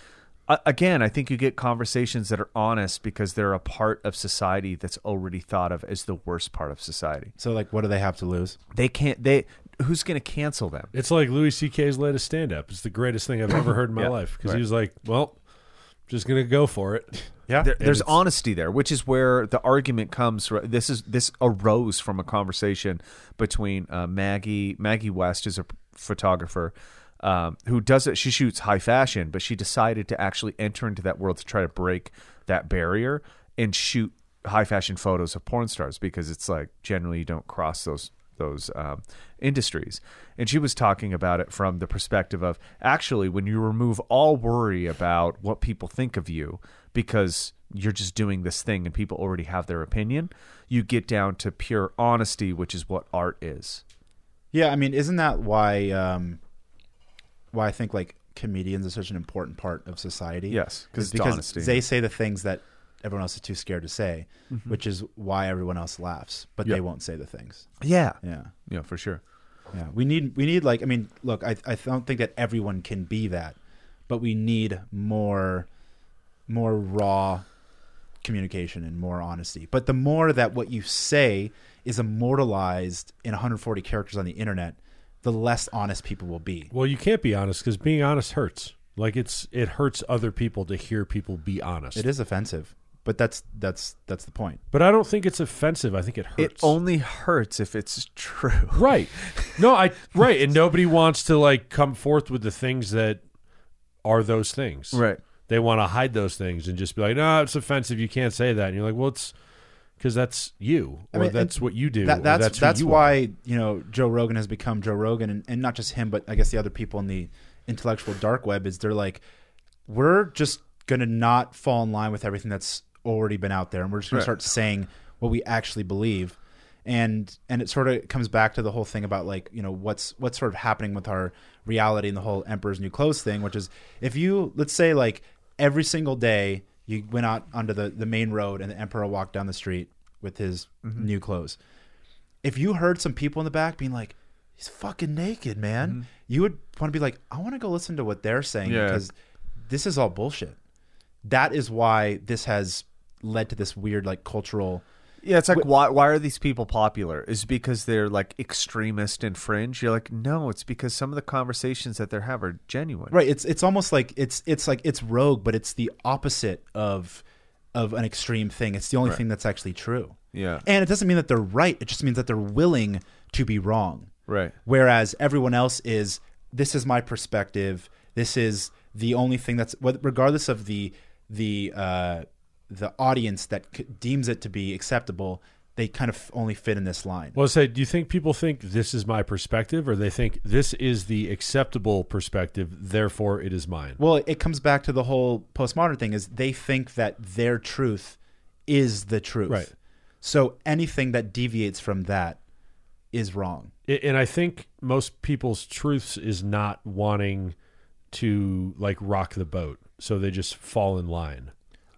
again, I think you get conversations that are honest because they're a part of society that's already thought of as the worst part of society. So like, what do they have to lose? They can't. They who's going to cancel them? It's like Louis C.K.'s latest stand up. It's the greatest thing I've ever heard in my Yeah, life because right. he was like, well, just going to go for it. Yeah, There, there's it's- honesty there, which is where the argument comes. From. This is this arose from a conversation between uh, Maggie. Maggie West is a photographer um, who does it. She shoots high fashion, but she decided to actually enter into that world to try to break that barrier and shoot high fashion photos of porn stars because it's like generally you don't cross those those um, industries. And she was talking about it from the perspective of actually when you remove all worry about what people think of you because you're just doing this thing and people already have their opinion, you get down to pure honesty, which is what art is. Yeah, I mean, isn't that why um, why I think like comedians are such an important part of society? Yes, because it's honesty. they say the things that everyone else is too scared to say, mm-hmm. which is why everyone else laughs, but Yeah. they won't say the things. Yeah. Yeah, Yeah, for sure. yeah. We need we need like I mean, look, I I don't think that everyone can be that, but we need more more raw communication and more honesty. But the more that what you say is immortalized in 140 characters on the internet, the less honest people will be. Well, you can't be honest because being honest hurts. Like it's it hurts other people to hear people be honest. It is offensive, but that's that's that's the point. but I don't think it's offensive. I think it hurts. It only hurts if it's true. right. No, I right, and nobody wants to like come forth with the things that are those things. Right. They want to hide those things and just be like, "No, it's offensive. You can't say that." And you're like, "Well, it's because that's you, I or mean, that's what you do. That, that's that's that's, you are." why you know Joe Rogan has become Joe Rogan, and, and not just him, but I guess the other people in the intellectual dark web is they're like, we're just gonna not fall in line with everything that's already been out there, and we're just gonna start saying what we actually believe. And and it sort of comes back to the whole thing about like you know what's what's sort of happening with our reality and the whole Emperor's New Clothes thing, which is if you let's say like every single day you went out onto the the main road and the Emperor walked down the street with his mm-hmm. new clothes if you heard some people in the back being like, "He's fucking naked, man," mm-hmm. you would want to be like, "I want to go listen to what they're saying Yeah. because this is all bullshit." That is why this has led to this weird like cultural. Yeah, it's like why why are these people popular? Is it because they're like extremist and fringe? You're like, no, it's because some of the conversations that they have are genuine. Right. It's it's almost like it's it's like it's rogue, but it's the opposite of of an extreme thing. It's the only Right. thing that's actually true. Yeah. And it doesn't mean that they're right. It just means that they're willing to be wrong. Right. Whereas everyone else is, this is my perspective. This is the only thing that's, what- regardless of the the uh, the audience that c- deems it to be acceptable, they kind of only fit in this line. Well, say, do you think people think this is my perspective, or they think this is the acceptable perspective, therefore it is mine? Well, it comes back to the whole postmodern thing: is they think that their truth is the truth. Right. So anything that deviates from that is wrong. And I think most people's truths is not wanting to like rock the boat, so they just fall in line.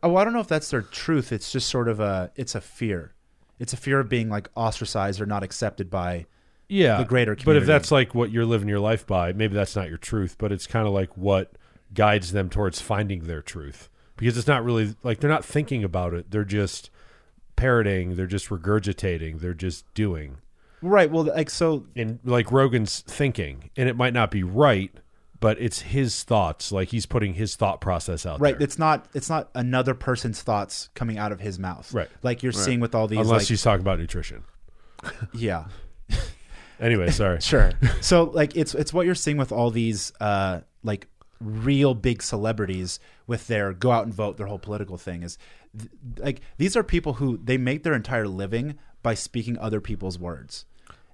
Oh, I don't know if that's their truth. It's just sort of a it's a fear. It's a fear of being like ostracized or not accepted by Yeah, The greater community. But if that's like what you're living your life by, maybe that's not your truth, but it's kind of like what guides them towards finding their truth because it's not really like they're not thinking about it; they're just parroting, they're just regurgitating, they're just doing. right. Well, like so and like Rogan's thinking, and it might not be right, but it's his thoughts. Like he's putting his thought process out there. right. there. It's not it's not another person's thoughts coming out of his mouth. Right. Like you're seeing with all these Unless like he's talking about nutrition. yeah. Anyway, sorry. Sure. so like it's it's what you're seeing with all these uh like real big celebrities with their go out and vote their whole political thing is th- like these are people who they make their entire living by speaking other people's words.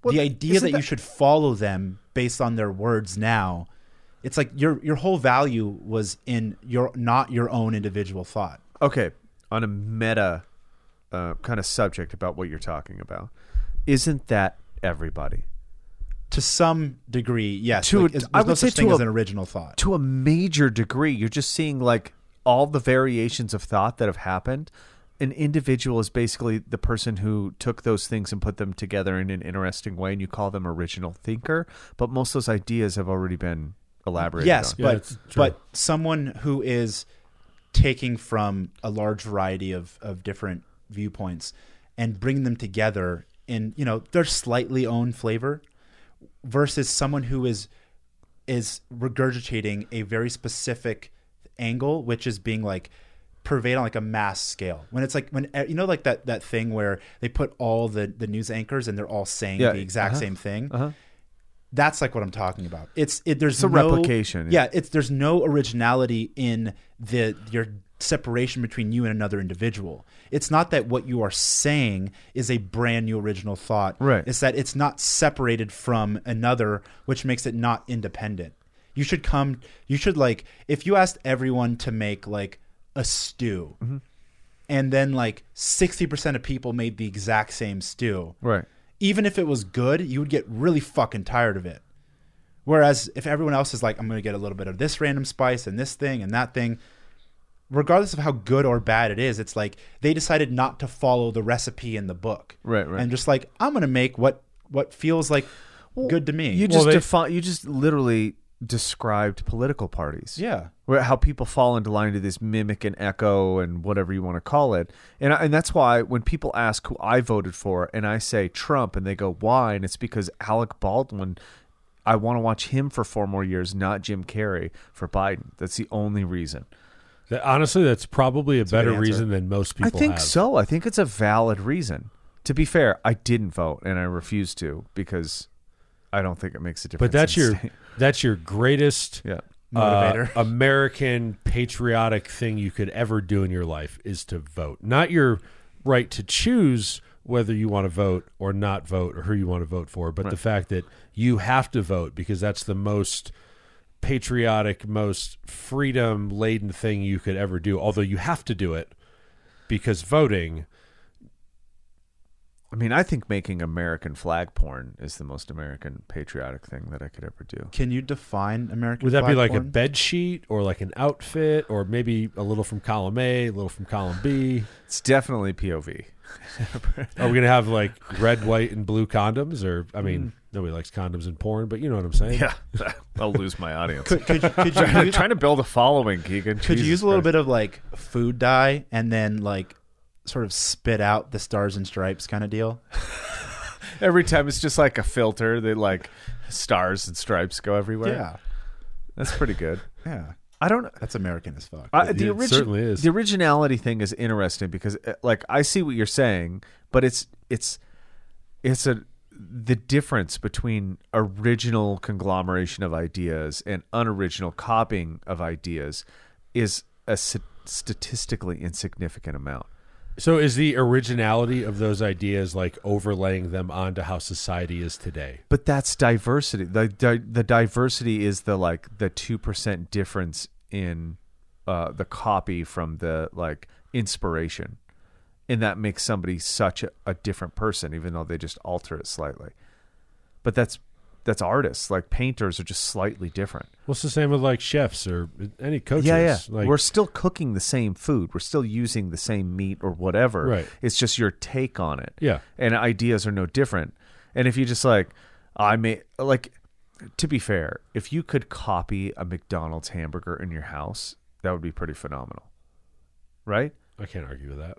the idea isn't that, you should follow them based on their words now it's like your your whole value was in your not your own individual thought. Okay, on a meta uh, kind of subject about what you're talking about, isn't that everybody? to some degree, yes. To like, a- I no would say such thing to as a- an original thought. to a major degree. You're just seeing like all the variations of thought that have happened. An individual is basically the person who took those things and put them together in an interesting way, and you call them original thinker. But most of those ideas have already been elaborated yes, on. But it's true. but someone who is taking from a large variety of of different viewpoints and bringing them together in you know their slightly own flavor versus someone who is is regurgitating a very specific angle which is being like pervade on like a mass scale when it's like when you know like that that thing where they put all the the news anchors and they're all saying Yeah, the exact uh-huh, same thing uh-huh. That's like what I'm talking about. It's it. There's It's a no- replication. Yeah, it's there's no originality in the your separation between you and another individual. It's not that what you are saying is a brand new original thought. Right. It's that it's not separated from another, which makes it not independent. You should come. You should like if you asked everyone to make like a stew, Mm-hmm. and then like sixty percent of people made the exact same stew Right. Even if it was good, you would get really fucking tired of it. Whereas if everyone else is like, I'm going to get a little bit of this random spice and this thing and that thing, regardless of how good or bad it is, it's like they decided not to follow the recipe in the book. Right, right. And just like, I'm going to make what what feels like good to me. You Well, just they- define. You just literally described political parties. yeah. where how people fall into line to this mimic and echo and whatever you want to call it. And I- and that's why when people ask who I voted for and I say Trump and they go why and it's because Alec Baldwin I want to watch him for four more years, not Jim Carrey for Biden. That's the only reason. That- honestly, that's probably a good better answer. reason than most people I think have. so. I think it's a valid reason. To be fair, I didn't vote and I refuse to because I don't think it makes a difference. But that's your state. that's your greatest yeah. Motivator. uh, American patriotic thing you could ever do in your life is to vote. Not your right to choose whether you want to vote or not vote or who you want to vote for, but the fact that you have to vote because that's the most patriotic, most freedom laden thing you could ever do. Although you have to do it because voting. I mean, I think making American flag porn is the most American patriotic thing that I could ever do. Can you define American Would that be flag like a porn? bed sheet or like an outfit or maybe a little from column A, a little from column B? It's definitely POV. Are we gonna have like red, white, and blue condoms? Or I mean, hmm. nobody likes condoms in porn, but you know what I'm saying. Yeah, I'll lose my audience. Could, could, could you trying, use, trying to build a following, Kegan. could you use a little bit of like food dye and then like sort of spit out the stars and stripes kind of deal? Every time it's just like a filter that like stars and stripes go everywhere. Yeah. that's pretty good. Yeah. I don't. Know. That's American as fuck. I, the it origin- certainly is. The originality thing is interesting because, uh, like, I see what you're saying, but it's it's it's a the difference between original conglomeration of ideas and unoriginal copying of ideas is a statistically insignificant amount. So is the originality of those ideas like overlaying them onto how society is today? But that's diversity. The di- the diversity is the like the two percent difference in uh, the copy from the like inspiration, and that makes somebody such a, a different person, even though they just alter it slightly. But that's that's artists. Like painters are just slightly different. Well, it's the same with like chefs or any coaches. yeah, yeah. Like, We're still cooking the same food. We're still using the same meat or whatever. Right. It's just your take on it. Yeah. And ideas are no different. And if you just like, I may like, to be fair, if you could copy a McDonald's hamburger in your house, that would be pretty phenomenal, right? I can't argue with that.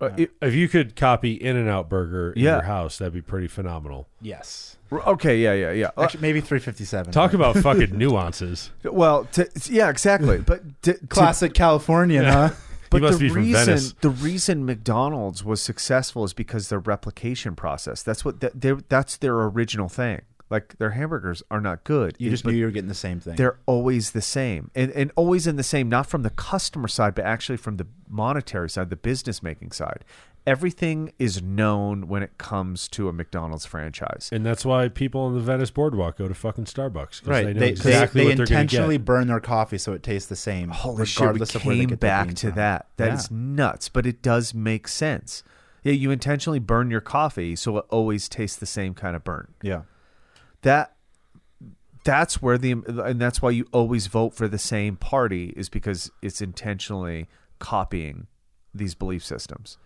Uh, it- If you could copy In and Out Burger in Yeah. your house, that'd be pretty phenomenal. yes. okay, yeah, yeah, yeah. Uh, Actually, maybe 357. Talk about fucking nuances. well, to, yeah, exactly. But to, to- classic Californian, huh? But must the be reason Venice. the reason McDonald's was successful is because their replication process. That's what that that's their original thing. Like their hamburgers are not good. You just but knew you were getting the same thing. they're always the same, and and always in the same. Not from the customer side, but actually from the monetary side, the business making side. Everything is known when it comes to a McDonald's franchise. And that's why people on the Venice Boardwalk go to fucking Starbucks. 'cause right. They know They, exactly they, what they they're going to intentionally get. burn their coffee so it tastes the same. Oh, Holy shit, we regardless of where they came get their back beans to from. that. That is Yeah. nuts, but it does make sense. Yeah, you intentionally burn your coffee so it always tastes the same kind of burn. Yeah. That that's where the and that's why you always vote for the same party is because it's intentionally copying these belief systems.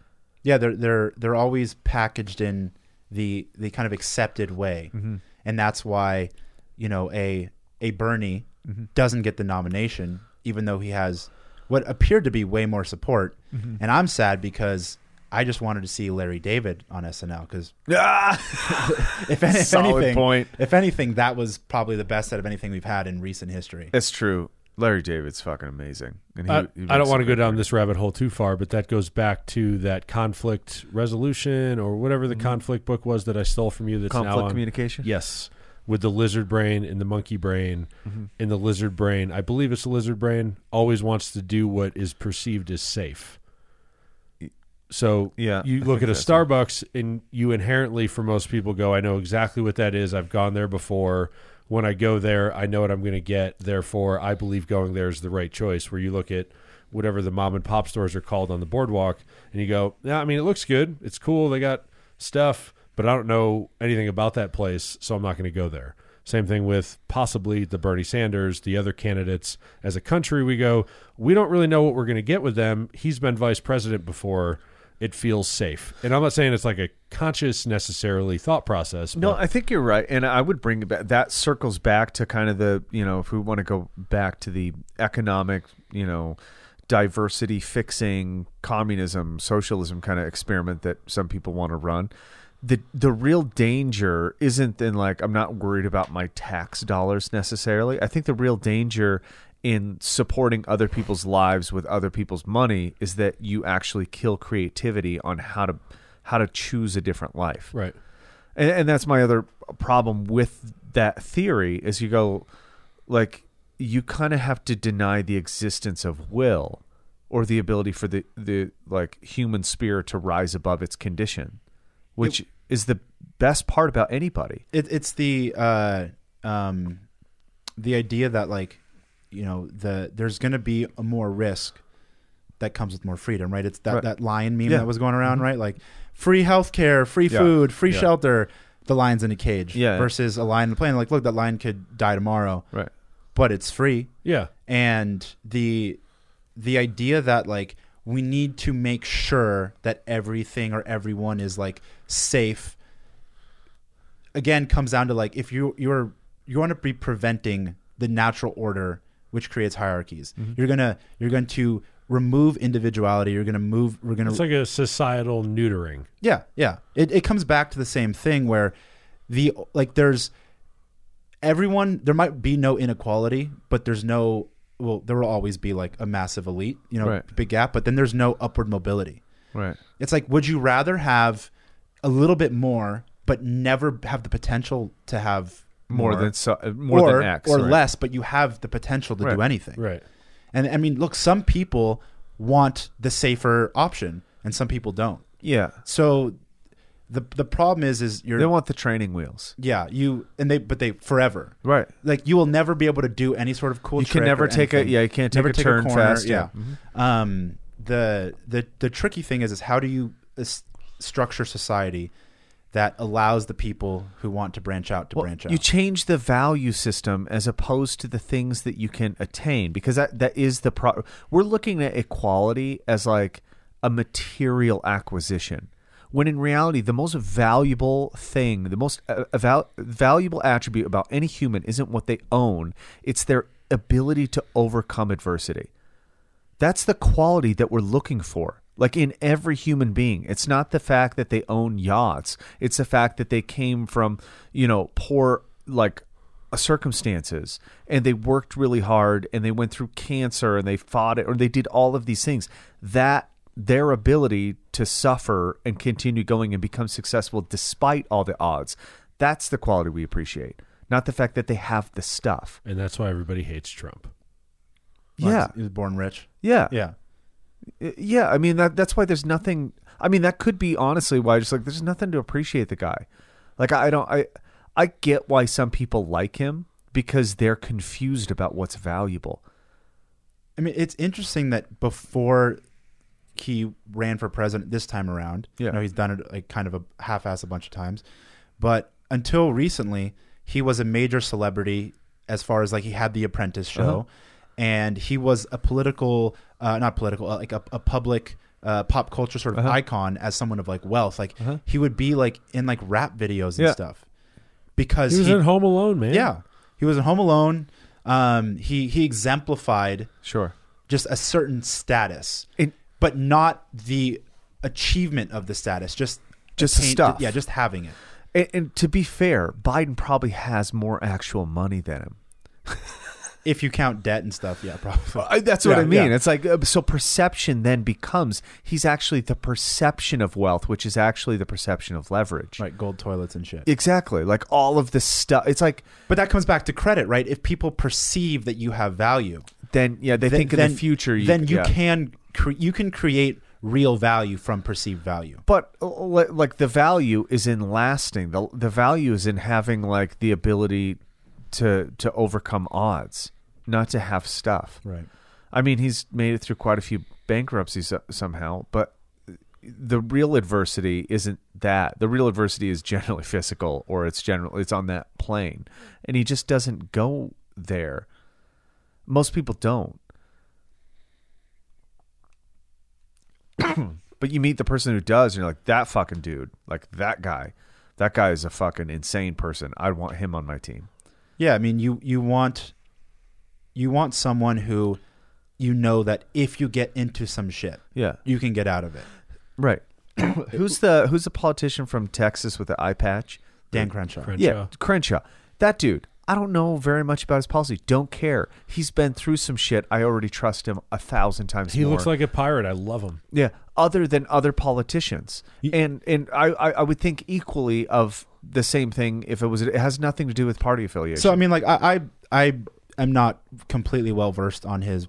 Yeah, they're they're they're always packaged in the the kind of accepted way, mm-hmm. and that's why you know a a Bernie mm-hmm. doesn't get the nomination, even though he has what appeared to be way more support. Mm-hmm. And I'm sad because I just wanted to see Larry David on SNL because if, any- if anything, point. if anything, that was probably the best out of anything we've had in recent history. That's true. Larry David's fucking amazing. And he, I, he I don't want to go great down this rabbit hole too far, but that goes back to that conflict resolution or whatever the conflict book was that I stole from you. That's now Mm-hmm. conflict on, communication. Yes, with the lizard brain and the monkey brain, Mm-hmm. and the lizard brain. I believe it's the lizard brain. Always wants to do what is perceived as safe. So Yeah, you look at a Starbucks, and you inherently, for most people, go, "I know exactly what that is. I've gone there before. When I go there, I know what I'm going to get. Therefore, I believe going there is the right choice." Where you look at whatever the mom and pop stores are called on the boardwalk, and you go, "Yeah, I mean, it looks good. It's cool. They got stuff, but I don't know anything about that place, so I'm not going to go there." Same thing with possibly the Bernie Sanders, the other candidates. As a country, we go, we don't really know what we're going to get with them. He's been vice president before. It feels safe. And I'm not saying it's like a conscious necessarily thought process. No, I think you're right, and I would bring it back. That circles back to kind of the you know if we want to go back to the economic you know diversity fixing communism socialism kind of experiment that some people want to run. The the real danger isn't in like I'm not worried about my tax dollars necessarily. I think the real danger in supporting other people's lives with other people's money is that you actually kill creativity on how to how to choose a different life right. and, and that's my other problem with that theory is you go like you kind of have to deny the existence of will or the ability for the the like human spirit to rise above its condition which is the best part about anybody it, it's the uh, um, the idea that like you know the there's going to be a more risk that comes with more freedom, right? It's that Right. that lion meme Yeah. Mm-hmm. that was going around, right? Like free healthcare, free Yeah. food, free Yeah. shelter. The lion's in a cage Yeah. versus a lion in the plain. Like, look, that lion could die tomorrow, right but it's free. Yeah. And the the idea that like we need to make sure that everything or everyone is like safe again comes down to like if you you're you want to be preventing the natural order which creates hierarchies. Mm-hmm. You're gonna you're going to remove individuality. You're gonna move we're gonna It's like a societal neutering. yeah yeah. It, it comes back to the same thing where the like there's everyone there might be no inequality but there's no well there will always be like a massive elite you know Right. big gap but then there's no upward mobility. Right. It's like, would you rather have a little bit more, but never have the potential to have more, than so, uh, more or, than x or right. less, but you have the potential to Right. do anything? Right. And I mean, look, some people want the safer option, and some people don't. yeah So the the problem is, is you're they want the training wheels yeah you and they but they forever right like you will never be able to do any sort of cool. you can never or take a yeah you can't take never a take turn a corner, fast Yeah. Mhm. Um, the the the tricky thing is is how do you s- structure society that allows the people who want to branch out to Well, branch out? You change the value system as opposed to the things that you can attain because that that is the pro. We're looking at equality as like a material acquisition, when in reality, the most valuable thing, the most uh, val- valuable attribute about any human isn't what they own; it's their ability to overcome adversity. That's the quality that we're looking for. Like in every human being, it's not the fact that they own yachts. It's the fact that they came from, you know, poor like uh, circumstances and they worked really hard and they went through cancer and they fought it or they did all of these things. That their ability to suffer and continue going and become successful despite all the odds. That's the quality we appreciate. Not the fact that they have the stuff. And that's why everybody hates Trump. Yeah. he was born rich. Yeah. Yeah, Uh, yeah, I mean that that's why there's nothing I mean that could be honestly why just like there's nothing to appreciate the guy. Like I don't I I get why some people like him because they're confused about what's valuable. I mean, it's interesting that before he ran for president this time around, Yeah. you know, he's done it like kind of a half-ass a bunch of times, but until recently, he was a major celebrity as far as like he had the Apprentice uh-huh. show, and he was a political, uh, not political, uh, like a, a public. Uh, pop culture sort of icon as someone of like wealth, like he would be like in like rap videos and Yeah. stuff because He was in Home Alone, man. yeah, he was in Home Alone. Um, he he exemplified Sure. just a certain status, but not the achievement of the status. Just Just the stuff. Yeah, just having it. And, and to be fair, Biden probably has more actual money than him. If you count debt and stuff, yeah, probably. I, that's what Yeah, I mean. yeah. It's like uh, so perception then becomes he's actually the perception of wealth, which is actually the perception of leverage. Right, gold toilets and shit. Exactly. Like all of this stuff. It's like But that comes back to credit, right? If people perceive that you have value, then yeah, they then- think in then- the future. You, then you yeah. can cre- you can create real value from perceived value. But uh, like the value is in lasting. The the value is in having like the ability to to overcome odds, not to have stuff. Right. I mean, he's made it through quite a few bankruptcies uh, somehow, but the real adversity isn't that. The real adversity is generally physical, or it's general. It's on that plane, and he just doesn't go there. Most people don't. but you meet the person who does, and you're like, that fucking dude, like that guy. That guy is a fucking insane person. I'd want him on my team. Yeah, I mean you you want you want someone who you know that if you get into some shit, Yeah, you can get out of it. right. who's the Who's the politician from Texas with the eye patch? Dan Crenshaw. Crenshaw. Yeah, Crenshaw. That dude. I don't know very much about his policy. Don't care. He's been through some shit. I already trust him a thousand times He more. looks like a pirate. I love him. yeah. Other than other politicians, and and I, I I would think equally of the same thing if it was it has nothing to do with party affiliation. So I mean, like I I, I am not completely well versed on his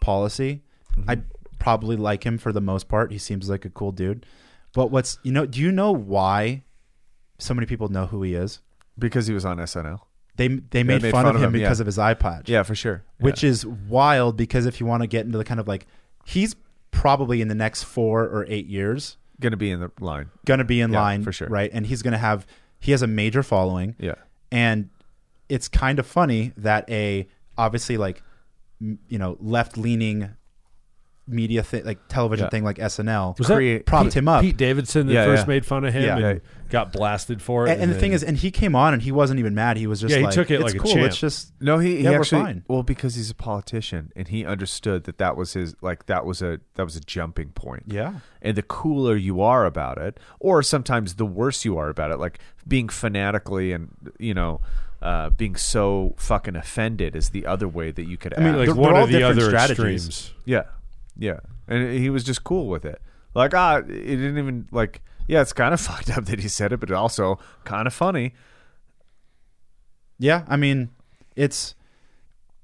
policy. Mm-hmm. I probably like him for the most part. He seems like a cool dude. But what's you know? Do you know why so many people know who he is? because he was on SNL. They they made, made fun, of him, yeah. because of his eye patch. Yeah, for sure. which is wild because if you want to get into the kind of like he's probably in the next four or eight years going to be in the line. going to be in Yeah, line for sure. right and he's going to have he has a major following Yeah. and it's kind of funny that a obviously like m- you know left leaning media thing like television Yeah. thing like SNL Was that Create- propped him up Pete Davidson that Yeah, first yeah. made fun of him Yeah. and Yeah. got blasted for it. and, and the thing is and he came on and he wasn't even mad he was just Yeah, he like took it it's like a cool champ. it's just No, he, he Yeah, we're actually fine. well because he's a politician and he understood that that was his like that was a that was a jumping point. yeah and the cooler you are about it, or sometimes the worse you are about it, like being fanatically and you know, uh, being so fucking offended is the other way that you could. I mean, act. like they're- one they're of the other strategies. extremes. yeah, yeah, and he was just cool with it. Like ah, it didn't even like. Yeah, it's kind of fucked up that he said it, but also kind of funny. Yeah, I mean, it's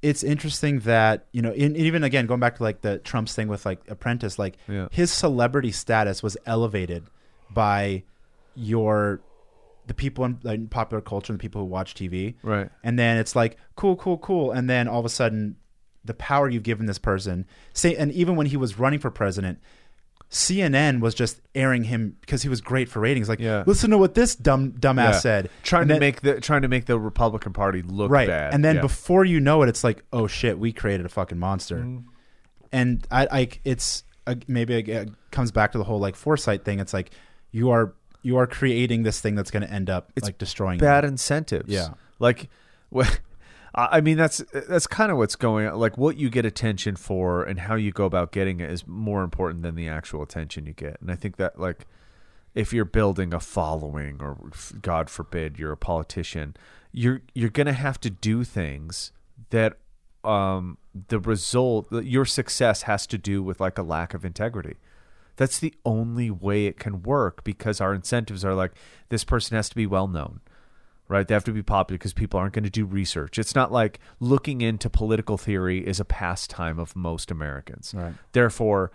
it's interesting that you know, in, even again going back to like the Trump's thing with like Apprentice, like Yeah. his celebrity status was elevated by your the people in, like, in popular culture and the people who watch TV, Right. and then it's like cool, cool, cool, and then all of a sudden, the power you've given this person, say, and even when he was running for president. CNN was just airing him because he was great for ratings. Like, Yeah. listen to what this dumb dumbass Yeah. said. Trying And to make the trying to make the Republican Party look right bad, and then Yeah. before you know it it's like oh shit we created a fucking monster Mm-hmm. and i i it's uh, maybe it comes back to the whole like foresight thing it's like you are you are creating this thing that's going to end up It's like destroying bad incentives. Yeah. like, wh- I mean that's that's kind of what's going on. Like what you get attention for and how you go about getting it is more important than the actual attention you get. And I think that like if you're building a following or God forbid you're a politician, you're you're gonna have to do things that um the result your success has to do with like a lack of integrity. That's the only way it can work because our incentives are like this person has to be well known, right? They have to be popular because people aren't going to do research. It's not like looking into political theory is a pastime of most Americans. Right. Therefore,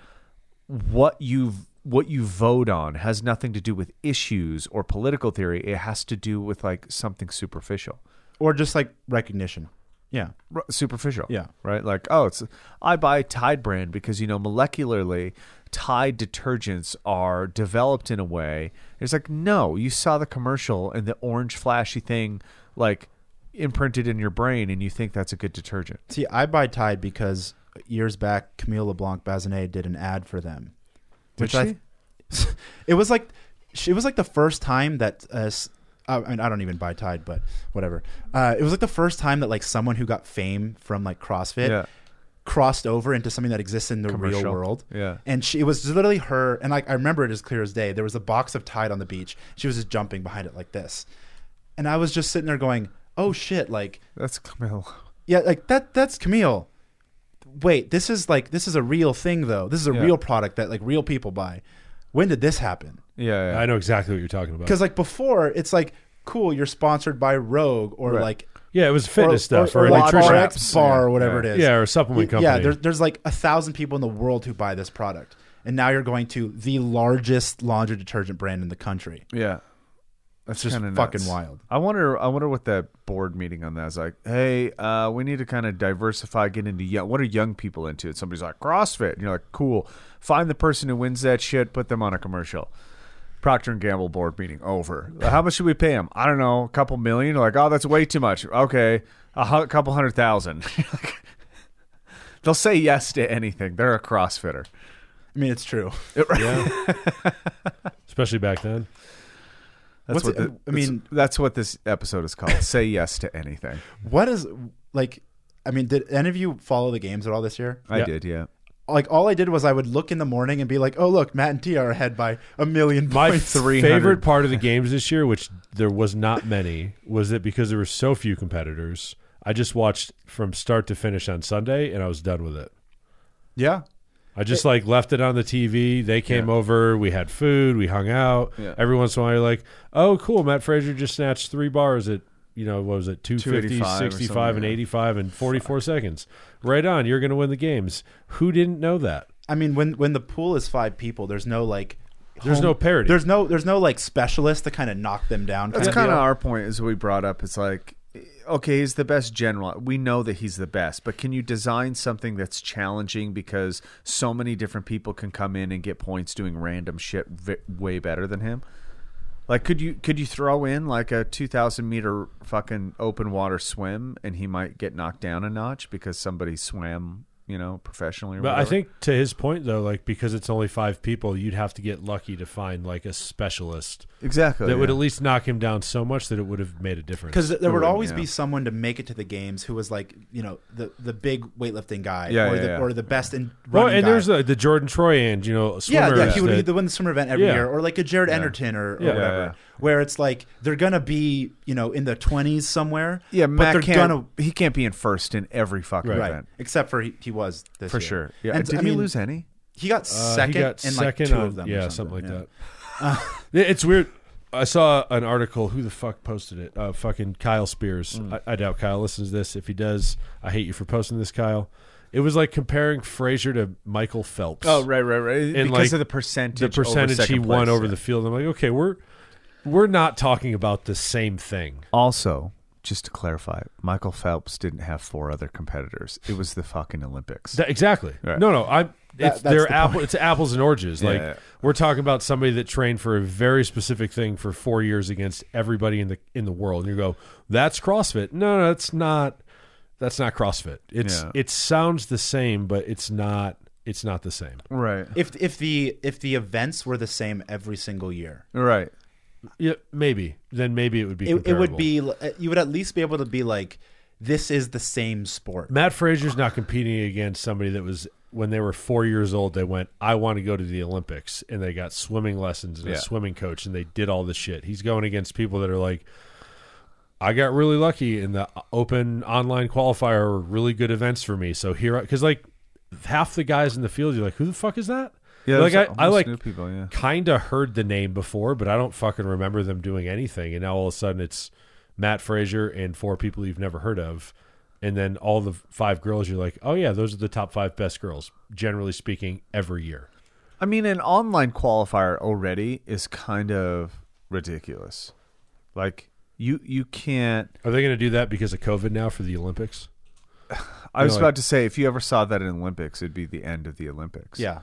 what you what you vote on has nothing to do with issues or political theory. It has to do with like something superficial. or just like recognition yeah R- superficial. Yeah. Right? Like, oh, it's I buy Tide brand because you know molecularly Tide detergents are developed in a way. It's like, no, you saw the commercial and the orange flashy thing like imprinted in your brain, and you think that's a good detergent. See, I buy Tide because years back, Camille LeBlanc Bazinet did an ad for them. Did I, it was like, it was like the first time that, uh, I, mean, I don't even buy Tide, but whatever. Uh, it was like the first time that like someone who got fame from like CrossFit Yeah. Crossed over into something that exists in the real world. Yeah. And she it was literally her and like I remember it as clear as day. There was a box of Tide on the beach. She was just jumping behind it like this. And I was just sitting there going, "Oh shit, like That's Camille. yeah, like that that's Camille. Wait, this is like this is a real thing though. This is a Yeah. real product that like real people buy. When did this happen? Yeah, yeah. I know exactly what you're talking about. Because like before, it's like cool, you're sponsored by Rogue or Right. like Yeah, it was fitness or, stuff or, or, or, like nutrition. RX bar or whatever Yeah. it is. Yeah, or a supplement company. Yeah, there's there's like a thousand people in the world who buy this product, and now you're going to the largest laundry detergent brand in the country. yeah. That's just kinda fucking nuts. wild. I wonder. I wonder what that board meeting on that is like. Hey, uh, we need to kind of diversify, get into young. What are young people into? And somebody's like CrossFit. And you're like, cool. Find the person who wins that shit. Put them on a commercial. Procter and Gamble board meeting over. How much should we pay him? I don't know. A couple million. Like, oh, that's way too much. Okay, a hu- couple hundred thousand. They'll say yes to anything. They're a CrossFitter. I mean, it's true. yeah. Especially back then. That's What's what. it- the, I mean- that's, that's what this episode is called. say yes to anything. What is like? I mean, did any of you follow the games at all this year? I Yeah. did. Yeah. Like, all I did was I would look in the morning and be like, "Oh, look, Matt and T are ahead by a million My points." favorite part of the games this year, which there was not many, was that because there were so few competitors, I just watched from start to finish on Sunday and I was done with it. Yeah, I just like left it on the TV. They came Yeah. over. We had food. We hung out. Yeah. Every once in a while, you're like, oh, cool. Matt Fraser just snatched three bars at, you know, what was it, 250, 65, and yeah. 85 and 44 seconds. Right on. You're going to win the games. Who didn't know that? I mean, when when the pool is five people, there's no like, There's no parity. There's no there's no like specialist to kind of knock them down. That's kinda kind of deal. our point. Is we brought up. It's like, okay, he's the best general. We know that he's the best, but can you design something that's challenging because so many different people can come in and get points doing random shit v- way better than him? Like, could you could you throw in like a two thousand meter fucking open water swim and he might get knocked down a notch because somebody swam, you know, professionally? But I think to his point, though, like because it's only five people, you'd have to get lucky to find like a specialist exactly that would at least knock him down so much that it would have made a difference. because there would would, always yeah. be someone to make it to the games who was like you know the the big weightlifting guy Yeah, or yeah, the yeah. or the best in Well, and guy. there's the, the Jordan Troy and you know yeah, yeah, he would that- the win the swimmer event every Yeah. year, or like a Jared Enderton or, or Yeah. whatever, Yeah, yeah. where it's like they're gonna be you know in the twenties somewhere. yeah, but Matt they're can't. gonna he can't be in first in every fucking Right. right, event except for he, he was this for year. sure. Yeah, And, did I he mean, lose any? He got Uh, second he got in like second two on- of them, or yeah, something like yeah. that. Yeah, It's weird. I saw an article. Who the fuck posted it? Uh, fucking Kyle Spears. Mm. I, I doubt Kyle listens to this. If he does, I hate you for posting this, Kyle. It was like comparing Fraser to Michael Phelps. Oh, right, right, right. And, because like, of the percentage. the percentage over he second won place, over yeah. the field. I'm like, okay, we're we're not talking about the same thing. Also, just to clarify, Michael Phelps didn't have four other competitors. It was the fucking Olympics. That- exactly. Right. No, no. I'm. That- It's that's they're the apple. It's apples and oranges. Yeah, like yeah. we're talking about somebody that trained for a very specific thing for four years against everybody in the in the world. And you go, that's CrossFit. No, no, that's not. That's not CrossFit. It's Yeah. it sounds the same, but it's not. It's not the same. right, If if the if the events were the same every single year, right. Yeah, maybe. Then maybe it would be. it, it would be uh, you would at least be able to be like, this is the same sport. Matt Fraser's not competing against somebody that was when they were four years old. They went, "I want to go to the Olympics," and they got swimming lessons and Yeah. a swimming coach, and they did all this shit. He's going against people that are like, "I got really lucky in the open online qualifier, were really good events for me." So here, because like half the guys in the field, you're like, "Who the fuck is that?" Yeah, like I, I like. Yeah, kind of heard the name before, but I don't fucking remember them doing anything. And now all of a sudden it's Matt Fraser and four people you've never heard of. And then all the five girls, you're like, oh, yeah, those are the top five best girls, generally speaking, every year. I mean, an online qualifier already is kind of ridiculous. Like you, you can't. Are they going to do that because of COVID now for the Olympics? I was like- about to say, if you ever saw that in Olympics, it'd be the end of the Olympics. Yeah,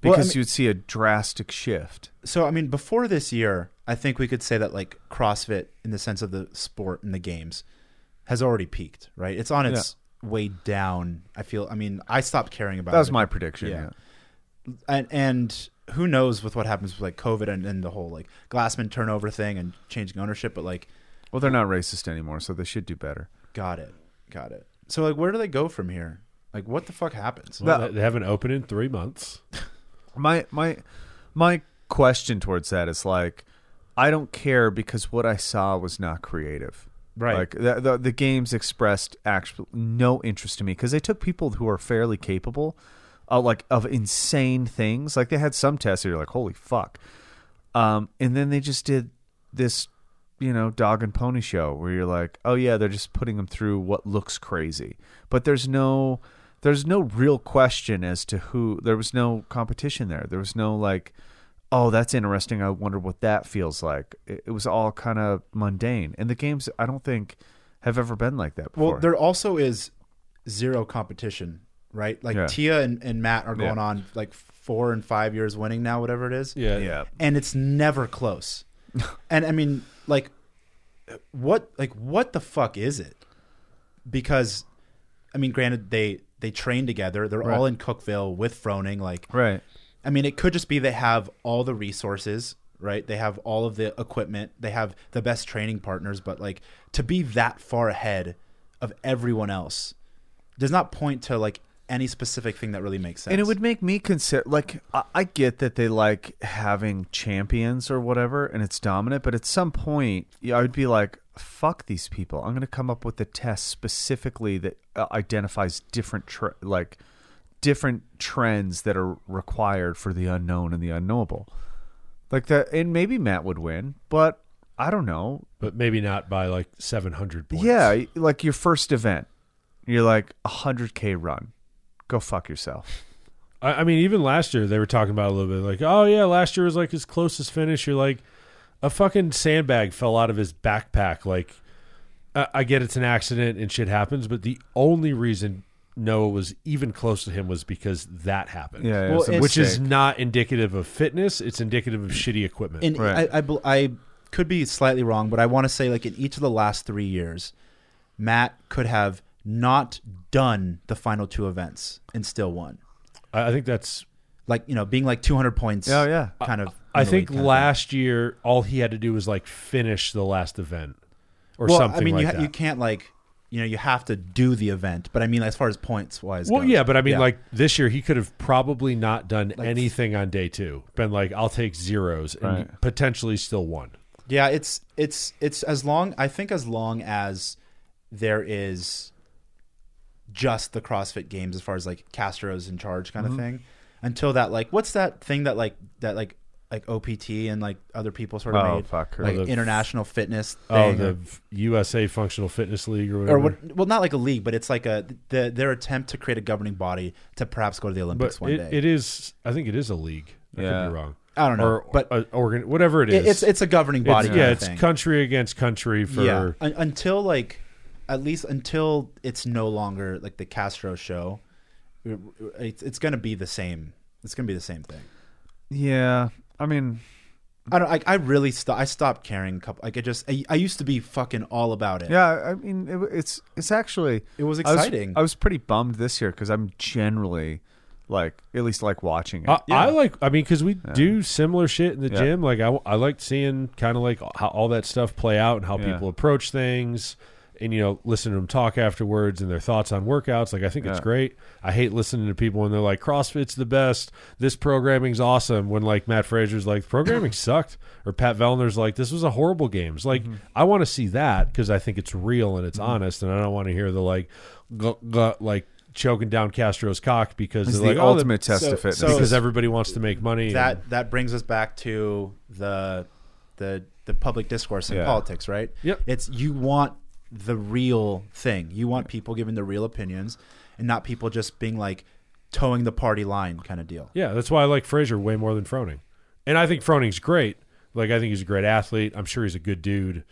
because Well, I mean- you'd see a drastic shift. so I mean, before this year, I think we could say that like CrossFit, in the sense of the sport and the games, has already peaked, right? It's on its way down. I feel. I mean, I stopped caring about. That was it. my prediction. Yeah. Yeah. and and who knows with what happens with like COVID and, and the whole like Glassman turnover thing and changing ownership, but like, Well, they're not racist anymore, so they should do better. got it, got it. So like, where do they go from here? Like, what the fuck happens? Well, they- they haven't opened in three months. My my my question towards that is like, I don't care because what I saw was not creative. Right. Like the the, the games expressed actual no interest to me because they took people who are fairly capable, uh, like of insane things. Like they had some tests that you're like, holy fuck, um, and then they just did this, you know, dog and pony show where you're like, oh yeah, they're just putting them through what looks crazy, but there's no there's no real question as to who. There was no competition there. There was no like. Oh, that's interesting. I wonder what that feels like. It, it was all kind of mundane, and the games I don't think have ever been like that before. Well, there also is zero competition, right? Like Yeah. Tia and, and Matt are going Yeah. on like four and five years winning now, whatever it is. Yeah, yeah, and it's never close. and I mean, like, what, like, what the fuck is it? Because, I mean, granted, they they train together. They're all in Cookeville with Froning. Like, right. I mean, it could just be they have all the resources, right? They have all of the equipment. They have the best training partners. But like, to be that far ahead of everyone else does not point to like any specific thing that really makes sense. And it would make me consider like I, I get that they like having champions or whatever, and it's dominant. But at some point, yeah, I would be like, "Fuck these people! I'm going to come up with a test specifically that uh, identifies different tre- like different trends that are required for the unknown and the unknowable." Like that, and maybe Matt would win, but I don't know. but maybe not by like seven hundred points. Yeah, like your first event, you're like a hundred k run. Go fuck yourself. I, I mean, even last year they were talking about a little bit, like, oh yeah, last year was like his closest finish. You're like, a fucking sandbag fell out of his backpack. Like, I, I get it's an accident and shit happens, but the only reason Noah was even close to him was because that happened. Yeah, yeah, Well, it's which is mistake. not indicative of fitness. It's indicative of shitty equipment. and Right. I, I, bel- I could be slightly wrong, but I want to say like in each of the last three years, Matt could have not done the final two events and still won. I, I think that's. Like you know, being like 200 points. Oh, yeah. kind of. I think last year all he had to do was like finish the last event or well, something I mean, like you ha- you can't like you know you have to do the event, but I mean as far as points wise. Well, goes, yeah, but I mean, yeah. like this year, he could have probably not done anything on day two. Been like, I'll take zeros and Right. potentially still won. Yeah, it's it's it's as long I think as long as there is just the CrossFit games as far as like Castro's in charge kind of Mm-hmm. thing. Until that like what's that thing that like that like like OPT and like other people sort of Oh, made fuck like the- international fitness Oh, the or, USA Functional Fitness League or whatever. or what well not like a league but it's like a the, their attempt to create a governing body to perhaps go to the Olympics but one it, day. it is. I think it is a league. I Yeah. could be wrong. I don't know, Or, but a organ, whatever it is. It's it's a governing body. It's- yeah, it's thing. country against country for. yeah Un- until like at least until it's no longer like the Castro show it's, it's gonna be the same it's gonna be the same thing Yeah, I mean, I don't I, I really sto- I stopped caring a couple like I just I, I used to be fucking all about it yeah, I mean, it, it's it's actually it was I was- exciting I was, pretty bummed this year because I'm generally like at least like watching it. I, Yeah. I like. I mean, because we do similar shit in the Yeah. gym. Like I, I like seeing kind of like how all that stuff play out and how Yeah. people approach things, and you know, listen to them talk afterwards and their thoughts on workouts. Like I think it's great. I hate listening to people when they're like, "CrossFit's the best. This programming's awesome." When like Matt Fraser's like, "Programming sucked," or Pat Vellner's like, "This was a horrible games." Like Mm-hmm. I want to see that because I think it's real and it's honest, and I don't want to hear the like, gu- gu- like. Choking down Castro's cock because it's they're the like, oh, ultimate test so- of fitness. so- because everybody wants to make money. and- that that brings us back to the the the public discourse in Yeah. politics right Yep. it's you want the real thing you want people giving the real opinions and not people just being like toeing the party line kind of deal yeah, that's why I like Fraser way more than Froning, and I think Froning's great. Like I think he's a great athlete. I'm sure he's a good dude.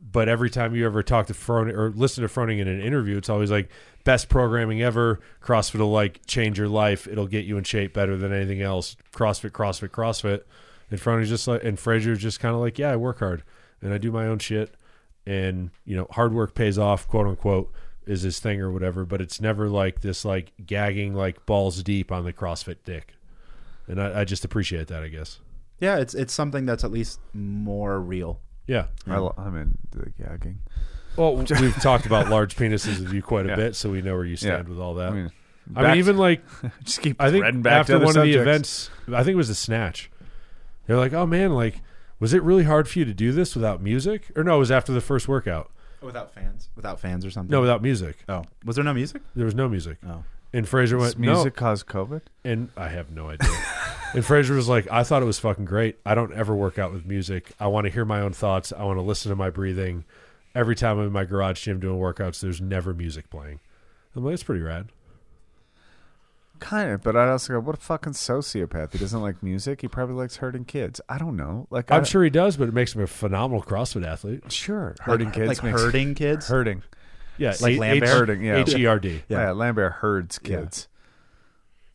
But every time you ever talk to Froning or listen to Froning in an interview, it's always like best programming ever. CrossFit will like change your life. It'll get you in shape better than anything else. CrossFit, CrossFit, CrossFit. And Froning's just like, and Fraser's just kind of like, yeah, I work hard and I do my own shit. And you know hard work pays off, quote unquote, is his thing or whatever. But it's never like this like gagging like balls deep on the CrossFit dick, and I, I just appreciate that. I guess. Yeah, it's it's something that's at least more real. Yeah. I, i'm in the gagging. Well, we've talked about large penises with you quite a Yeah. bit, so we know where you stand Yeah. with all that. I mean, I mean, even like just keep I think back after to other one of the events, I think it was the snatch. They're like, "Oh man, like, was it really hard for you to do this without music?" Or no, it was after the first workout. Oh, without fans, without fans or something. No, without music. Oh, was there no music? There was no music. Oh, And Fraser Does went, music "No," cause COVID? and I have no idea. and Fraser was like, "I thought it was fucking great. I don't ever work out with music. I want to hear my own thoughts. I want to listen to my breathing. Every time I'm in my garage gym doing workouts, there's never music playing." I'm like, "It's pretty rad." Kind of, but I'd also go, what a fucking sociopath. He doesn't like music. He probably likes hurting kids. I don't know. Like I'm I- sure he does, but it makes him a phenomenal CrossFit athlete. Sure, hurting like, kids, like makes- hurting kids. hurting. Yeah, Like H- Lambert? Hurting, yeah. H E R D. Yeah, Lambert herds kids.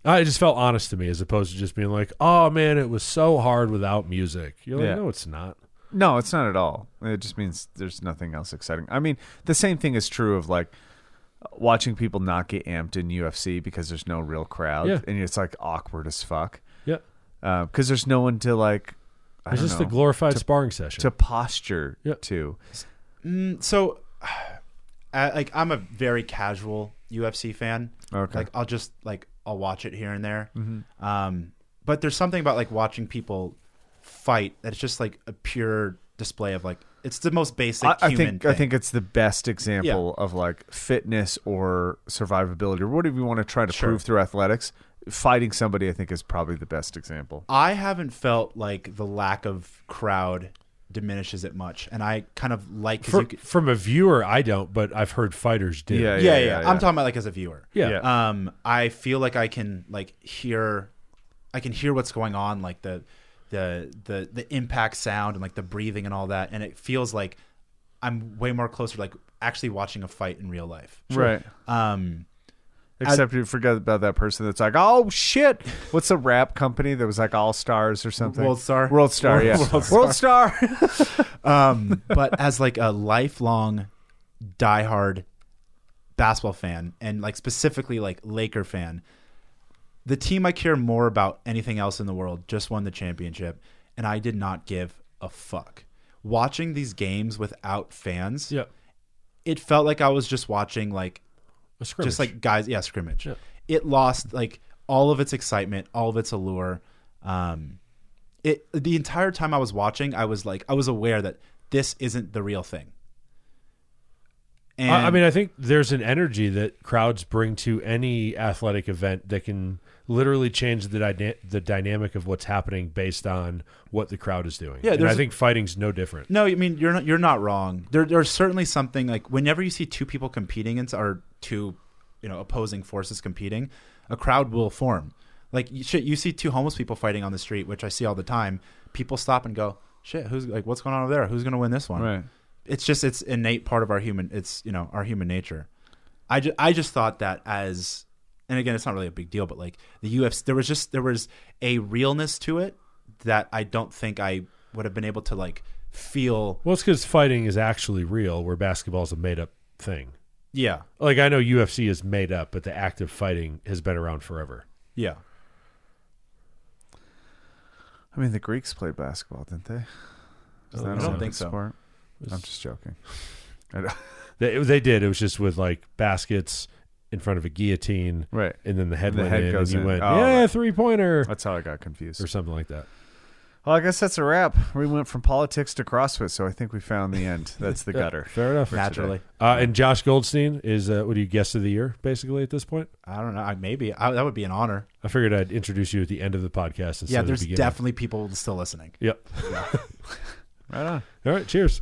Uh, it just felt honest to me as opposed to just being like, oh man, it was so hard without music. You're like, Yeah. no, it's not. No, it's not at all. It just means there's nothing else exciting. I mean, the same thing is true of like watching people not get amped in UFC because there's no real crowd, Yeah. and it's like awkward as fuck Yeah. because there's no one to like. I It's don't just know, a glorified to, sparring session. to posture Yeah. to. Mm, so, I, like, I'm a very casual UFC fan. Okay. Like, I'll just like I'll watch it here and there. Mm-hmm. Um, but there's something about like watching people fight that it's just like a pure display of like it's the most basic. I, I human think I think it's the best example of like fitness or survivability or whatever you want to try to Sure. prove through athletics. Fighting somebody, I think, is probably the best example. I haven't felt like the lack of crowd diminishes it much, and I kind of like For- could, from a viewer, I don't, but I've heard fighters do. Yeah, yeah, yeah, yeah, I'm talking about like as a viewer. Yeah. Yeah. Um, I feel like I can like hear, I can hear what's going on, like the, the, the, the impact sound and like the breathing and all that, and it feels like I'm way more closer, like actually watching a fight in real life. Right. Um, Except you forget about that person that's like, oh shit, what's a rap company that was like All Stars or something? World Star? World Star, yeah. World World Star. um, but as like a lifelong diehard basketball fan and like specifically like Laker fan, the team I care more about anything else in the world just won the championship and I did not give a fuck. Watching these games without fans, Yeah. it felt like I was just watching like A scrimmage. just like guys, yeah, scrimmage. Yeah. It lost like all of its excitement, all of its allure. Um, it the entire time I was watching, I was like, I was aware that this isn't the real thing. And I, I mean, I think there's an energy that crowds bring to any athletic event that can literally change the dyna- the dynamic of what's happening based on what the crowd is doing. Yeah, and I there's- think fighting's no different. no, I mean you're not you're not wrong. There there's certainly something like whenever you see two people competing in, or two, you know, opposing forces competing, a crowd will form. Like you, shit, you see two homeless people fighting on the street, which I see all the time. People stop and go, "Shit, who's like what's going on over there? Who's going to win this one?" right. it's just it's innate part of our human it's you know our human nature i just i just thought that as and again it's not really a big deal but like the ufc there was just there was a realness to it that i don't think i would have been able to like feel Well, it's because fighting is actually real, where basketball is a made up thing. yeah Like I know UFC is made up, but the act of fighting has been around forever. yeah I mean, the Greeks played basketball, didn't they? Is Oh, I don't Olympic think so. Sport? I'm just joking. They, they did. It was just with like baskets in front of a guillotine, right. and then the head And the went head in, goes and you in. went, Oh, "Yeah, right. three pointer," That's how I got confused. or something like that. Well, I guess that's a wrap. We went from politics to CrossFit, so I think we found the end. That's the Yeah, gutter. Fair enough. naturally Uh, and Josh Goldstein is uh, what do you guest of the year basically at this point? i don't know I, maybe I, that would be an honor I figured I'd introduce you at the end of the podcast. Instead yeah of the there's definitely people still listening Yep. Right on. All right. Cheers.